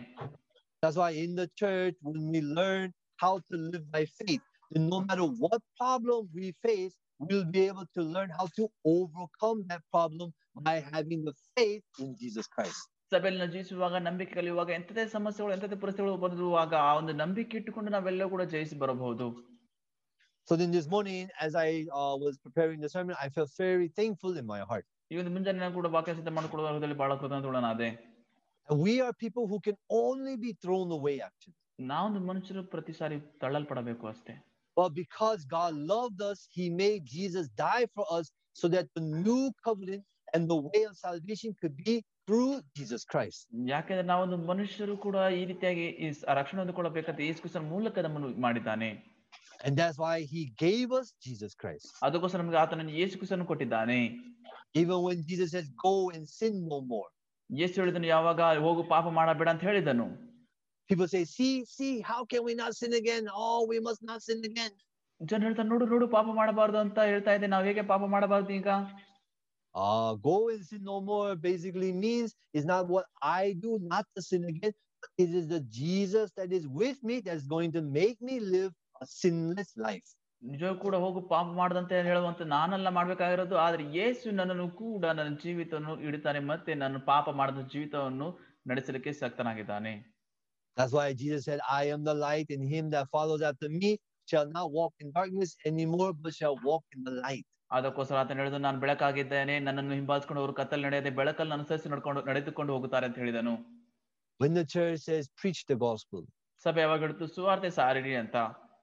That's why in the church, when we learn how to live by faith, then no matter what problem we face, we'll be able to learn how to overcome that problem by having the faith in Jesus Christ. ಸಭೆಯಲ್ಲಿ ನಾವು ಜೀವಿಸುವಾಗ ನಂಬಿಕೆ ಕಲಿಯುವಾಗ ಎಂಥದೇ ಸಮಸ್ಯೆಗಳು ಎಂಥದೇ ಪರಿಸ್ಥಿತಿಗಳು ಬರುವಾಗ ಆ ಒಂದು ನಂಬಿಕೆ ಇಟ್ಟುಕೊಂಡು ನಾವೆಲ್ಲ ಕೂಡ ಜಯಿಸಿ ಬರಬಹುದು So then this morning, as I uh, was preparing the sermon, I felt very thankful in my heart. ಈ ಒಂದು ಮುಂಜಾನೆ ನಾನು ಕೂಡ ವಾಕ್ಯ ಸಿದ್ಧ ಮಾಡಿಕೊಳ್ಳುವ ಹೃದಯದಲ್ಲಿ ಬಹಳ ಕೃತಜ್ಞನಾದೆ And we are people who can only be thrown away, actually. ನಾವೊಂದು ಮನುಷ್ಯರು ಪ್ರತಿ ಸಾರಿ ತಳ್ಳಲ್ಪಡಬೇಕು ಅಷ್ಟೇ But because God loved us, He made Jesus die for us so that the new covenant and the way of salvation could be through Jesus Christ. ಯಾಕೆಂದ್ರೆ ನಾವೊಂದು ಮನುಷ್ಯರು ಕೂಡ ಈ ರೀತಿಯಾಗಿ ಈ ಸ- ರಕ್ಷಣೆ ಹೊಂದಿಕೊಳ್ಳಬೇಕಂತ ಯೇಸು ಕ್ರಿಸ್ತನ ಮೂಲಕ ನಮ್ಮನ್ನು ಮಾಡಿದ್ದಾನೆ And that's why He gave us Jesus Christ. ಅದಕ್ಕೋಸ್ಕರ ನಮಗೆ ಆತನನ್ನು ಯೇಸು ಕ್ರಿಸ್ತನು ಕೊಟ್ಟಿದ್ದಾನೆ Even when Jesus says, Go and sin no more. ಯೇಸು ಹೇಳಿದನು ಯಾವಾಗ ಹೋಗು ಪಾಪ ಮಾಡಬೇಡ ಅಂತ ಹೇಳಿದನು People say, See, see, how can we not sin again? Oh, we must not sin again. ಜನ ಹೇಳ್ತಾರೆ ನೋಡು ನೋಡು ಪಾಪ ಮಾಡಬಾರ್ದು ಅಂತ ಹೇಳ್ತಾ ಇದ್ದೆ ನಾವು ಹೇಗೆ ಪಾಪ ಮಾಡಬಾರ್ದು ಈಗ Uh, go and sin no more basically means it's not what I do not to sin again, but it is the Jesus that is with me that's going to make me live a sinless life. ನಿಜವೂ ಕೂಡ ಹೋಗು ಪಾಪ ಮಾಡದಂತೆ ಹೇಳುವಂತ ನಾನೆಲ್ಲ ಮಾಡ್ಬೇಕಾಗಿರೋದು ಆದ್ರೆ ಯೇಸು ನನ್ನನ್ನು ಕೂಡ ನನ್ನ ಜೀವಿತವನ್ನು ಇಡುತ್ತಾನೆ ಮತ್ತೆ ನನ್ನ ಪಾಪ ಮಾಡದ ಜೀವಿತವನ್ನು ನಡೆಸಲಿಕ್ಕೆ ಶಕ್ತನಾಗಿದ್ದಾನೆ. That's why Jesus said, I am the light, and him that follows after me shall not walk in darkness anymore, but shall walk in the light. ಅದಕ್ಕೋಸ್ಕರ ಆತನ ಹೇಳಿದ ನಾನು ಬೆಳಕಾಗಿದ್ದೇನೆ ನನ್ನನ್ನು ಹಿಂಬಾಲಿಸಿಕೊಂಡು ಅವರು ಕತ್ತಲು ನಡೆಯದೆ ಬೆಳಕಲ್ಲಿ ಅನುಸರಿಸಿ ನಡ್ಕೊಂಡು ನಡೆದುಕೊಂಡು ಹೋಗುತ್ತಾರೆ ಅಂತ ಹೇಳಿದನು. When the church says, preach the gospel, ಸಭೆ ಯಾವಾಗ ಹೇಳ್ತು ಸುವಾರ್ತೆ ಸಾರಿರಿ ಅಂತ.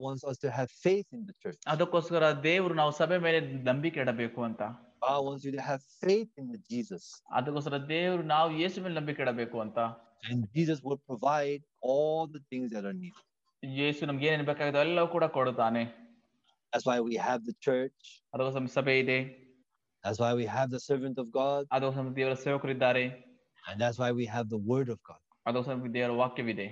wants us to have faith in the church. ಅದಕ್ಕೋಸ್ಕರ ದೇವರು ನಾವು ಸಭೆ ಮೇಲೆ ನಂಬಿಕೆ ಇಡಬೇಕು ಅಂತ God wants you to have faith in the Jesus. ಅದಕ್ಕೋಸ್ಕರ ದೇವರು ನಾವು ಯೇಸು ಮೇಲೆ ನಂಬಿಕೆ ಇಡಬೇಕು ಅಂತ And Jesus will provide all the things that are needed. ಯೇಸು ನಮ್ಗೆ ಏನೇನ್ ಬೇಕಾಗಿದೆ ಎಲ್ಲವೂ ಕೂಡ ಕೊಡುತ್ತಾನೆ That's why we have the church. ಅದಕ್ಕೋಸ್ಕರ ಸಭೆ ಇದೆ That's why we have the servant of God. ಅದಕ್ಕೋಸ್ಕರ ದೇವರ ಸೇವಕರಿದ್ದಾರೆ And that's why we have the word of God. ಅದಕ್ಕೋಸ್ಕರ ದೇವರ ವಾಕ್ಯವಿದೆ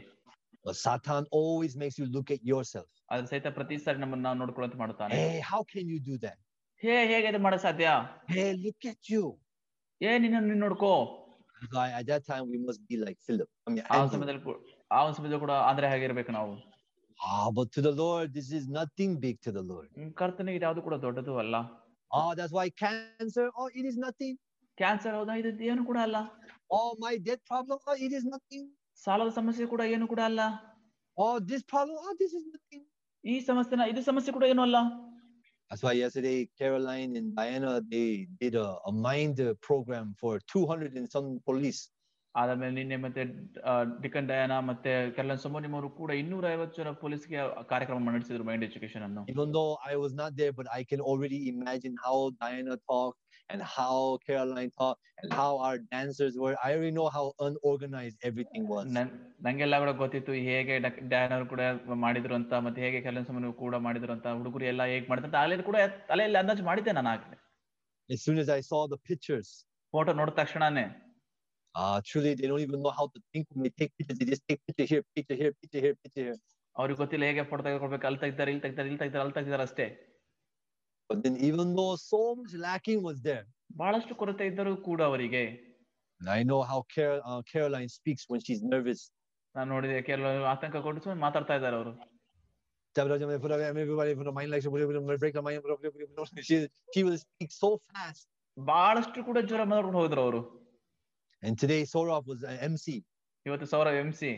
But Satan always makes you look at yourself. ಅದ್ರ ಸಹಿತ ಪ್ರತಿ ಸಾರಿ ನಮ್ಮನ್ನ ನಾವು ನೋಡ್ಕೊಳ್ಳೋದು ಮಾಡುತ್ತಾನೆ hey how can you do that hey ಹೇಗೆ ಇದು ಮಾಡ ಸಾಧ್ಯ? ಹೇ ಲುಕ್ ಅಟ್ ಯು ಏ ನಿನ್ನ ನೀನು ನೋಡ್ಕೋ. ಗಾಯ at that time we must be like Philip ಆ ಸಮಯದಲ್ಲಿ ಆ ಸಮಯದಲ್ಲಿ ಕೂಡ ಆಂದ್ರೆ ಹಾಗಿರಬೇಕು ನಾವು. ಆ but to the Lord this is nothing big to the Lord ಕರ್ತನಿಗೆ ಯಾವುದು ಕೂಡ ದೊಡ್ಡದು ಅಲ್ಲ. ಆ that's why cancer oh it is nothing cancer ಹೌದಾ? ಇದು ಏನು ಕೂಡ ಅಲ್ಲ. ಓ my debt problem oh it is nothing ಸಾಲದ ಸಮಸ್ಯೆ ಕೂಡ ಏನು ಕೂಡ ಅಲ್ಲ. Oh this problem oh this is ಈ ಸಮಸ್ಯೆನ ಇದು ಸಮಸ್ಯೆ ಕೂಡ ಏನು ಅಲ್ಲ That's why yesterday Caroline and Diana they did a, a mind uh, program for 200 and some police. ಆದ್ಮೇಲೆ ನಿನ್ನೆ ಮತ್ತೆ ಡಿಕನ್ ಡಯಾನ ಮತ್ತೆ ಕೆಲ್ಲನ್ ಸೋಮೋನಿಮ್ ಅವರು ಕೂಡ ಇನ್ನೂರ ಐವತ್ತು ಜನ ಪೊಲೀಸ್ಗೆ ಕಾರ್ಯಕ್ರಮ ನಡೆಸಿದ್ರು ಮೈಂಡ್ ಎಜುಕೇಶನ್ ಅನ್ನು Even I was was not but I I can already how how Diana talked and how Caroline talked and how our dancers were. I already know how unorganized everything was. ನಂಗೆಲ್ಲ ಕೂಡ ಗೊತ್ತಿತ್ತು ಹೇಗೆ Diana ಕೂಡ ಮಾಡಿದ್ರು ಅಂತ ಮತ್ತೆ ಹೇಗೆ ಕೆಲ್ಲನ್ ಸೋಮೋನಿ ಕೂಡ ಮಾಡಿದ್ರು ಅಂತ ಹುಡುಗರು ಎಲ್ಲ ಹೇಗೆ ಮಾಡಿದ್ರು ಅಂತ ಅಲ್ಲಿ ಕೂಡ ತಲೆಯಲ್ಲಿ ಅಂದಾಜು ಮಾಡಿದ್ದೆ ನಾನು ಆಗಲೇ As soon as I saw the pictures, photo ನೋಡಿದ ತಕ್ಷಣನೇ uh, truly they don't even know how to think when they take pictures. They just take picture here, picture here, picture here, picture here. ಅವ್ರಿಗೆ ಗೊತ್ತಿಲ್ಲ ಹೇಗೆ photo ತೆಗೆದುಕೊಳ್ಬೇಕು ಅಲ್ಲಿ ತೆಗಿತಾರೆ ಇಲ್ಲಿ ತೆಗಿತಾರೆ ಇಲ್ಲಿ ತೆಗಿತಾರೆ ಅಲ್ಲಿ ತೆಗಿತಾರೆ ಅಷ್ಟೇ But then, even though so much lacking was there, ಬಹಳಷ್ಟು ಕೊರತೆ ಇದ್ದರೂ ಕೂಡ ಅವರಿಗೆ and I know how Car- uh, Caroline speaks when she's nervous. ನಾನು ನೋಡಿದೆ ಕೆಲವು ಆತಂಕ ಕೊಟ್ಟು ಸುಮ್ಮನೆ ಮಾತಾಡ್ತಾ ಇದ್ದಾರೆ ಅವರು she, she will speak so fast. ಬಹಳಷ್ಟು ಕೂಡ ಜ್ವರ ಮಾಡ್ಕೊಂಡು ಹೋದ್ರು ಅವರು And today, Saurabh was an MC. ಇವತ್ತು Sourav M C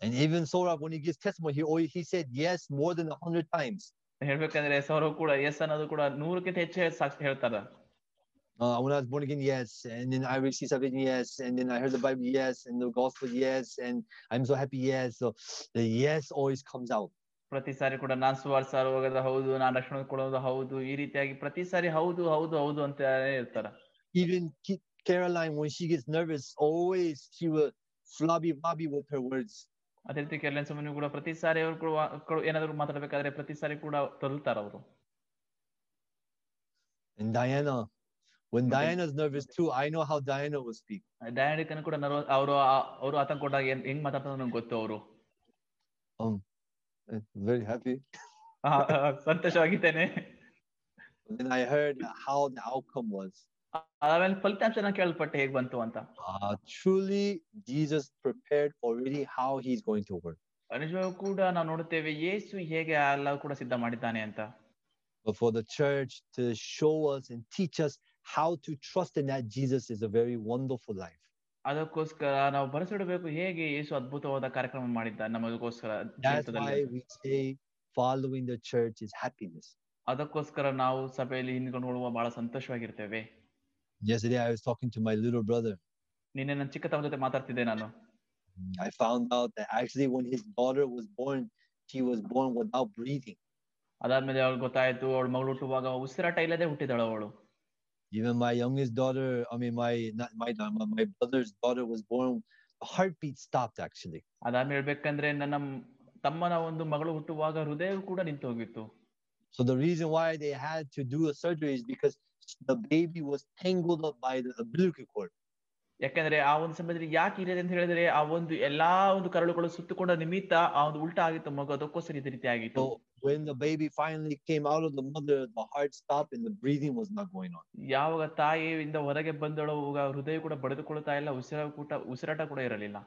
And even Saurabh, when he gives testimony, he always, he said yes more than a hundred times. ಹೇಳ್ಬೇಕಂದ್ರೆ ಸೌರವ್ ಕೂಡ S ಅನ್ನೋದು ಕೂಡ ನೂರಕ್ಕಿಂತ ಹೆಚ್ಚು ಹೇಳ್- ಸಾಕ್ಷಿ ಹೇಳ್ತಾರ Uh, when I was born again, yes. And then I received salvation, yes. And then I heard the Bible, yes. And the gospel, yes. And I'm so happy, yes. So the yes always comes out. ಪ್ರತಿ ಸಾರಿ ಕೂಡ ನಾನ್ ಸುವಾರ್ಥ ಸಾರು ಹೋಗೋದು ಹೌದು ನಾನ್ ರಕ್ಷಣೆ ಕೊಡೋದು ಹೌದು ಈ ರೀತಿಯಾಗಿ ಪ್ರತಿ ಸಾರಿ ಹೌದು ಹೌದು ಹೌದು ಅಂತ ಇರ್ತಾರ Even Ki- Caroline, when she gets nervous, always she will flabby flabby with her words. ಅದೇ ರೀತಿ ಕೆಲ ಸಮಯ ಕೂಡ ಪ್ರತಿ ಸಾರಿ ಅವ್ರು ಕೂಡ ವಾ- ಕೂಡ ಏನಾದ್ರು ಮಾತಾಡ್ಬೇಕಾದ್ರೆ ಪ್ರತಿ ಸಾರಿ ಕೂಡ ತೊಲ್ತಾರ ಅವರು And Diana, when Okay. Diana's nervous too, I know how Diana will speak. ಡಯಾಡಿಕನ್ ಕೂಡ ನರ್ವ ಅವರು ಅವರು ಆತಂಕ ಕೊಟ್ಟಾಗ ಏನ್ ಹೆಂಗ್ ಮಾತಾಡ್ತಾರೆ ನಂಗೆ ಗೊತ್ತು ಅವರು Um, uh, very happy. ಸಂತೋಷವಾಗಿದ್ದೇನೆ But then I heard how the outcome was. ಆಮೇಲೆ ಫಲಿತಾಂಶ ಕೇಳಲ್ಪಟ್ಟೆ ಹೇಗ್ ಬಂತು ಅಂತ? Actually Jesus prepared already how he is going to word ಅನುಜವ ಕೂಡ ನಾವು ನೋಡುತ್ತೇವೆ ಯೇಸು ಹೇಗೆ ಎಲ್ಲ ಕೂಡ ಸಿದ್ಧ ಮಾಡಿದ್ದಾನೆ ಅಂತ. For the church to show us and teach how to trust in Jesus is a very wonderful life ಅದಕ್ಕೋಸ್ಕರ ನಾವು ಬರೆಸಿಡಬೇಕು ಹೇಗೆ ಯೇಸು ಅದ್ಭುತವಾದ ಕಾರ್ಯಕ್ರಮ ಮಾಡಿದ್ದ ನಮಗೋಸ್ಕರ following the church is happiness ಅದಕ್ಕೋಸ್ಕರ ನಾವು ಸಭೆಯಲ್ಲಿ ಹಿಂದ್ಕೊಂಡು ಬಹಳ ಸಂತೋಷವಾಗಿರ್ತೇವೆ. Yesterday, I was talking to my little brother. ನಿನ್ನೆ ನನ್ನ ಚಿಕ್ಕ ತಮ್ಮ ಜೊತೆ ಮಾತಾಡ್ತಿದ್ದೆ ನಾನು I found out that actually, when his daughter was born, she was born without breathing. ಅದಾದ್ಮೇಲೆ ಅವಳು ಗೊತ್ತಾಯ್ತು ಅವಳು ಮಗಳು ಹುಟ್ಟುವಾಗ ಉಸಿರಾಟ ಇಲ್ಲದೆ ಹುಟ್ಟಿದಳು ಅವಳು Even my youngest daughter, I mean, my not my daughter, my- my brother's daughter was born. The heartbeat stopped actually. ಅದಾದ್ಮೇಲೆ ಹೇಳ್ಬೇಕಂದ್ರೆ ನನ್ನ ಮ್- ತಮ್ಮನ ಒಂದು ಮಗಳು ಹುಟ್ಟುವಾಗ ಹೃದಯ ಕೂಡ ನಿಂತು ಹೋಗಿತ್ತು So the reason why they had to do a surgery is because the baby was tangled up by the umbilical cord. ಯಾಕಂದ್ರೆ ಆ ಒಂದು ಸಮಯದಲ್ಲಿ ಯಾಕೆ ಇರಲಿದೆ ಅಂತ ಹೇಳಿದ್ರೆ ಆ ಒಂದು ಎಲ್ಲಾ ಒಂದು ಕರಳುಗಳು ಸುತ್ತಕೊಂಡ ನಿಮಿತ್ತ ಆ ಒಂದು ಉಲ್ಟಾ ಆಗಿತ್ತು ಮಗು ಅದಕ್ಕೋಸ್ಕರ ಇದೇ ರೀತಿ ಆಗಿತ್ತು So when the baby finally came out of the mother, the heart stopped and the breathing was not going on. ಯಾವಾಗ ತಾಯಿಯಿಂದ ಹೊರಗೆ ಬಂದಳು ಹೃದಯ ಕೂಡ ಬಡಿದುಕೊಳ್ಳುತ್ತಾ ಇಲ್ಲ ಉಸಿರಾಟ ಕೂಡ ಉಸಿರಾಟ ಕೂಡ ಇರಲಿಲ್ಲ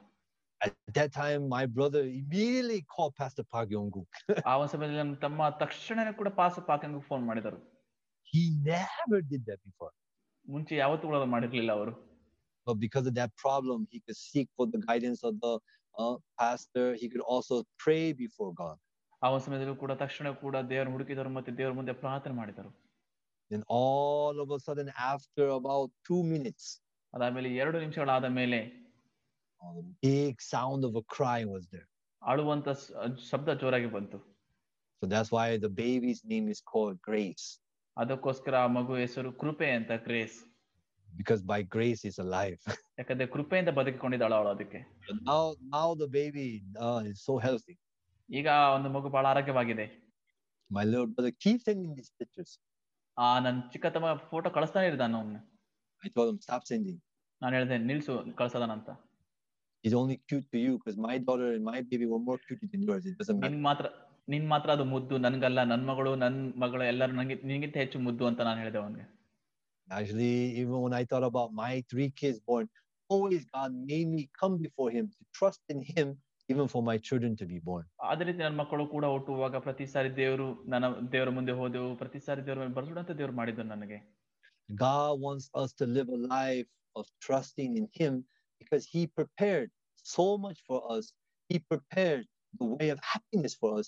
At that time, my brother immediately called Pastor Park Yong-gu. ಆ ಒಂದು ಸಮಯದಲ್ಲಿ ನಮ್ಮ ತಮ್ಮ ತಕ್ಷಣನೇ ಕೂಡ ಪಾಸ ಪಾಕಂಗ್ ಫೋನ್ ಮಾಡಿದರು He never did that before. ಮುಂಚೆ ಯಾವತ್ತೂ ಕೂಡ ಅದನ್ನ ಮಾಡಿರ್ಲಿಲ್ಲ ಅವರು But because of that problem, he could seek for the guidance of the uh, pastor. He could also pray before God. ಆ ಒಂದು ಸಮಯದಲ್ಲೂ ಕೂಡ ತಕ್ಷಣ ಕೂಡ ದೇವರ ಹುಡುಕಿದರು ಮತ್ತೆ ದೇವರ ಮುಂದೆ ಪ್ರಾರ್ಥನೆ ಮಾಡಿದರು Then all of a sudden, after about two minutes, ಅದಾದ್ಮೇಲೆ ಎರಡು ನಿಮಿಷಗಳಾದ ಮೇಲೆ a big sound of a cry was there. ಅಳುವಂತ ಸ- ಶಬ್ದ ಜೋರಾಗಿ ಬಂತು So that's why the baby's name is called Grace, ಅದಕ್ಕೋಸ್ಕರ ಆ ಮಗು ಹೆಸರು ಕೃಪೆ ಅಂತ grace because by grace is alive ಯಾಕಂದ್ರೆ ಅಂತ ಬದುಕಿಕೊಂಡಿದ್ದಾಳ ಅವಳು ಅದಕ್ಕೆ. Now now the baby is so healthy ಈಗ ಒಂದು ಮಗು ಬಹಳ ಆರೋಗ್ಯವಾಗಿದೆ. My Lord the key thing in this pictures ಆ ನನ್ನ ಚಿಕ್ಕ ತಮ್ಮ ಫೋಟೋ ಕಳಿಸ್ತಾನೆ ಇರ್ದಾನ ಅವನು. I told him stop sending ನಾನು ಹೇಳಿದೆ ನಿಲ್ಸು ಕಳಿಸೋದಾನ ಅಂತ. Is only cute to you because my daughter my baby one more cute in yours it doesn't matter ನಿಮ್ಮ ಮಾತ್ರ ನಿನ್ ಮಾತ್ರ ಅದು ಮುದ್ದು ನನ್ಗಲ್ಲ ನನ್ ಮಗಳು ನನ್ ಮಗಳು ಎಲ್ಲರೂ ನಂಗೆ ನಿನ್ಗಿಂತ ಹೆಚ್ಚು ಮುದ್ದು ಅಂತ ನಾನು ಹೇಳಿದೆ ಅವನಿಗೆ Actually, even when I thought about my three kids born, always God made me come before Him to trust in Him, even for my children to be born. ಅದೇ ರೀತಿ ನನ್ನ ಮಕ್ಕಳು ಕೂಡ ಹುಟ್ಟುವಾಗ ಪ್ರತಿ ಸಾರಿ ದೇವರು ನನ್ನ ದೇವರ ಮುಂದೆ ಹೋದೆವು ಪ್ರತಿ ಸಾರಿ ದೇವರ ಮೇಲೆ ಬರ್ಸುಡಂತ ದೇವ್ರು ಮಾಡಿದ್ದು ನನಗೆ God wants us to live a life of trusting in Him because He prepared so much for us. He prepared the way of happiness for us.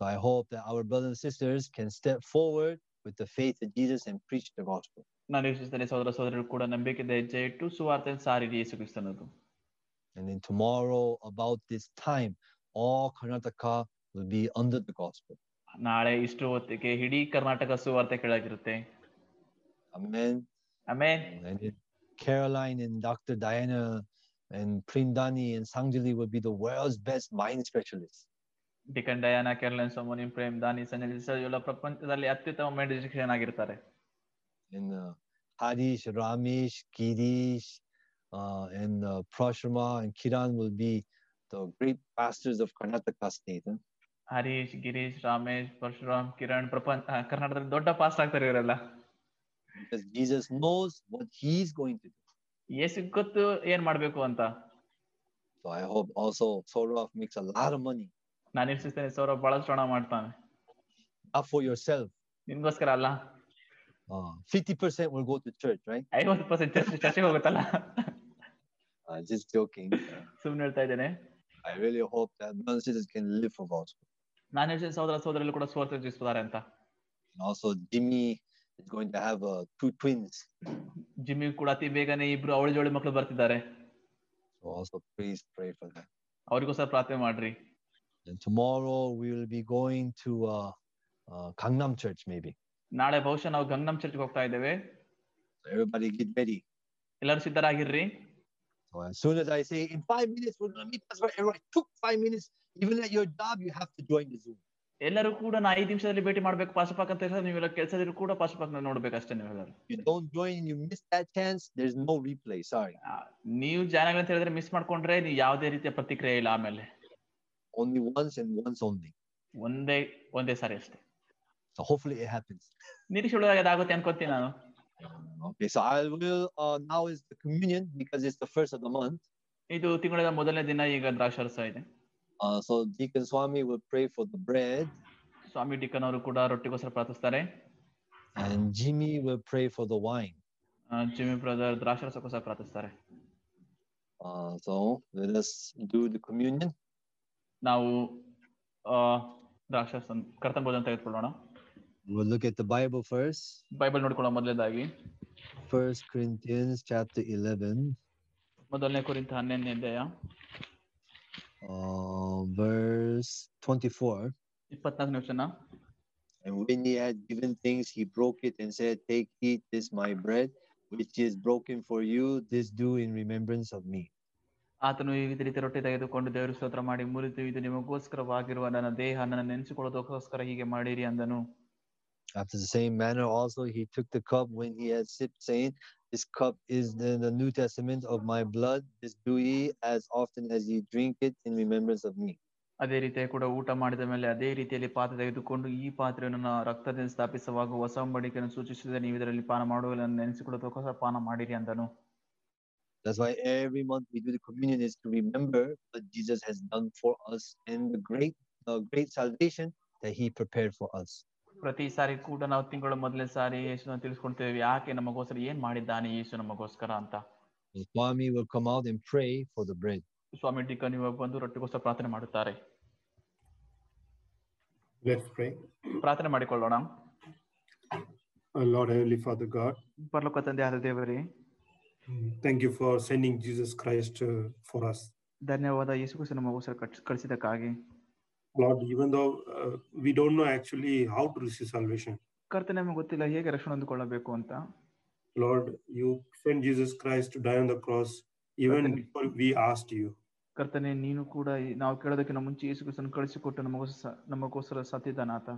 So I hope that our brothers and sisters can step forward with the faith in Jesus and preach the gospel. ನಾನು ಯೋಚಿಸ್ತೇನೆ ಸಹೋದರ ಸಹೋದರರು ಕೂಡ ನಂಬಿಕೆದ ಹೆಜ್ಜೆ ಇಟ್ಟು ಸುವಾರ್ತೆ ಸಾರಿರಿ ಯೇಸು ಕ್ರಿಸ್ತನದು And then tomorrow, about this time, all Karnataka will be under the gospel. ನಾಳೆ ಇಷ್ಟು ಹೊತ್ತಿಗೆ ಇಡೀ ಕರ್ನಾಟಕ ಸುವಾರ್ತೆ ಕೆಳಗಿರುತ್ತೆ Amen. Amen And then Caroline and Dr. Diana and Prindani and Sangjali will be the world's best mind specialists. Deacon Diana ಕೆರ್ಲನ್ ಸೋಮೋನಿಂ ಪ್ರೇಮ್ ದಾನಿ ಸಂಜಯ್ ಪ್ರಪಂಚದಲ್ಲಿ ಅತ್ಯುತ್ತಮ ಆಗಿರ್ತಾರೆ ಇನ್ನು Harish Ramesh Girish and uh, and Kiran will be the great pastors of Karnataka state. Harish Girish Ramesh Parashuram Kiran ಪ್ರಪಂಚ ಕರ್ನಾಟಕದಲ್ಲಿ ದೊಡ್ಡ past ಆಗ್ತಾರೆ ಇವರೆಲ್ಲ because Jesus knows what he's going to do. Yes, ಗೊತ್ತು ಏನ್ ಮಾಡ್ಬೇಕು ಅಂತ. So I hope also Saurabh makes a lot of money. ನಾನು ಇರ್ಸಿಸ್ತೇನೆ ಸೌರವ್ ಬಹಳಷ್ಟು ಹಣ ಮಾಡ್ತಾನೆ not for yourself. ನಿನ್ಗೋಸ್ಕರ ಅಲ್ಲ Uh, 50% will go to church, right? ಐವತ್ತು ಪರ್ಸೆಂಟ್ ಚರ್ಚೆಗೆ ಹೋಗುತ್ತಲ್ಲ Uh, just joking. Uh, ಸುಮ್ನೆ ಹೇಳ್ತಾ ಇದ್ದೇನೆ I really hope that brothers and sisters can live for gospel. ನಾನು ಹೇಳ್ತೀನಿ ಸಹೋದರ ಸಹೋದರರು ಕೂಡ ಸ್ವರ್ತಿಸ್ತಾರೆ ಅಂತ And also Jimmy is going to have uh, two twins. Jimmy ಕೂಡ ಅತಿ ಬೇಗನೆ ಇಬ್ರು ಅವಳಿ ಜೋಳಿ ಮಕ್ಕಳು ಬರ್ತಿದ್ದಾರೆ So also please pray for that. ಅವ್ರಿಗೋಸ್ಕರ ಪ್ರಾರ್ಥನೆ ಮಾಡ್ರಿ And tomorrow we will be going to uh, uh, Gangnam Church maybe. ನಾಳೆ ಬಹುಶಃ ನಾವು ಗಂಗನಂ ಚರ್ಚ್ಗೆ ಹೋಗ್ತಾ ಇದ್ದೇವೆ So everybody get ready. ಎಲ್ಲರೂ ಸಿದ್ಧರಾಗಿರ್ರಿ So as soon as I say in five minutes we're gonna meet, that's why everyone took five minutes. Even at your job, you have to join the Zoom. ಎಲ್ಲರೂ ಕೂಡ ನಾ ಐದು ನಿಮಿಷದಲ್ಲಿ ಭೇಟಿ ಮಾಡ್ಬೇಕು ಪಾಶಪಾಕ್ ಅಂತ ಹೇಳಿದ್ರೆ ನೀವೆಲ್ಲ ಕೆಲಸದಿದ್ರು ಕೂಡ ಪಾಶಪಾಕ್ ನೋಡ್ಬೇಕಷ್ಟೇ ನೀವೆಲ್ಲರೂ You don't join and you miss that chance, there's no replay. Sorry. ಆ, ನೀವು ಜಾನಗಳು ಅಂತ ಹೇಳಿದ್ರೆ ಮಿಸ್ ಮಾಡ್ಕೊಂಡ್ರೆ ನೀವು ಯಾವುದೇ ರೀತಿಯ ಪ್ರತಿಕ್ರಿಯೆ ಇಲ್ಲ ಆಮೇಲೆ Only once and once only. ಒಂದೇ ಒಂದೇ ಸಾರಿ ಅಷ್ಟೇ So hopefully it happens. ನಿರೀಕ್ಷೆ ಒಳಗೆ ಅದಾಗುತ್ತೆ ಅನ್ಕೋತೀನಿ ನಾನು Okay, so I will uh, now is the communion because it's the first of the month. ಇದು ತಿಂಗಳ ಮೊದಲನೇ ದಿನ ಈಗ ದ್ರಾಕ್ಷಾರಸ ಇದೆ Uh, so Deacon Swami will pray for the bread, ಸ್ವಾಮಿ ಡಿಕನ್ ಅವರು ಕೂಡ ರೊಟ್ಟಿಗೋಸ್ಕರ ಪ್ರಾರ್ಥಿಸ್ತಾರೆ and Jimmy will pray for the wine. ಆ, ಜಿಮ್ಮಿ ಬ್ರದರ್ ದ್ರಾಕ್ಷಾರಸಕ್ಕೋಸ್ಕರ ಪ್ರಾರ್ಥಿಸ್ತಾರೆ Uh, so let us do the communion. ನಾವು ಆ ದ್ರಾಕ್ಷಾರಸ ಕರ್ತನ ಬೋಧನೆ ತೆಗೆದುಕೊಳ್ಳೋಣ We'll look at the Bible first. Bible ನೋಡ್ಕೊಳ್ಳೋ ಮೊದಲನೇದಾಗಿ First Corinthians chapter 11, ಮೊದಲನೇ ಕುರಿತ ಹನ್ನೊಂದನೇ ಅಧ್ಯಾಯ uh, verse 24. ಇಪ್ಪತ್ನಾಲ್ಕನೇ ವಚನ And when he had given things, he broke it and said, Take, eat this my bread, which is broken for you. This do in remembrance of me. ಆತನು ಈ ರೀತಿ ರೊಟ್ಟಿ ತೆಗೆದುಕೊಂಡು ದೇವರು ಸ್ತೋತ್ರ ಮಾಡಿ ಮುರಿದು ಇದು ನಿಮಗೋಸ್ಕರವಾಗಿರುವ ನನ್ನ ದೇಹ ನನ್ನ ನೆನೆಸಿಕೊಳ್ಳೋದಕ್ಕೋಸ್ಕರ ಹೀಗೆ ಮಾಡಿರಿ ಅಂದನು After the same manner, also he took the cup when he had sipped, saying, This cup is the, the New Testament of my blood. This do ye as often as ye drink it in remembrance of me. ಅದೇ ರೀತಿ ಕೂಡ ಊಟ ಮಾಡಿದ ಮೇಲೆ ಅದೇ ರೀತಿಯಲ್ಲಿ ಪಾತ್ರೆ ತೆಗೆದುಕೊಂಡು ಈ ಪಾತ್ರೆಯನ್ನು ನನ್ನ ರಕ್ತದಿಂದ ಸ್ಥಾಪಿಸುವಾಗ ಹೊಸ ಒಡಂಬಡಿಕೆಯನ್ನು ಸೂಚಿಸಿದ ನೀವು ಇದರಲ್ಲಿ ಪಾನ ಮಾಡುವ ನೆನೆಸಿಕೊಳ್ಳೋದಕ್ಕೋಸ್ಕರ ಪಾನ ಮಾಡಿರಿ ಅಂದನು That's why every month we do the communion is to remember what Jesus has done for us and the great, the great salvation that he prepared for us. ಪ್ರತಿ ಸಾರಿ ಕೂಡ ನಾವು ತಿಂಗಳ ಮೊದಲನೇ ಸಾರಿ ಯೇಸುನ ತಿಳಿಸ್ಕೊಳ್ತೇವೆ ಯಾಕೆ ನಮಗೋಸ್ಕರ ಏನ್ ಮಾಡಿದ್ದಾನೆ ಯೇಸು ನಮಗೋಸ್ಕರ ಅಂತ So Swami will come out and pray for the bread. ಸ್ವಾಮಿ ಡಿಕನ್ ಇವಾಗ ಬಂದು ರೊಟ್ಟಿಗೋಸ್ಕರ ಪ್ರಾರ್ಥನೆ ಮಾಡುತ್ತಾರೆ Let's pray. ಪ್ರಾರ್ಥನೆ ಮಾಡಿಕೊಳ್ಳೋಣ Our Lord, Heavenly Father God, ಪರಲೋಕ ತಂದೆ ಆದ ದೇವರೇ mm, thank you for sending Jesus Christ uh, for us. ಧನ್ಯವಾದ ಯೇಸು ಕ್ರಿಸ್ತ ನಮಗೋಸ್ಕರ cuts- ಕಳಿಸಿದ್ದಕ್ಕಾಗಿ Lord, even though uh, we don't know actually how to receive salvation, ಕರ್ತನೆ ನಮಗೆ ಗೊತ್ತಿಲ್ಲ ಹೇಗೆ ರಕ್ಷಣೆ ಹೊಂದಿಕೊಳ್ಳಬೇಕು ಅಂತ Lord, you sent Jesus Christ to die on the cross even Certainly. before we asked you. ಕರ್ತನೆ ನೀನು ಕೂಡ ಈ- ನಾವು ಕೇಳೋದಕ್ಕಿಂತ ಮುಂಚೆ ಯೇಸು ಕ್ರಿಸ್ತನ ಕಳಿಸಿಕೊಟ್ಟು ನಮಗೋಸ್ಕರ ನಮಗೋಸ್ಕರ ಸತ್ತಿದ್ದಾನಾತ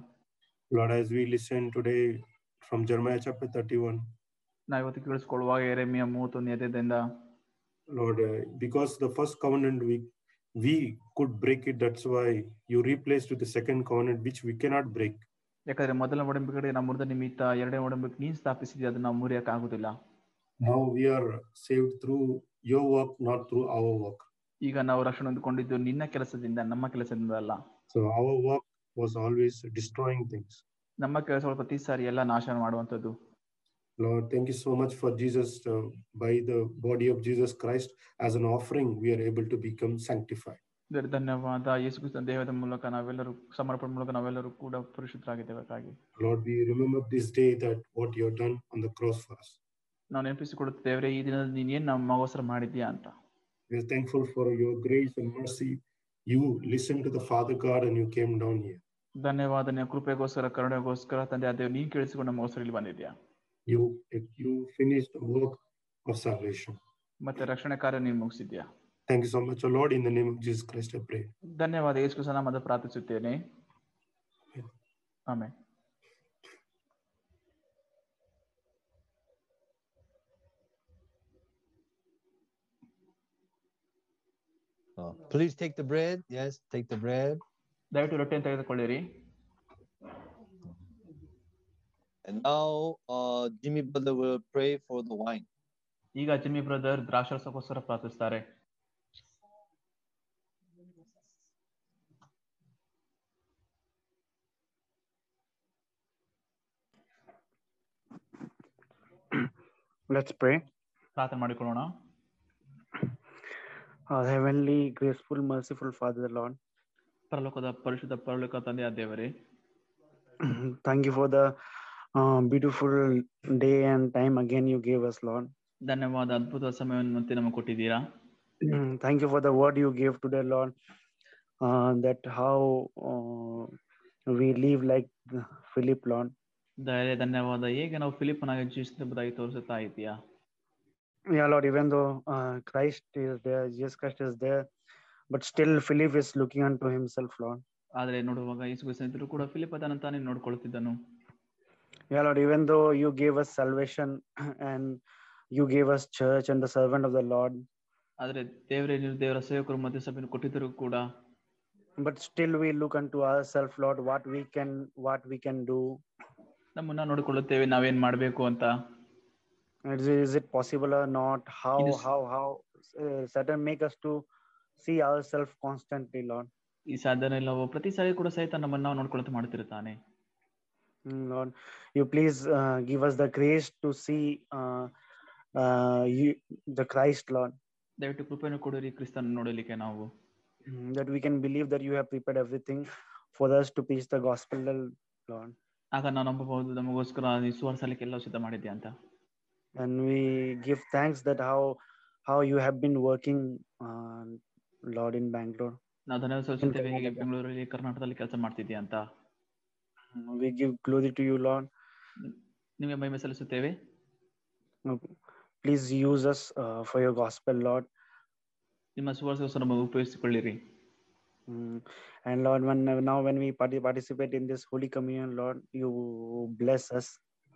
Lord, as we listen today from Jeremiah chapter 31, ನಾವಿವತ್ತು ಕೇಳಿಸ್ಕೊಳ್ಳುವಾಗ ಎರೆಮಿಯ ಮೂವತ್ತೊಂದು ಎದೆದಿಂದ Lord because the first covenant we we could break it that's why you replace to the second covenant which we cannot break ಯಾಕಂದ್ರೆ ಮೊದಲ ಒಡಂಬಡಿಕೆ ನಾವು ಮುರಿದ ನಿಮಿತ್ತ ಎರಡನೇ ಒಡಂಬಡಿಕೆ ನೀನು ಸ್ಥಾಪಿಸಿದ್ಯಾ ಅದನ್ನ ನಾವು ಆಗುದಿಲ್ಲ. Now we are saved through your work not through our work ಈಗ ನಾವು ರಕ್ಷಣೆ ಹೊಂದಿಕೊಂಡಿದ್ದು ನಿನ್ನ ಕೆಲಸದಿಂದ ನಮ್ಮ ಕೆಲಸದಿಂದ ಅಲ್ಲ. So our work was always destroying things ನಮ್ಮ ಕೆಲಸಗಳು ಪ್ರತಿ ಸಾರಿ ಎಲ್ಲ ನಾಶ ಮಾಡುವಂತದ್ದು Lord, thank you so much for Jesus. Uh, by the body of Jesus Christ, as an offering, we are able to become sanctified. ದೇವರೇ ಧನ್ಯವಾದ ಯೇಸು ಕ್ರಿಸ್ತನ ದೇಹದ ಮೂಲಕ ನಾವೆಲ್ಲರೂ ಸಮರ್ಪಣೆ ಮೂಲಕ ನಾವೆಲ್ಲರೂ ಕೂಡ ಪರಿಶುದ್ಧರಾಗಿದ್ದೇವೆ Lord, we remember this day that what you have done on the cross for us. ನಾವು ನೆನಪಿಸಿಕೊಡುತ್ತೇವೆ ಈ ದಿನ ನೀನ್ ಏನ್ ನಮಗೋಸ್ಕರ ಮಾಡಿದ್ಯಾ ಅಂತ We are thankful for your grace and mercy. You listened to the Father God and you came down here. ಧನ್ಯವಾದ ನಿನ್ನ ಕೃಪೆಗೋಸ್ಕರ ಕರುಣೆಗೋಸ್ಕರ ತಂದೆ ಅದೇ ನೀನ್ ಕೇಳಿಸಿಕೊಂಡು ನಮಗೋಸ್ಕರ ಇಲ್ಲಿ ಬಂದಿದ್ಯಾ you you finished the work of salvation. ಮತ್ತೆ ರಕ್ಷಣೆ ಕಾರ್ಯ ನೀವು ಮುಗಿಸಿದ್ಯಾ Thank you so much, O Lord. In the name of Jesus Christ, I pray. ಧನ್ಯವಾದ ಯೇಸು ಕ್ರಿಸ್ತನ ನಾಮದ ಪ್ರಾರ್ಥಿಸುತ್ತೇನೆ ಆಮೇಲೆ Uh, please take the bread. Yes, take the bread. ದಯವಿಟ್ಟು ರೊಟ್ಟಿಯನ್ನು ತೆಗೆದುಕೊಳ್ಳಿರಿ And now uh, Jimmy brother will pray for the wine. ಈಗ Jimmy brother ದ್ರಾಕ್ಷರಸಕ್ಕೋಸ್ಕರ ಪ್ರಾರ್ಥಿಸ್ತಾರೆ Let's pray. ಪ್ರಾರ್ಥನೆ ಮಾಡಿಕೊಳ್ಳೋಣ Our heavenly, graceful, merciful Father, Lord, ಪರಲೋಕದ ಪರಿಶುದ್ಧ ಪರಲೋಕ ತಂದೆಯ ದೇವರೇ thank you for the beautiful day and time again you gave us Lord ಧನ್ಯವಾದ ಅದ್ಭುತ ಸಮಯವನ್ನು ಮತ್ತೆ ನಮಗೆ ಕೊಟ್ಟಿದ್ದೀರಾ? Thank you for the word you gave to today Lord that how we live like Philip Lord ಧೈರ್ಯ ಧನ್ಯವಾದ. ಹೇಗೆ ನಾವು ಫಿಲಿಪ್ ನಾಗ ಜೀವಿಸುತ್ತಿರುವುದಾಗಿ ತೋರಿಸುತ್ತಾ ಇದ್ದೀಯಾ? Yeah Lord even though Christ is there Jesus Christ is there but still Philip is looking on to himself Lord ಆದರೆ ನೋಡುವಾಗ ಯೇಸು ಕೂಡ ಫಿಲಿಪ್ ಅದನ್ನು ತಾನೇ ನೋಡ್ಕೊಳ್ಳುತ್ತಿದ್ದನು Yeah, Lord, even though you gave us salvation and you gave us church and the servant of the Lord. ಆದರೆ ದೇವರೇ ನೀವು ದೇವರ ಸೇವಕರು ಮಧ್ಯ ಸಭೆಯನ್ನು ಕೊಟ್ಟಿದ್ದರೂ ಕೂಡ but still we look on to our self Lord what we can what we can do ನಮ್ಮನ್ನ ನೋಡಿಕೊಳ್ಳುತ್ತೇವೆ ನಾವೇನ್ ಮಾಡಬೇಕು ಅಂತ. Is it possible or not how how how Satan make us to see our self constantly Lord ಈ ಸಾಧನೆ ಇಲ್ಲ ಪ್ರತಿ ಸಾರಿ ಕೂಡ ಸಹಿತ ನಮ್ಮನ್ನ ನೋಡ್ಕೊಳ್ತಾ ಮಾಡ್ತಿರ್ತಾನೆ. Lord, you please uh, give us the grace to see uh, uh, you, the Christ, Lord, ದಯವಿಟ್ಟು ಕೃಪೆಯನ್ನು ಕೊಡಿರಿ ಕ್ರಿಸ್ತನ ನೋಡಲಿಕ್ಕೆ ನಾವು Mm, that we can believe that you have prepared everything for us to preach the gospel, Lord. ಆಗ ನಾವು ನಂಬಬಹುದು ನಮಗೋಸ್ಕರ ಸುವರ್ಸಲಿಕ್ಕೆ ಎಲ್ಲ ಸಿದ್ಧ ಮಾಡಿದ್ಯಾ ಅಂತ and we give thanks that how how you have been working uh, lord in bangalore ನಾವು ಧನ್ಯವಾದ ಸಲ್ಲಿಸುತ್ತೇವೆ ಹೇಗೆ ಬೆಂಗಳೂರಲ್ಲಿ ಕರ್ನಾಟಕದಲ್ಲಿ ಕೆಲಸ ಮಾಡ್ತಿದ್ದೀಯ ಅಂತ we give glory to you lord ನಿಮಗೆ ಮಹಿಮೆ ಸಲ್ಲಿಸುತ್ತೇವೆ Uh, please use us uh, for your gospel lord ನಿಮ್ಮ ಸುವರ್ಸಗೋಸ್ಕರ ನಮಗೆ ಉಪಯೋಗಿಸಿಕೊಳ್ಳಿರಿ Mm. and lord when now when we parti- participate in this holy communion lord you bless us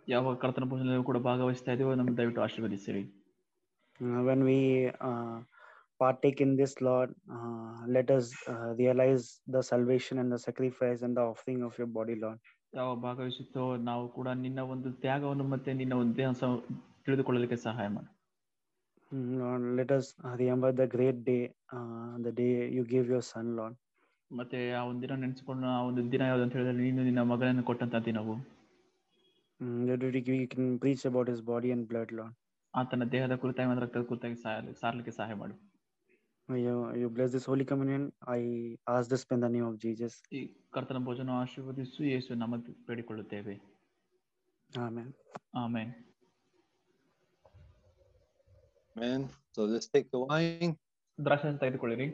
ಯಾವ ಕರ್ತನ ಭೋಜನದಲ್ಲಿ ಕೂಡ ಭಾಗವಹಿಸ್ತಾ ಇದೀವೋ ನಮ್ಗೆ ದಯವಿಟ್ಟು ಆಶೀರ್ವದಿಸಿರಿ Uh, when we uh, partake in this lord uh, let us uh, realize the salvation and the sacrifice and the offering of your body lord ಯಾವ ಭಾಗವಹಿಸುತ್ತೋ ನಾವು ಕೂಡ ನಿನ್ನ ಒಂದು ತ್ಯಾಗವನ್ನು ಮತ್ತೆ ನಿನ್ನ ಒಂದು ದೇಹ ತಿಳಿದುಕೊಳ್ಳಲಿಕ್ಕೆ ಸಹಾಯ ಮಾಡಿ Mm, Lord, let us uh, remember the great day, uh, the day you gave your son, Lord. ಮತ್ತೆ ಆ ಒಂದು ದಿನ ನೆನೆಸಿಕೊಂಡು ಆ ಒಂದು ದಿನ ಯಾವ್ದು ಅಂತ ಹೇಳಿದ್ರೆ ನೀನು ನಿನ್ನ ಮಗಳನ್ನು ಕೊಟ್ಟಂತ ದಿನವು Mm, that we can preach about his body and blood, Lord. ಆತನ ದೇಹದ ಕುರಿತಾಗಿ ರಕ್ತದ ಕುರಿತಾಗಿ ಸಾಯ- ಸಾರಲಿಕ್ಕೆ ಸಹಾಯ ಮಾಡು You, you bless this holy communion. I ask this in the name of Jesus. ಈ ಕರ್ತನ ಭೋಜನ ಆಶೀರ್ವದಿಸು ಯೇಸು ನಮ್ಮ ಬೇಡಿಕೊಳ್ಳುತ್ತೇವೆ Amen. ಆಮೇಲೆ Man, so let's take the wine. ದ್ರಾಕ್ಷಾರಸ ತೆಗೆದುಕೊಳ್ಳಿರಿ